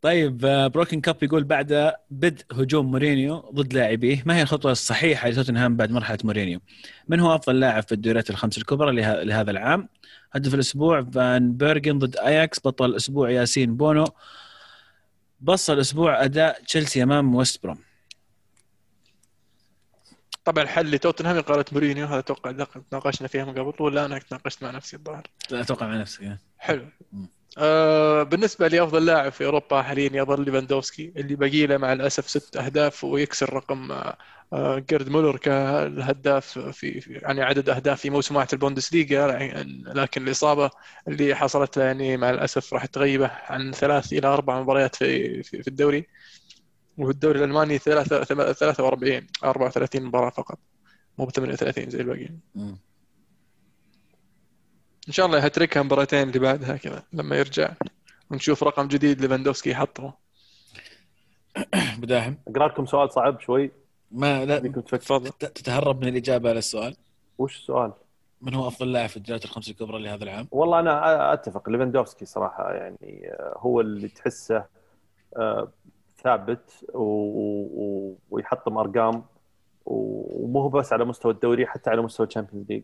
طيب آه، بروكن كاب يقول بعد بدء هجوم مورينيو ضد لاعبيه ما هي الخطوة الصحيحة لتوتنهام بعد مرحلة مورينيو؟ من هو أفضل لاعب في الدوريات الخمس الكبرى له- لهذا العام؟ هدف الأسبوع فان بيرجن ضد اياكس بطل الأسبوع ياسين بونو بص الأسبوع أداء تشيلسي أمام ويست بروم طبعا الحل لتوتنهام إقالة مورينيو هذا أتوقع ذاك تناقشنا فيها من قبل ولا أنا تناقشت مع نفسي الظاهر أتوقع مع نفسك يعني. حلو مم. آه بالنسبة لي أفضل لاعب في أوروبا حاليا يظل ليفاندوفسكي اللي باقي له مع الأسف ست أهداف ويكسر رقم آه، آه، جيرد مولر كالهداف في يعني عدد أهداف في موسمات البوندسليغا لكن الإصابة اللي حصلت له يعني مع الأسف راح تغيبه عن ثلاث إلى أربع مباريات في في, في الدوري وفي الدوري الألماني ثلاثة 43 34 مباراة فقط مو ب 38 زي الباقيين. إن شاء الله هتركها مباراتين اللي بعدها كذا لما يرجع ونشوف رقم جديد ليفاندوفسكي يحطه. ابو داحم أقرأ لكم سؤال صعب شوي. ما لا تفضل. تتهرب من الإجابة على السؤال. وش السؤال؟ من هو أفضل لاعب في الدوريات الخمس الكبرى لهذا العام؟ والله أنا أتفق. ليفاندوفسكي صراحة يعني آه، هو اللي تحسه آه، ثابت ويحطم أرقام ومو بس على مستوى الدوري حتى على مستوى ال Champions League.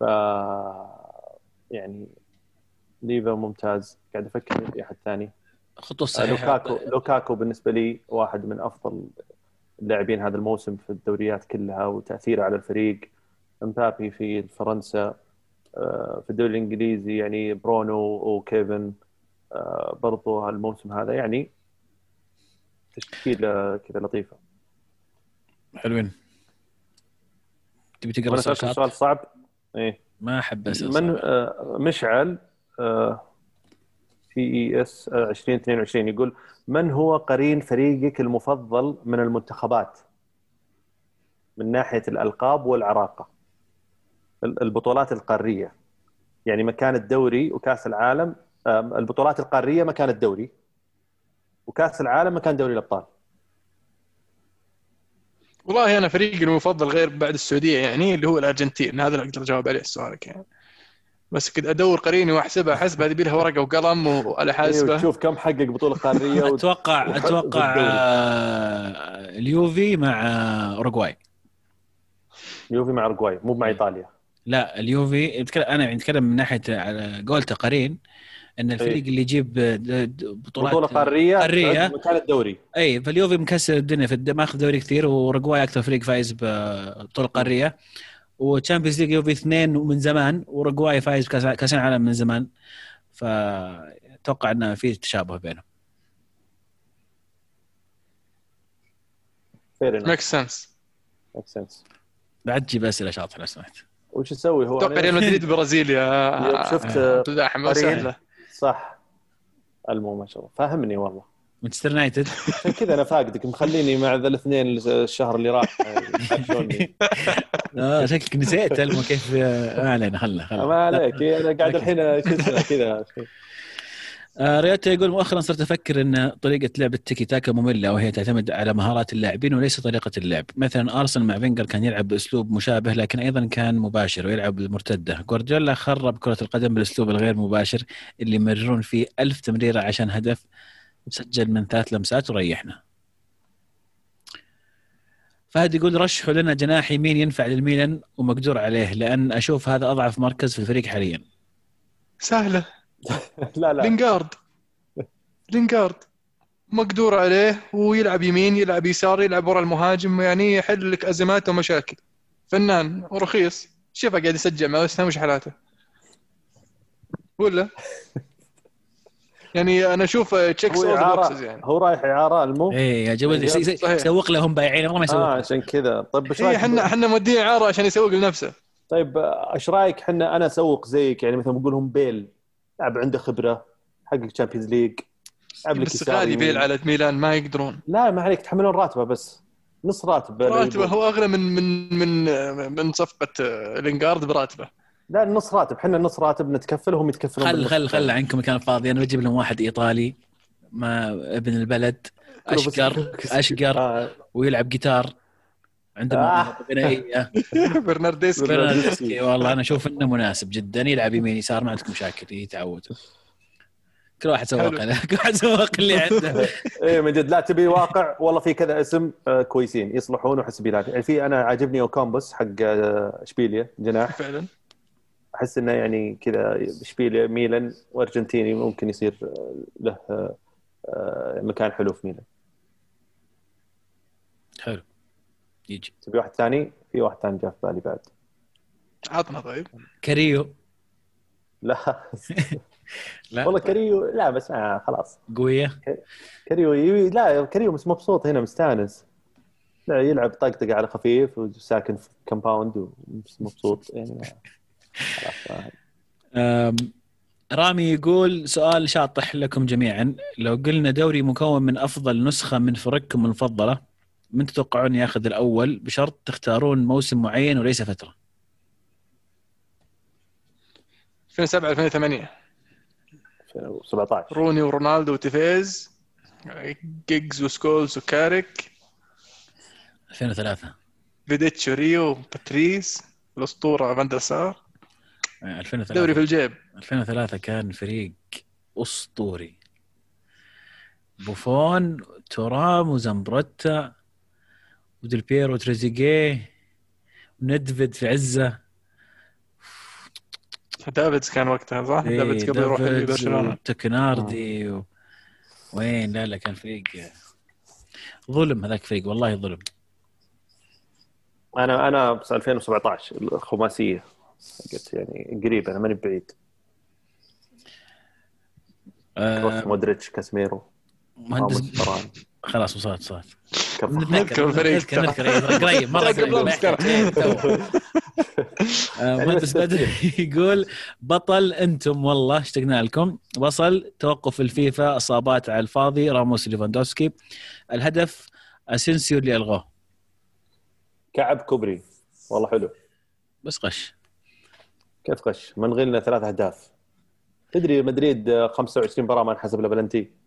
ف يعني ليفا ممتاز. قاعد أفكر في أحد ثاني. خطوة آه، صحيحة. لوكاكو لوكاكو بالنسبة لي واحد من أفضل اللاعبين هذا الموسم في الدوريات كلها وتأثيره على الفريق. امبابي في فرنسا آه، في الدوري الإنجليزي يعني برونو وكيفن آه، برضو هالموسم هذا يعني تشكيلة كذا لطيفة. حلوين. تبي تقرأ السؤال صعب. إيه. ما أحب أسأل من. آه، مشعل آه، في اي اس 2022 يقول من هو قرين فريقك المفضل من المنتخبات؟ من ناحية الألقاب والعراقة. ال- البطولات القارية. يعني مكان الدوري وكأس العالم البطولات القارية مكان الدوري وكأس العالم مكان دوري الأبطال. والله أنا فريقي المفضل غير بعد السعودية يعني اللي هو الأرجنتين. هذا اللي أقدر أجاوب عليه سؤالك يعني. بس كنت أدور قريني وأحسبها حسبه هذه لها ورقة وقلم واله أيوة، حاسبة. تشوف كم حقق بطولة قارية و... أتوقع أتوقع. آه، اليوفي مع آه، أوروغواي. يوفي مع اورجواي مو مع إيطاليا. لا اليوفي أنا يعني أتكلم من ناحية على قولته قرين. إن الفريق اللي يجيب د- بطولات بطولة قارية قارية. مكان الدوري اي فاليوفي مكسر الدنيا في الد- ماخذ دوري كثير وأوروغواي أكثر فريق فايز ببطوله قارية. و Champions League يوفي اثنين ومن زمان وأوروغواي فايز بكاس كأس العالم من زمان. فأتوقع إنه في تشابه بينهم. make sense make sense بعد تجيب أسئلة شاطحه لو سمحت. وش يسوي هو؟ أتوقع ريال مدريد برازيل يا شفت. سهلة. صح. المو ما شاء الله. فاهمني والله. مانشستر يونايتد. عشان كذا أنا فاقدك. مخليني مع ذا الاثنين الشهر اللي راح. آه شكلك نسيت. المو كيف آه، ما علينا خلنا خلنا. ما عليك. أنا قاعد الحين كذا. آه رياتا يقول مؤخرا صرت أفكر إن طريقة لعب التيكي تاكا مملة وهي تعتمد على مهارات اللاعبين وليس طريقة اللعب، مثلا أرسنال مع فينجر كان يلعب بأسلوب مشابه لكن أيضا كان مباشر ويلعب بالمرتدة، جوارديولا خرب كرة القدم بالأسلوب الغير مباشر اللي يمررون فيه ألف تمريرة عشان هدف سجل من ثلاث لمسات وريحنا. فهد يقول رشحوا لنا جناح يمين ينفع للميلان ومقدور عليه لأن أشوف هذا أضعف مركز في الفريق حاليا. سهلة لا لا. لينجارد لينجارد مقدور عليه ويلعب يمين يلعب يسار يلعب ورا المهاجم يعني يحل لك أزمات ومشاكل. فنان ورخيص. شوفه قاعد يسجل مع وست هام وش حالاته. ولا؟ يعني أنا أشوف تشيكس هو يعني. هو رايح إعارة المو. إيه يا جوز صحيح. يسوق لهم بايعين والله ما يسوق آه عشان كذا. طيب إيش هي رايك؟ إحنا إحنا مودين إعارة عشان يسوق لنفسه. طيب إيش رايك إحنا أنا أسوق زيك؟ يعني مثلا بقول لهم بيل. لاعب عنده خبرة حقق Champions League بس غالي. بيل على ميلان ما يقدرون لا ما عليك تحملون راتبه بس نص راتب راتبه هو أغلى من من من من صفقة لينجارد براتبه لا نص راتب إحنا نص راتب نتكفل وهم يتكفلون خل خل. خل عنكم مكان فاضي أنا بجيب لهم واحد إيطالي ما ابن البلد أشقر أشقر آه. ويلعب جيتار عنده آه. موهبة غنائيه برنارديسكي. برناردسكي والله أنا أشوف إنه مناسب جدا يلعب يمين يسار ما عندكم مشاكل يتعود كل واحد. له كل واحد سوق اللي عنده. إيه من جد. لا تبي واقع؟ والله في كذا اسم آه، كويسين. يصلحون وحسبيلات يعني في أنا عاجبني أوكامبوس حق آه، إشبيليا جناح. فعلا. أحس إنه يعني كذا إشبيليا ميلان وأرجنتيني ممكن يصير له مكان حلو في ميلان. حلو. يجي. تبي واحد ثاني؟ في واحد ثاني جاء في بالي بعد. عطنا طيب. كاريو. لا. لا. والله كريو لا بس آه خلاص. قوية. كريو لا كريو بس مبسوط هنا مستانس. لا يلعب طقطقة على خفيف وساكن في compound ومبسوط يعني أم، رامي يقول سؤال شاطح لكم جميعا. لو قلنا دوري مكون من أفضل نسخة من فرقكم المفضلة من تتوقعون ياخذ الأول؟ بشرط تختارون موسم معين وليس فترة. 2007 2008 2017 روني ورونالدو وتيفيز جيجز وسكولز وكاريك. 2003 فيديتش وريو باتريس الأسطورة فاندر سار 2003 دوري في الجيب. 2003 كان فريق أسطوري. بوفون تورام وزمبروتا وديل بيرو وتريزيجيه وندفيد في عزة. دافيدز كان وقتها صح؟ إيه، دافيدز قبل يروح برشلونه وتكناردي و... وين؟ لا لا كان فريق ظلم هذاك فريق والله ظلم. أنا أنا بس 2017 الخماسية. حقت يعني قريب أنا ماني بعيد. آه. مودريتش كاسميرو مهندس خلاص وصلت وصلت. كفو. نذكر الفريق. نذكر نذكر إيه، قريب مرة قريب. إيه،. آه، مهندس بدر يقول بطل أنتم والله اشتقنا لكم. وصل توقف الفيفا أصابات على الفاضي راموس ليفاندوفسكي. الهدف أسينسيو اللي ألغوه. كعب كوبري. والله حلو. بس غش. كيف غش؟ منغي لنا ثلاث أهداف. تدري مدريد آه، 25 مباراة ما انحسب له بلنتي.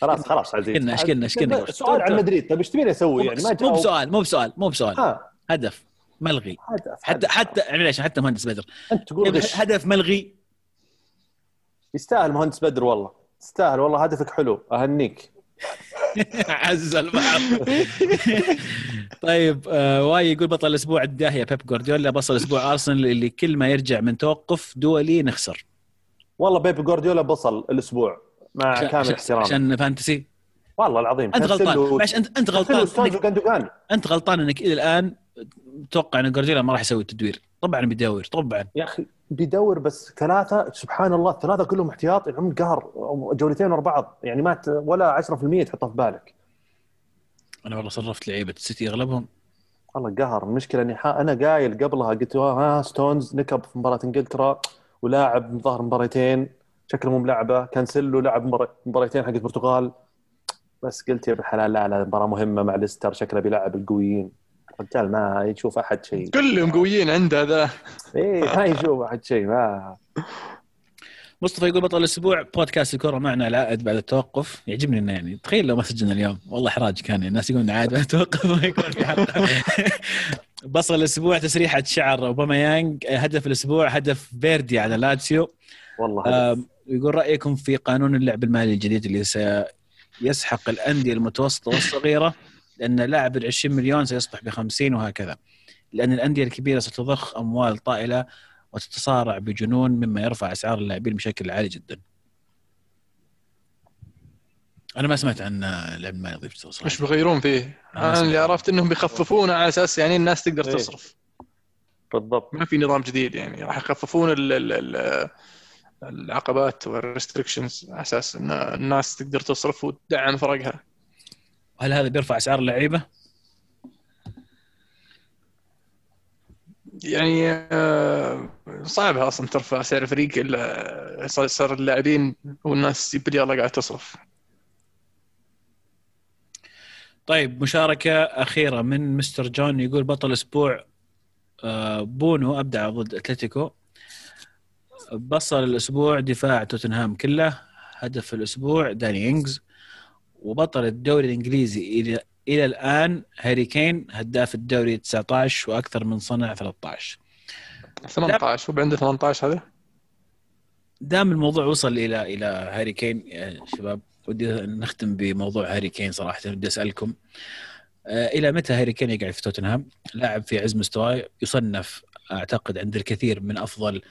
خلاص خلاص عزيز إشكلنا- إشكلنا- إشكلنا. سؤال عن مدريد. طيب إيش تبيني أسوي؟ يعني ما مو بسؤال مو بسؤال مو بسؤال. ها. هدف ملغي. هدف حتى هدف. حتى يعني ليش حتى مهندس بدر. أنت تقول هدف ملغي. يستاهل مهندس بدر والله. تستاهل والله هدفك حلو. أهنيك. عز البعض طيب آه واي يقول بطل الأسبوع الداهية بيب جوارديولا بصل أسبوع أرسنال اللي كل ما يرجع من توقف دولي نخسر. والله بيب جوارديولا بصل الأسبوع. مع عشان- كامل احترامي عشان fantasy. والله العظيم. أنت غلطان. معلش أنت انت غلطان. وجندوجان أنت غلطان إنك إلى الآن تتوقع إن جوارديولا ما راح يسوي التدوير. طبعا بيدور طبعا. يا أخي بيدور بس ثلاثة سبحان الله الثلاثه كلهم احتياط يلعبون قهر جولتين ورا بعض. يعني ما ولا 10% تحطها في بالك. أنا والله صرفت لعيبة السيتي أغلبهم. والله قهر. المشكلة إني أنا قايل قبلها قلت ها ستونز نكب في مباراة إنجلترا ولاعب ظهر مباريتين. شكله مو ملعبه كانسلو لعب مبار- مباريتين حق البرتغال. بس قلت يا ابن الحلال لا لا مباراة مهمة مع ليستر. شكله بيلعب القويين. الرجال ما يشوف أحد شيء. كلهم قويين عنده ذا إيه ما يشوف أحد شيء ما مصطفى يقول بطل الأسبوع بودكاست الكره معنا العائد بعد التوقف. يعجبني إنه يعني تخيل لو ما سجلنا اليوم. والله احراج كان يعني الناس يقولون عاد بعد التوقف. ما يكون في حلقه بصل الأسبوع تسريحة شعر اوباميانج هدف الأسبوع هدف فيردي على لاتسيو. والله هذا آم، يقول رأيكم في قانون اللعب المالي الجديد اللي سيسحق الأندية المتوسطة والصغيرة لأن لاعب ال 20 مليون سيصبح ب 50 وهكذا لأن الأندية الكبيرة ستضخ أموال طائلة وتتصارع بجنون مما يرفع أسعار اللاعبين بشكل عالي جدا. أنا ما سمعت عن اللعب المالي يضيف صراحة. مش بيغيرون فيه أنا أنا اللي. عرفت إنهم بيخففونه على أساس يعني الناس تقدر إيه. تصرف بالضبط ما في نظام جديد يعني راح يخففون ال ال ال العقبات و restrictions على أساس إن الناس تقدر تصرف وتدعم فرقها. هل هذا بيرفع أسعار اللعيبة؟ يعني آه، صعب أصلا ترفع سعر الفريق إلا صار- اللاعبين والناس باليلا قاعد تصرف. طيب مشاركة أخيرة من مستر جون يقول بطل أسبوع آه، بونو أبدع ضد أتلتيكو. بصل الأسبوع دفاع توتنهام كله هدف الأسبوع داني إنجز. وبطل الدوري الإنجليزي إلى إلى الآن هاري كين هداف الدوري 19 وأكثر من صنع 13 18 هو عنده 18 هذا؟ دام الموضوع وصل إلى إلى هاري كين يا شباب ودي نختم بموضوع هاري كين صراحة ودي أسألكم آه، إلى متى هاري كين يقعد في توتنهام؟ لاعب في عز مستواه يصنف أعتقد عند الكثير من أفضل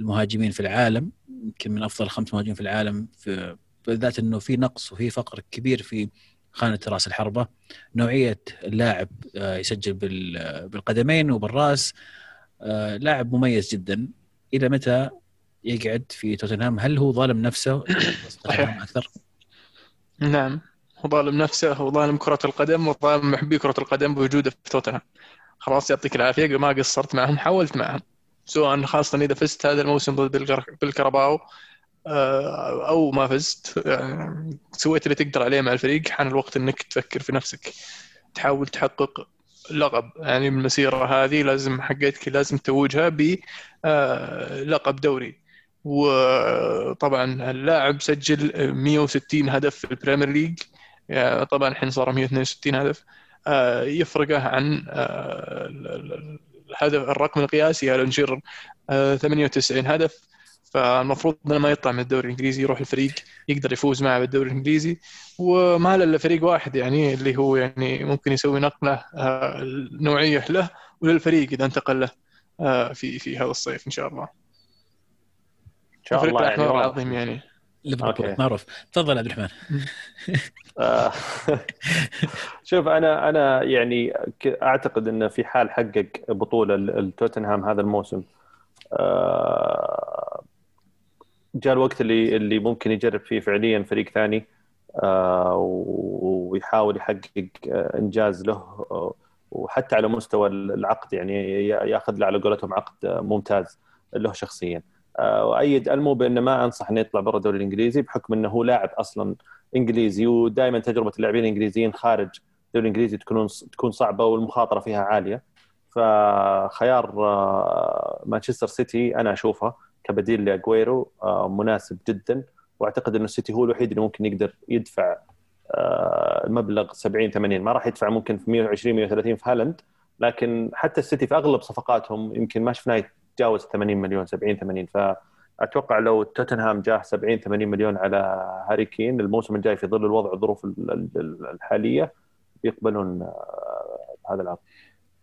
المهاجمين في العالم يمكن من أفضل خمس مهاجمين في العالم في بالذات إنه في نقص وفي فقر كبير في خانة راس الحربة. نوعية اللاعب آه، يسجل بال- بالقدمين وبالرأس آه، لاعب مميز جدا. إلى متى يقعد في توتنهام؟ هل هو ظالم نفسه؟ صحيح. أكثر. نعم. هو ظالم نفسه هو ظالم كرة القدم وظالم محبي كرة القدم بوجوده في توتنهام. خلاص يعطيك العافية ما قصرت معهم حاولت معهم. سواء خاصة إذا فزت هذا الموسم ضد بالكر- بالكرباو آه، أو ما فزت آه، سويت اللي تقدر عليه مع الفريق حان الوقت إنك تفكر في نفسك تحاول تحقق لقب. يعني بالمسيرة هذه لازم حقتك لازم تتوجها بلقب دوري. وطبعا اللاعب سجل 160 هدف في البريمير ليج. يعني طبعا الحين صار 162 هدف. آه، يفرقه عن آه، الهدف الرقم القياسي ألان شيرر 98 هدف. فالمفروض انه ما يطلع من الدوري الإنجليزي يروح الفريق يقدر يفوز معه بالدوري الإنجليزي. وما له إلا فريق واحد يعني اللي هو يعني ممكن يسوي نقلة آه، نوعية له وللفريق إذا انتقل له في في هذا الصيف إن شاء الله. إن شاء الله يعني العظيم يعني. ليفربول. معروف. تفضل عبد الرحمن. آه، شوف أنا أنا يعني أعتقد إنه في حال حقق بطولة التوتنهام هذا الموسم آه، جاء الوقت اللي اللي ممكن يجرب فيه فعليا فريق ثاني آه، ويحاول يحقق إنجاز له وحتى على مستوى العقد يعني ياخذ له على قولتهم عقد ممتاز له شخصيا. وأيد ألمو بانه ما أنصح إنه يطلع برا الدوري الإنجليزي بحكم إنه هو لاعب أصلا إنجليزي ودائما تجربة اللاعبين الإنجليزيين خارج الدوري الإنجليزي تكون تكون صعبة والمخاطرة فيها عالية. فخيار آه، مانشستر سيتي أنا أشوفه كبديل لأجويرو آه، مناسب جدا وأعتقد إنه السيتي هو الوحيد اللي ممكن يقدر يدفع المبلغ آه، 70 80 ما راح يدفع ممكن في 120 130 في هالاند لكن حتى السيتي في أغلب صفقاتهم يمكن ما شفناه يتجاوز 80 مليون 70 80 فأتوقع لو توتنهام جاه 70 80 مليون على هاري كين الموسم الجاي في ظل الوضع الظروف الحالية يقبلون آه، هذا العرض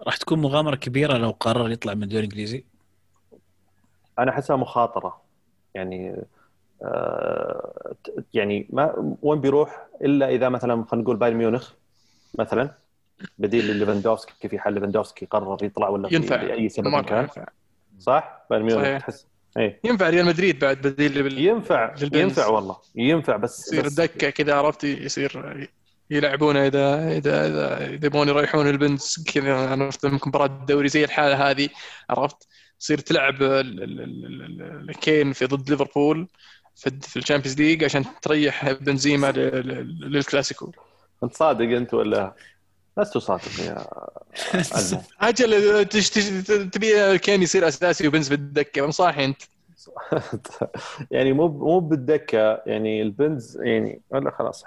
راح تكون مغامرة كبيرة لو قرر يطلع من الدوري الإنجليزي؟ أنا أحسها مخاطرة. يعني آه يعني ما وين بيروح؟ إلا إذا مثلا خلينا نقول بايرن ميونخ مثلا. بديل ليفاندوفسكي في حال ليفاندوفسكي؟ قرر يطلع ولا ينفع. لاي سبب كان؟ ينفع. صح؟ بايرن ميونخ. تحس إيه. ينفع ريال مدريد بعد بديل بال... ينفع للبنز. ينفع والله. ينفع بس يصير دكه كذا عرفت؟ يصير يلعبونه اذا اذا اذا يبغون يريحون البنز كذا. عرفت مباراة الدوري زي الحالة هذه عرفت؟ تصير تلعب كين في ضد ليفربول في الشامبيونز ليج عشان تريح بنزيما للكلاسيكو. أنت صادق أنت ولا؟ لست صادق يا أجل تبي كين يصير أساسي وبنز بالدكة. من صاحي أنت. يعني مو مو بالدكة. يعني البنز يعني ولا خلاص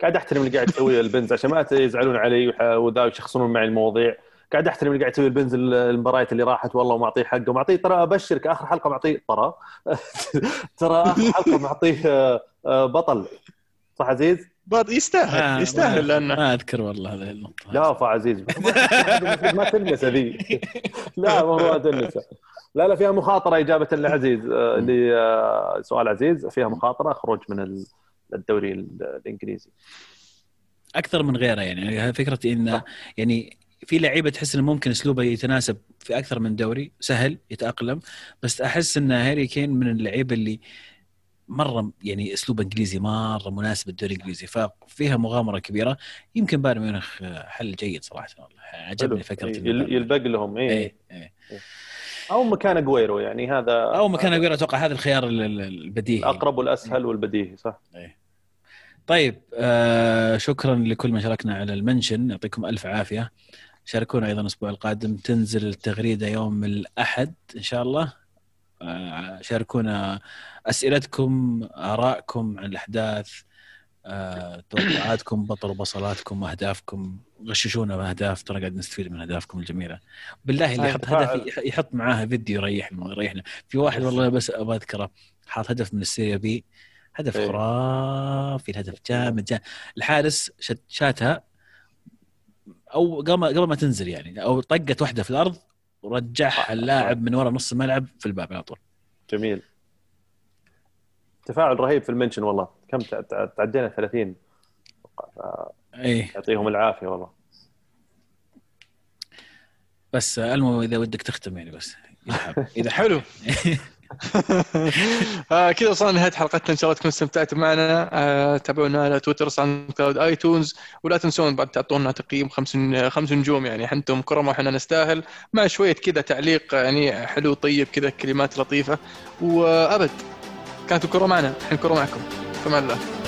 قاعد أحترم اللي قاعد يسويه البنز عشان ما يزعلون علي وذا يشخصون معي المواضيع. قاعد أحترم اللي قاعد يسوي البنز المباريات اللي راحت. والله ومعطيه حقه. معطيه ترى أبشرك آخر حلقة معطيه ترى. ترى آخر حلقة معطيه آه، بطل. صح عزيز؟ يستاهل آه يستاهل لأنه ما أذكر والله هذه النقطة. لا ابو عزيز. ما تنسى ذي لا ما تنسى لا لا فيها مخاطرة إجابة لعزيز آه، لسؤال عزيز. فيها مخاطرة خروج من الدوري الإنجليزي. أكثر من غيره يعني. فكرة إن يعني في لعيبة تحس إنه ممكن أسلوبه يتناسب في أكثر من دوري سهل يتأقلم. بس أحس إن هاري كين من اللعيبة اللي مرة يعني أسلوب إنجليزي مرة مناسب للدوري الإنجليزي ففيها مغامرة كبيرة. يمكن بايرن ميونخ حل جيد صراحة والله عجبني فكرة يلبق لهم اي إيه. إيه. أو مكان اجويرو يعني هذا أو مكان اجويرو أتوقع هذا الخيار البديهي. الأقرب والأسهل والبديهي صح. إيه. طيب آه شكرا لكل من شاركنا على المنشن يعطيكم ألف عافية. شاركونا أيضا الأسبوع القادم تنزل التغريده يوم الأحد إن شاء الله. شاركونا أسئلتكم آرائكم عن الأحداث آه، توقعاتكم بطل بصلاتكم واهدافكم غششونا باهداف ترى قاعد نستفيد من أهدافكم الجميلة. بالله اللي يحط هدف يحط معاها فيديو يريحنا يريحنا. في واحد والله بس أبغى أذكره. حاط هدف من السيريا بي. هدف إيه. خرافي الهدف جامد جامد الحارس شاتها. أو قبل قبل ما تنزل يعني. أو طقت واحدة في الأرض ورجعها اللاعب من ورا نص الملعب في الباب على طول. جميل. تفاعل رهيب في ال mention والله. كم تعدينا 30 اي يعطيهم العافية والله. بس المهم إذا ودك تختم يعني بس. إذا حلو. آه كذا وصلنا لنهاية حلقتنا. إن شاء الله تكونوا استمتعتوا معنا. آه تابعونا على تويتر ساوند كلاود آيتونز ولا تنسون بعد تعطونا تقييم خمس خمس نجوم. يعني أنتم كرم وإحنا نستاهل. مع شوية كذا تعليق يعني حلو طيب كذا كلمات لطيفة. وأبد كانت الكرة معنا. الحين الكرة معكم. فمان الله.